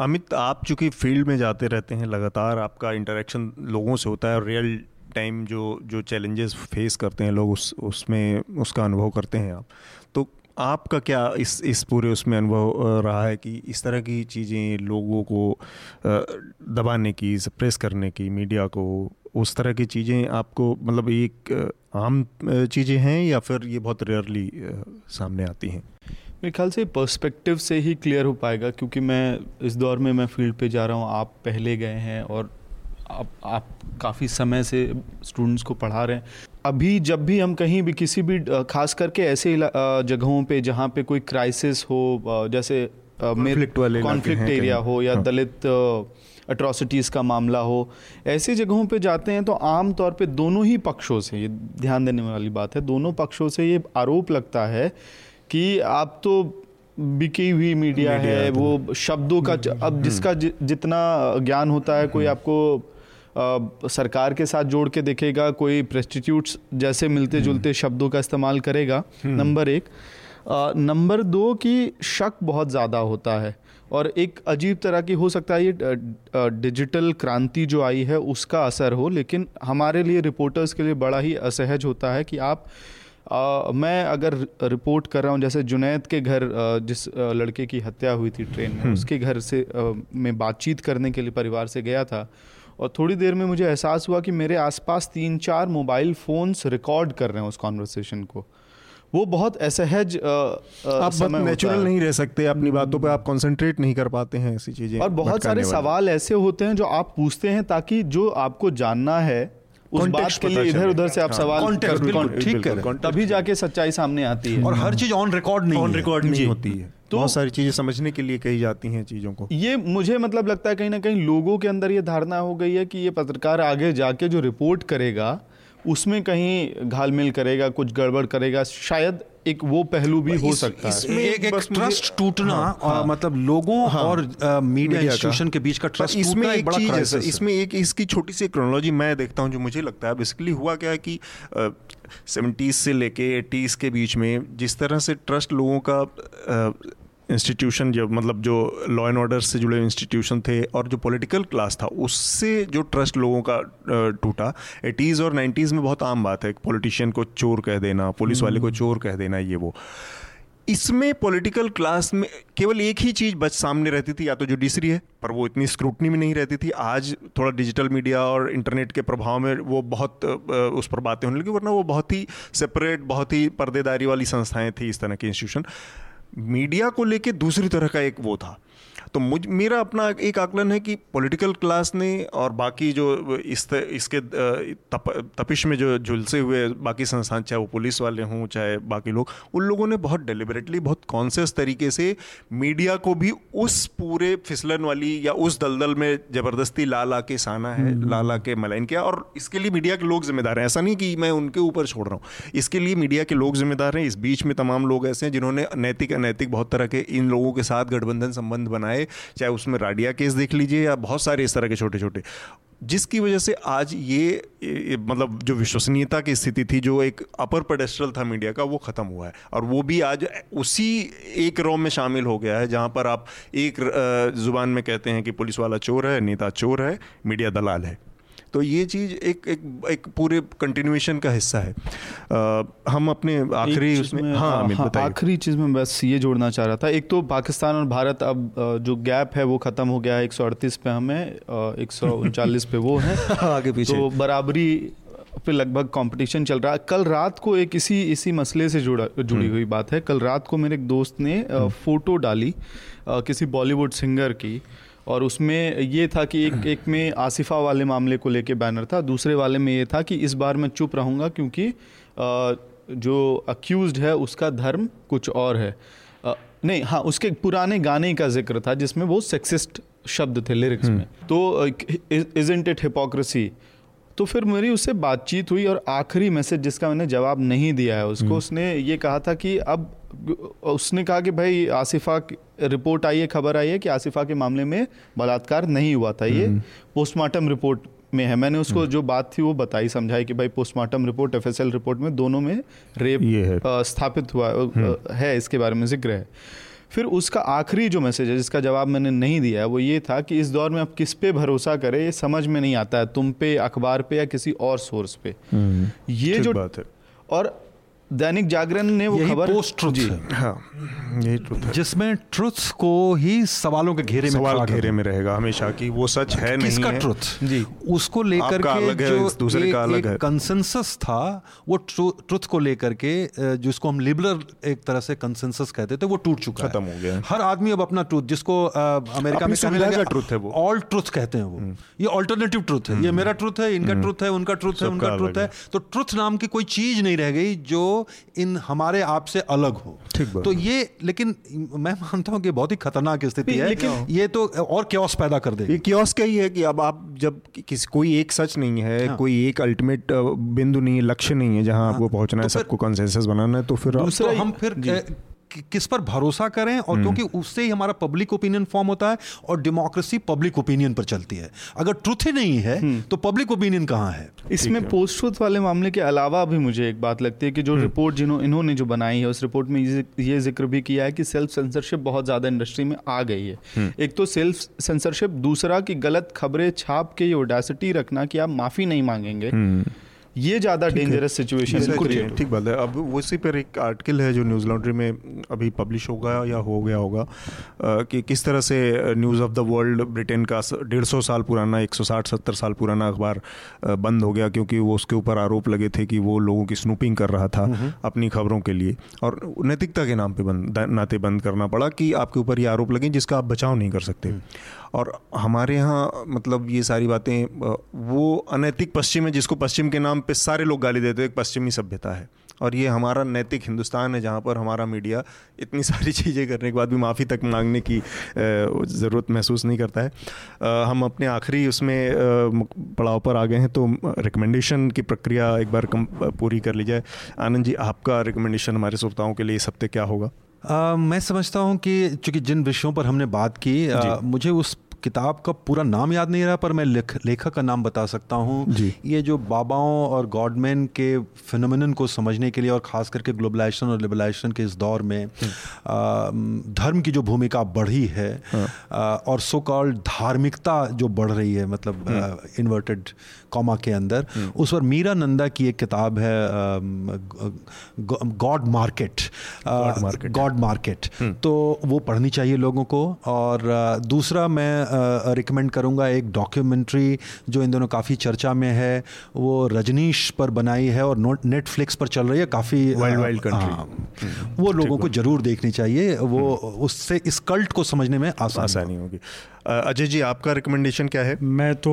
अमित आप चूँकि फ़ील्ड में जाते रहते हैं लगातार आपका इंटरेक्शन लोगों से होता है और रियल टाइम जो जो चैलेंजेस फेस करते हैं लोग उस उसमें उसका अनुभव करते हैं आप। तो आपका क्या इस इस पूरे उसमें अनुभव रहा है कि इस तरह की चीज़ें लोगों को दबाने की सप्रेस करने की मीडिया को उस तरह की चीज़ें आपको मतलब एक आम चीज़ें हैं या फिर ये बहुत रेयरली सामने आती हैं? मेरे ख्याल से पर्सपेक्टिव से ही क्लियर हो पाएगा क्योंकि मैं इस दौर में मैं फ़ील्ड पे जा रहा हूँ आप पहले गए हैं और आप आप काफ़ी समय से स्टूडेंट्स को पढ़ा रहे हैं। अभी जब भी हम कहीं भी किसी भी खास करके ऐसे जगहों पे जहाँ पे कोई क्राइसिस हो जैसे कॉन्फ्लिक्ट एरिया हो या हाँ। दलित अट्रॉसिटीज़ का मामला हो ऐसी जगहों पे जाते हैं तो आम तौर पे दोनों ही पक्षों से ये ध्यान देने वाली बात है दोनों पक्षों से ये आरोप लगता है कि आप तो बिकी हुई मीडिया, मीडिया है वो शब्दों का अब हम्म। जिसका जितना ज्ञान होता है कोई हम्म। आपको आ, सरकार के साथ जोड़ के देखेगा कोई प्रेस्टिट्यूट्स जैसे मिलते हम्म। जुलते शब्दों का इस्तेमाल करेगा नंबर एक नंबर दो की शक बहुत ज़्यादा होता है और एक अजीब तरह की हो सकता है ये डिजिटल क्रांति जो आई है उसका असर हो लेकिन हमारे लिए रिपोर्टर्स के लिए बड़ा ही असहज होता है कि आप आ, मैं अगर रिपोर्ट कर रहा हूँ जैसे जुनैद के घर जिस लड़के की हत्या हुई थी ट्रेन में हम्म। उसके घर से मैं बातचीत करने के लिए परिवार से गया था और थोड़ी देर में मुझे एहसास हुआ कि मेरे आसपास तीन चार मोबाइल फ़ोन्स रिकॉर्ड कर रहे हैं उस कॉन्वर्सेशन को वो बहुत असहज आप नेचुरल नहीं रह सकते अपनी बातों पे आप कंसंट्रेट नहीं कर पाते हैं ऐसी चीज़ें और बहुत सारे सवाल ऐसे होते हैं जो आप पूछते हैं ताकि जो आपको जानना है उस बात के लिए इधर उधर से आप हाँ, सवाल ठीक कर तभी जाके सच्चाई सामने आती है। और हर चीज़ ऑन रिकॉर्ड नहीं ऑन रिकॉर्ड नहीं होती है। तो बहुत सारी चीज़ें समझने के लिए कही जाती हैं चीज़ों को। ये मुझे मतलब लगता है कहीं ना कहीं लोगों के अंदर ये धारणा हो गई है कि ये पत्रकार आगे जाके जो रिपोर्ट करेगा उसमें कहीं घालमेल करेगा कुछ गड़बड़ करेगा शायद एक वो पहलू भी हो सकता है। इसमें एक, एक ट्रस्ट टूटना हाँ, हाँ, मतलब लोगों हाँ, और मीडिया इंस्टीट्यूशन के। बीच का ट्रस्ट इसमें एक बड़ा चीज़ है इसमें एक इसकी छोटी सी क्रोनोलॉजी मैं देखता हूँ जो मुझे लगता है। बेसिकली हुआ क्या है कि सेवेंटीज से लेके एटीज़ के बीच में जिस तरह से ट्रस्ट लोगों का इंस्टीट्यूशन जो मतलब जो लॉ एंड ऑर्डर से जुड़े इंस्टीट्यूशन थे और जो पॉलिटिकल क्लास था उससे जो ट्रस्ट लोगों का टूटा एटीज़ और नाइन्टीज़ में बहुत आम बात है पॉलिटिशियन को चोर कह देना पुलिस वाले को हम्म। चोर कह देना ये वो। इसमें पॉलिटिकल क्लास में केवल एक ही चीज़ बच सामने रहती थी या तो जुडिशरी है पर वो इतनी स्क्रूटनी में नहीं रहती थी। आज थोड़ा डिजिटल मीडिया और इंटरनेट के प्रभाव में वो बहुत उस पर बातें होने लगी वरना वो बहुत ही सेपरेट बहुत ही पर्देदारी वाली संस्थाएँ थी इस तरह के इंस्टीट्यूशन मीडिया को लेके दूसरी तरह का एक वो था। तो मुझ मेरा अपना एक आकलन है कि पॉलिटिकल क्लास ने और बाकी जो इस त, इसके तप, तपिश में जो झुलसे हुए बाकी संस्थान चाहे वो पुलिस वाले हों चाहे बाकी लोग उन लोगों ने बहुत डेलिबरेटली बहुत कॉन्सियस तरीके से मीडिया को भी उस पूरे फिसलन वाली या उस दलदल में ज़बरदस्ती ला ला के साना है हम्म। ला ला के मलाइन किया और इसके लिए मीडिया के लोग जिम्मेदार हैं। ऐसा नहीं कि मैं उनके ऊपर छोड़ रहा हूँ। इसके लिए मीडिया के लोग जिम्मेदार हैं। इस बीच में तमाम लोग ऐसे हैं जिन्होंने नैतिक अनैतिक बहुत तरह के इन लोगों के साथ गठबंधन संबंध बनाए। चाहे चाहे उसमें राडिया केस देख लीजिए या बहुत सारे इस तरह के छोटे छोटे जिसकी वजह से आज ये, ये मतलब जो विश्वसनीयता की स्थिति थी जो एक अपर पेडेस्ट्रल था मीडिया का वो ख़त्म हुआ है। और वो भी आज उसी एक रो में शामिल हो गया है जहाँ पर आप एक ज़ुबान में कहते हैं कि पुलिस वाला चोर है नेता चोर है मीडिया दलाल है। तो ये चीज़ एक एक एक पूरे कंटिन्यूएशन का हिस्सा है। आ, हम अपने आखिरी उसमें हाँ, हाँ हाँ आखिरी चीज़ में बस ये जोड़ना चाह रहा था। एक तो पाकिस्तान और भारत अब जो गैप है वो ख़त्म हो गया है। एक सौ अड़तीस पे हमें एक पे वो है। *laughs* आगे पीछे। तो बराबरी पे लगभग कंपटीशन चल रहा है। कल रात को एक इसी इसी मसले से जुड़ा जुड़ी हम्म। हुई बात है। कल रात को मेरे एक दोस्त ने फ़ोटो हम्म। डाली किसी बॉलीवुड सिंगर की। और उसमें ये था कि एक एक में आसिफा वाले मामले को लेके बैनर था दूसरे वाले में ये था कि इस बार मैं चुप रहूँगा क्योंकि जो अक्यूज़ है उसका धर्म कुछ और है नहीं हाँ उसके पुराने गाने का ज़िक्र था जिसमें वो सेक्सिस्ट शब्द थे लिरिक्स में हम्म। तो इज़ इंट इट हिपोक्रेसी तो फिर मेरी उससे बातचीत हुई और आखिरी मैसेज जिसका मैंने जवाब नहीं दिया है उसको हम्म। उसने ये कहा था कि अब उसने कहा कि भाई आसिफा रिपोर्ट आई है खबर आई है कि आसिफा के मामले में बलात्कार नहीं हुआ था ये। पोस्टमार्टम हम्म। रिपोर्ट में है। मैंने उसको हम्म। जो बात थी वो बताई समझाई कि भाई पोस्टमार्टम रिपोर्ट एफएसएल रिपोर्ट में दोनों में रेप स्थापित हुआ है इसके बारे में ज़िक्र है। फिर उसका आखिरी जो मैसेज है जिसका जवाब मैंने नहीं दिया है वो ये था कि इस दौर में आप किस पे भरोसा करें ये समझ में नहीं आता है तुम पे अखबार पे या किसी और सोर्स पे। हम्म। ये जो बात है। और दैनिक जागरण ने वो खबर पोस्ट ट्रुथ जी। हाँ। यही ट्रुथ है। जिसमें ट्रुथ को ही सवालों के घेरे में सवाल घेरे में रहेगा हमेशा कि वो सच है नहीं किसका ट्रुथ जी। उसको लेकर के जो दूसरे का अलग है। कंसेंसस था वो ट्रुथ को लेकर के जिसको हम लिबरल एक तरह से कंसेंसस कहते थे वो टूट चुका खत्म हो गया। हर आदमी अब अपना ट्रुथ जिसको अमेरिका में कहने लगा ट्रुथ है वो। ऑल ट्रुथ कहते हैं वो। हम्म। ये ऑल्टरनेटिव ट्रुथ है। ये हम्म। मेरा ट्रुथ है इनका ट्रुथ हम्म। है उनका ट्रुथ है उनका ट्रुथ है। तो ट्रुथ नाम की कोई चीज़ नहीं रह गई जो इन हमारे आप से अलग हो। तो ये लेकिन मैं मानता हूँ कि बहुत ही खतरनाक स्थिति है। लेकिन ये तो और क्योस पैदा कर दे ये क्योस का ही है कि अब आप जब किसी कोई एक सच नहीं है हाँ। कोई एक अल्टीमेट बिंदु नहीं है लक्ष्य नहीं है जहाँ हाँ। आपको पहुँचना है तो सबको कंसेंसस बनाना है तो फिर तो हम फिर किस पर भरोसा करें और हम्म। क्योंकि उससे ही हमारा पब्लिक ओपिनियन फॉर्म होता है और डेमोक्रेसी पब्लिक ओपिनियन पर चलती है। अगर ट्रुथ ही नहीं है हम्म। तो पब्लिक ओपिनियन कहाँ है? इसमें पोस्ट ट्रुथ वाले मामले के अलावा भी मुझे एक बात लगती है कि जो रिपोर्ट हम्म। जिन्हों इन्होंने जो बनाई है उस रिपोर्ट में ये ज़िक्र भी किया है कि सेल्फ सेंसरशिप बहुत ज़्यादा इंडस्ट्री में आ गई है। एक तो सेल्फ सेंसरशिप दूसरा की गलत खबरें छाप के ये ओडासिटी रखना कि आप माफ़ी नहीं मांगेंगे। ये ज़्यादा डेंजरस सिचुएशन ठीक बात है। अब उसी पर एक आर्टिकल है जो न्यूज़ लॉन्ड्री में अभी पब्लिश होगा या हो गया होगा कि किस तरह से news of the world Britain का डेढ़ सौ साल पुराना एक सौ साठ सत्तर साल पुराना अखबार बंद हो गया क्योंकि वो उसके ऊपर आरोप लगे थे कि वो लोगों की स्नूपिंग कर रहा था अपनी खबरों के लिए। और नैतिकता के नाम पर बंद नाते बंद करना पड़ा कि आपके ऊपर ये आरोप लगे जिसका आप बचाव नहीं कर सकते। और हमारे यहाँ मतलब ये सारी बातें वो अनैतिक पश्चिम है, जिसको पश्चिम के नाम पे सारे लोग गाली देते हैं पश्चिमी सभ्यता है। और ये हमारा नैतिक हिंदुस्तान है, जहाँ पर हमारा मीडिया इतनी *laughs* सारी चीज़ें करने के बाद भी माफ़ी तक मांगने की ज़रूरत महसूस नहीं करता है। हम अपने आखिरी उसमें पड़ाव पर आ गए हैं तो रिकमेंडेशन की प्रक्रिया एक बार कम पूरी कर ली जाए। आनंद जी, आपका रिकमेंडेशन हमारे श्रोताओं के लिए इस हफ़्ते क्या होगा? मैं समझता हूँ कि चूँकि जिन विषयों पर हमने बात की आ, मुझे उस किताब का पूरा नाम याद नहीं रहा पर मैं लेख लेखक का नाम बता सकता हूँ ये जो बाबाओं और गॉडमैन के फिनोमिन को समझने के लिए और ख़ास करके ग्लोबलाइजेशन और लिबलाइजेशन के इस दौर में हम्म। धर्म की जो भूमिका बढ़ी है हाँ। और सो कॉल्ड धार्मिकता जो बढ़ रही है मतलब इन्वर्टेड हम्म। कॉमा के अंदर हम्म। उस पर मीरा नंदा की एक किताब है गॉड मार्केट गॉड मार्केट तो वो पढ़नी चाहिए लोगों को और दूसरा मैं रिकमेंड करूँगा एक डॉक्यूमेंट्री जो इन दोनों काफ़ी चर्चा में है वो रजनीश पर बनाई है और नेटफ्लिक्स पर चल रही है काफ़ी वाइल्ड वाइल्ड कंट्री वो लोगों को ज़रूर देखनी चाहिए वो हम्म। उससे इस कल्ट को समझने में आसानी होगी। अजय जी आपका रिकमेंडेशन क्या है मैं तो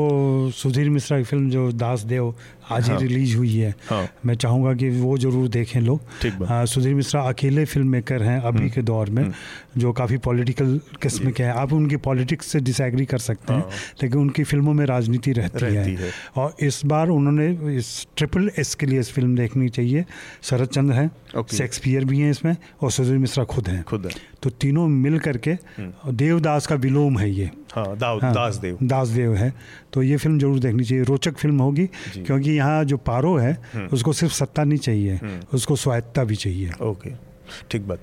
सुधीर मिश्रा की फ़िल्म जो दास देव आज हाँ। ही रिलीज़ हुई है हाँ। मैं चाहूँगा कि वो ज़रूर देखें लोग सुधीर मिश्रा अकेले फ़िल्म मेकर हैं अभी हम्म। के दौर में हम्म। जो काफ़ी पॉलिटिकल किस्म के हैं आप उनकी पॉलिटिक्स से डिसएग्री कर सकते हैं हाँ। लेकिन उनकी फ़िल्मों में राजनीति रहती, रहती है।, है और इस बार उन्होंने इस ट्रिपल एस के लिए इस फ़िल्म देखनी चाहिए शरद चंद्र हैं शेक्सपियर भी हैं इसमें और सुधीर मिश्रा खुद हैं खुद तो तीनों मिल करके हम्म। देवदास का विलोम है ये हाँ, दाव, हाँ, दास देव दास देव है। तो ये फ़िल्म ज़रूर देखनी चाहिए। रोचक फ़िल्म होगी क्योंकि यहाँ जो पारो है हम्म। उसको सिर्फ़ सत्ता नहीं चाहिए हम्म। उसको स्वायत्ता भी चाहिए। ओके ठीक बात।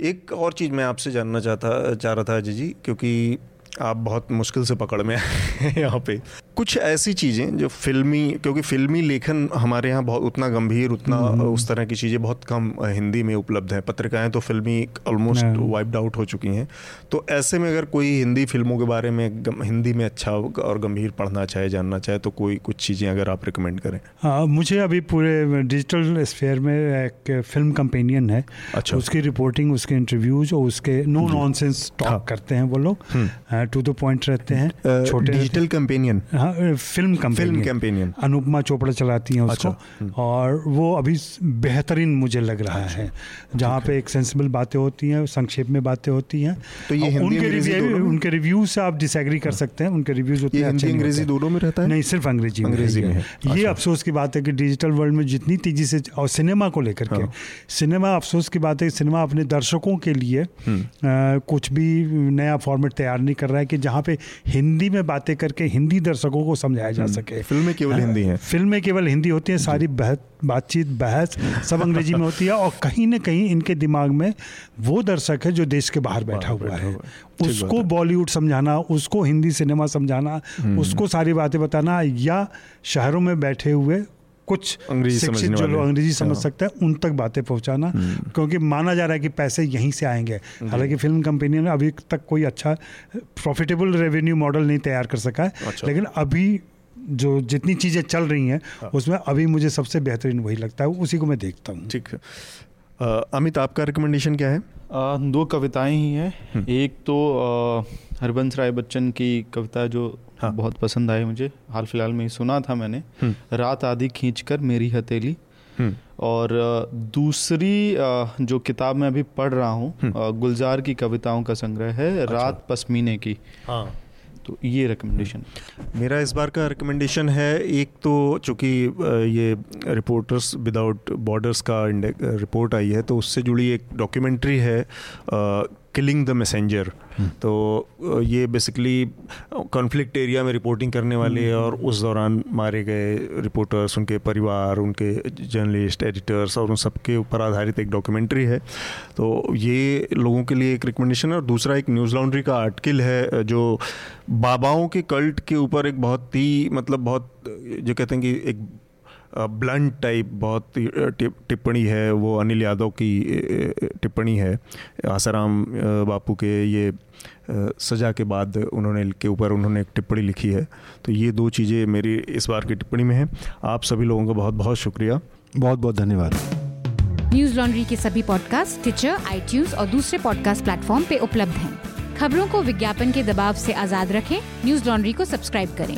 एक और चीज़ मैं आपसे जानना चाहता चाह रहा था अजय जी क्योंकि आप बहुत मुश्किल से पकड़ में आए यहाँ पे। कुछ ऐसी चीज़ें जो फिल्मी क्योंकि फिल्मी लेखन हमारे यहाँ बहुत उतना गंभीर उतना हम्म। उस तरह की चीज़ें बहुत कम हिंदी में उपलब्ध हैं। पत्रिकाएँ तो फिल्मी ऑलमोस्ट वाइप्ड आउट हो चुकी हैं। तो ऐसे में अगर कोई हिंदी फ़िल्मों के बारे में हिंदी में अच्छा और गंभीर पढ़ना चाहे जानना चाहे तो कोई कुछ चीज़ें अगर आप रिकमेंड करें। हाँ मुझे अभी पूरे डिजिटल स्फेयर में एक फ़िल्म कंपेनियन है। अच्छा। उसकी रिपोर्टिंग उसके इंटरव्यूज़ और उसके नो नॉन सेंस टॉक करते हैं वो लोग। टू द पॉइंट रहते हैं छोटे डिजिटल कंपेनियन हाँ film film companion Anupama Chopra चलाती हैं उसको। अच्छा, हम्म। और वो अभी बेहतरीन मुझे लग रहा अच्छा, है जहाँ पे एक सेंसिबल बातें होती हैं संक्षेप में बातें होती हैं। तो ये उनके रिव्यू उनके रिव्यू से आप डिसएग्री कर हाँ। सकते हैं उनके रिव्यूज़ होते हैं अंग्रेज़ी दोनों में रहता है? नहीं सिर्फ़ अंग्रेज़ी अंग्रेज़ी में ये अच्छा। अफसोस की बात है कि डिजिटल वर्ल्ड में जितनी तेज़ी से और सिनेमा को लेकर के सिनेमा हाँ। अफसोस की बात है सिनेमा अपने दर्शकों के लिए हम्म। कुछ भी नया फॉर्मेट तैयार नहीं कर रहा है कि जहाँ पे हिंदी में बातें करके हिंदी दर्शकों को समझाया जा हम्म। सके। फ़िल्में केवल हिंदी हैं। फ़िल्में केवल हिंदी होती हैं सारी बहस बातचीत बहस सब अंग्रेज़ी में होती है और कहीं ना कहीं इनके दिमाग में वो दर्शक है जो देश के बाहर बैठा हुआ है। उसको बॉलीवुड समझाना उसको हिंदी सिनेमा समझाना हम्म। उसको सारी बातें बताना या शहरों में बैठे हुए कुछ शिक्षित जो लोग अंग्रेज़ी समझ हाँ। सकते हैं उन तक बातें पहुंचाना हम्म। क्योंकि माना जा रहा है कि पैसे यहीं से आएँगे हालाँकि फ़िल्म कंपनी ने अभी तक कोई अच्छा प्रॉफिटेबल रेवेन्यू मॉडल नहीं तैयार कर सका है अच्छा। लेकिन अभी जो जितनी चीज़ें चल रही हैं हाँ। उसमें अभी मुझे सबसे बेहतरीन वही लगता है उसी को मैं देखता हूँ ठीक है अमित आपका रिकमेंडेशन क्या है आ, दो कविताएँ ही हैं हम्म। एक तो हरबंस राय बच्चन की कविता जो हाँ। बहुत पसंद आई मुझे हाल फ़िलहाल में ही सुना था मैंने हम्म। रात आदि खींचकर मेरी हथेली हम्म। और दूसरी जो किताब मैं अभी पढ़ रहा हूँ गुलजार की कविताओं का संग्रह है अच्छा। रात पसमीने की हाँ तो ये रिकमेंडेशन मेरा इस बार का रिकमेंडेशन है एक तो चूँकि ये रिपोर्टर्स विदाउट बॉर्डर्स का रिपोर्ट आई है तो उससे जुड़ी एक डॉक्यूमेंट्री है किलिंग द मैसेंजर तो ये बेसिकली कॉन्फ्लिक्ट एरिया में रिपोर्टिंग करने वाले hmm. और उस दौरान मारे गए रिपोर्टर्स उनके परिवार उनके जर्नलिस्ट एडिटर्स और उन सबके ऊपर आधारित एक डॉक्यूमेंट्री है। तो ये लोगों के लिए एक रिकमेंडेशन है और दूसरा एक न्यूज़ लॉन्ड्री का आर्टिकल है जो बाबाओं के कल्ट के ऊपर एक बहुत ही मतलब बहुत जो कहते हैं कि एक ब्लंट टाइप बहुत टिप्पणी है, वो अनिल यादव की टिप्पणी है। आसाराम बापू के ये सज़ा के बाद उन्होंने के ऊपर उन्होंने एक टिप्पणी लिखी है। तो ये दो चीज़ें मेरी इस बार की टिप्पणी में हैं। आप सभी लोगों का बहुत बहुत शुक्रिया। बहुत बहुत धन्यवाद। न्यूज़ लॉन्ड्री के सभी पॉडकास्ट ट्विटर आई और दूसरे पॉडकास्ट प्लेटफॉर्म पे उपलब्ध हैं। खबरों को विज्ञापन के दबाव से आज़ाद रखें। न्यूज़ लॉन्ड्री को सब्सक्राइब करें।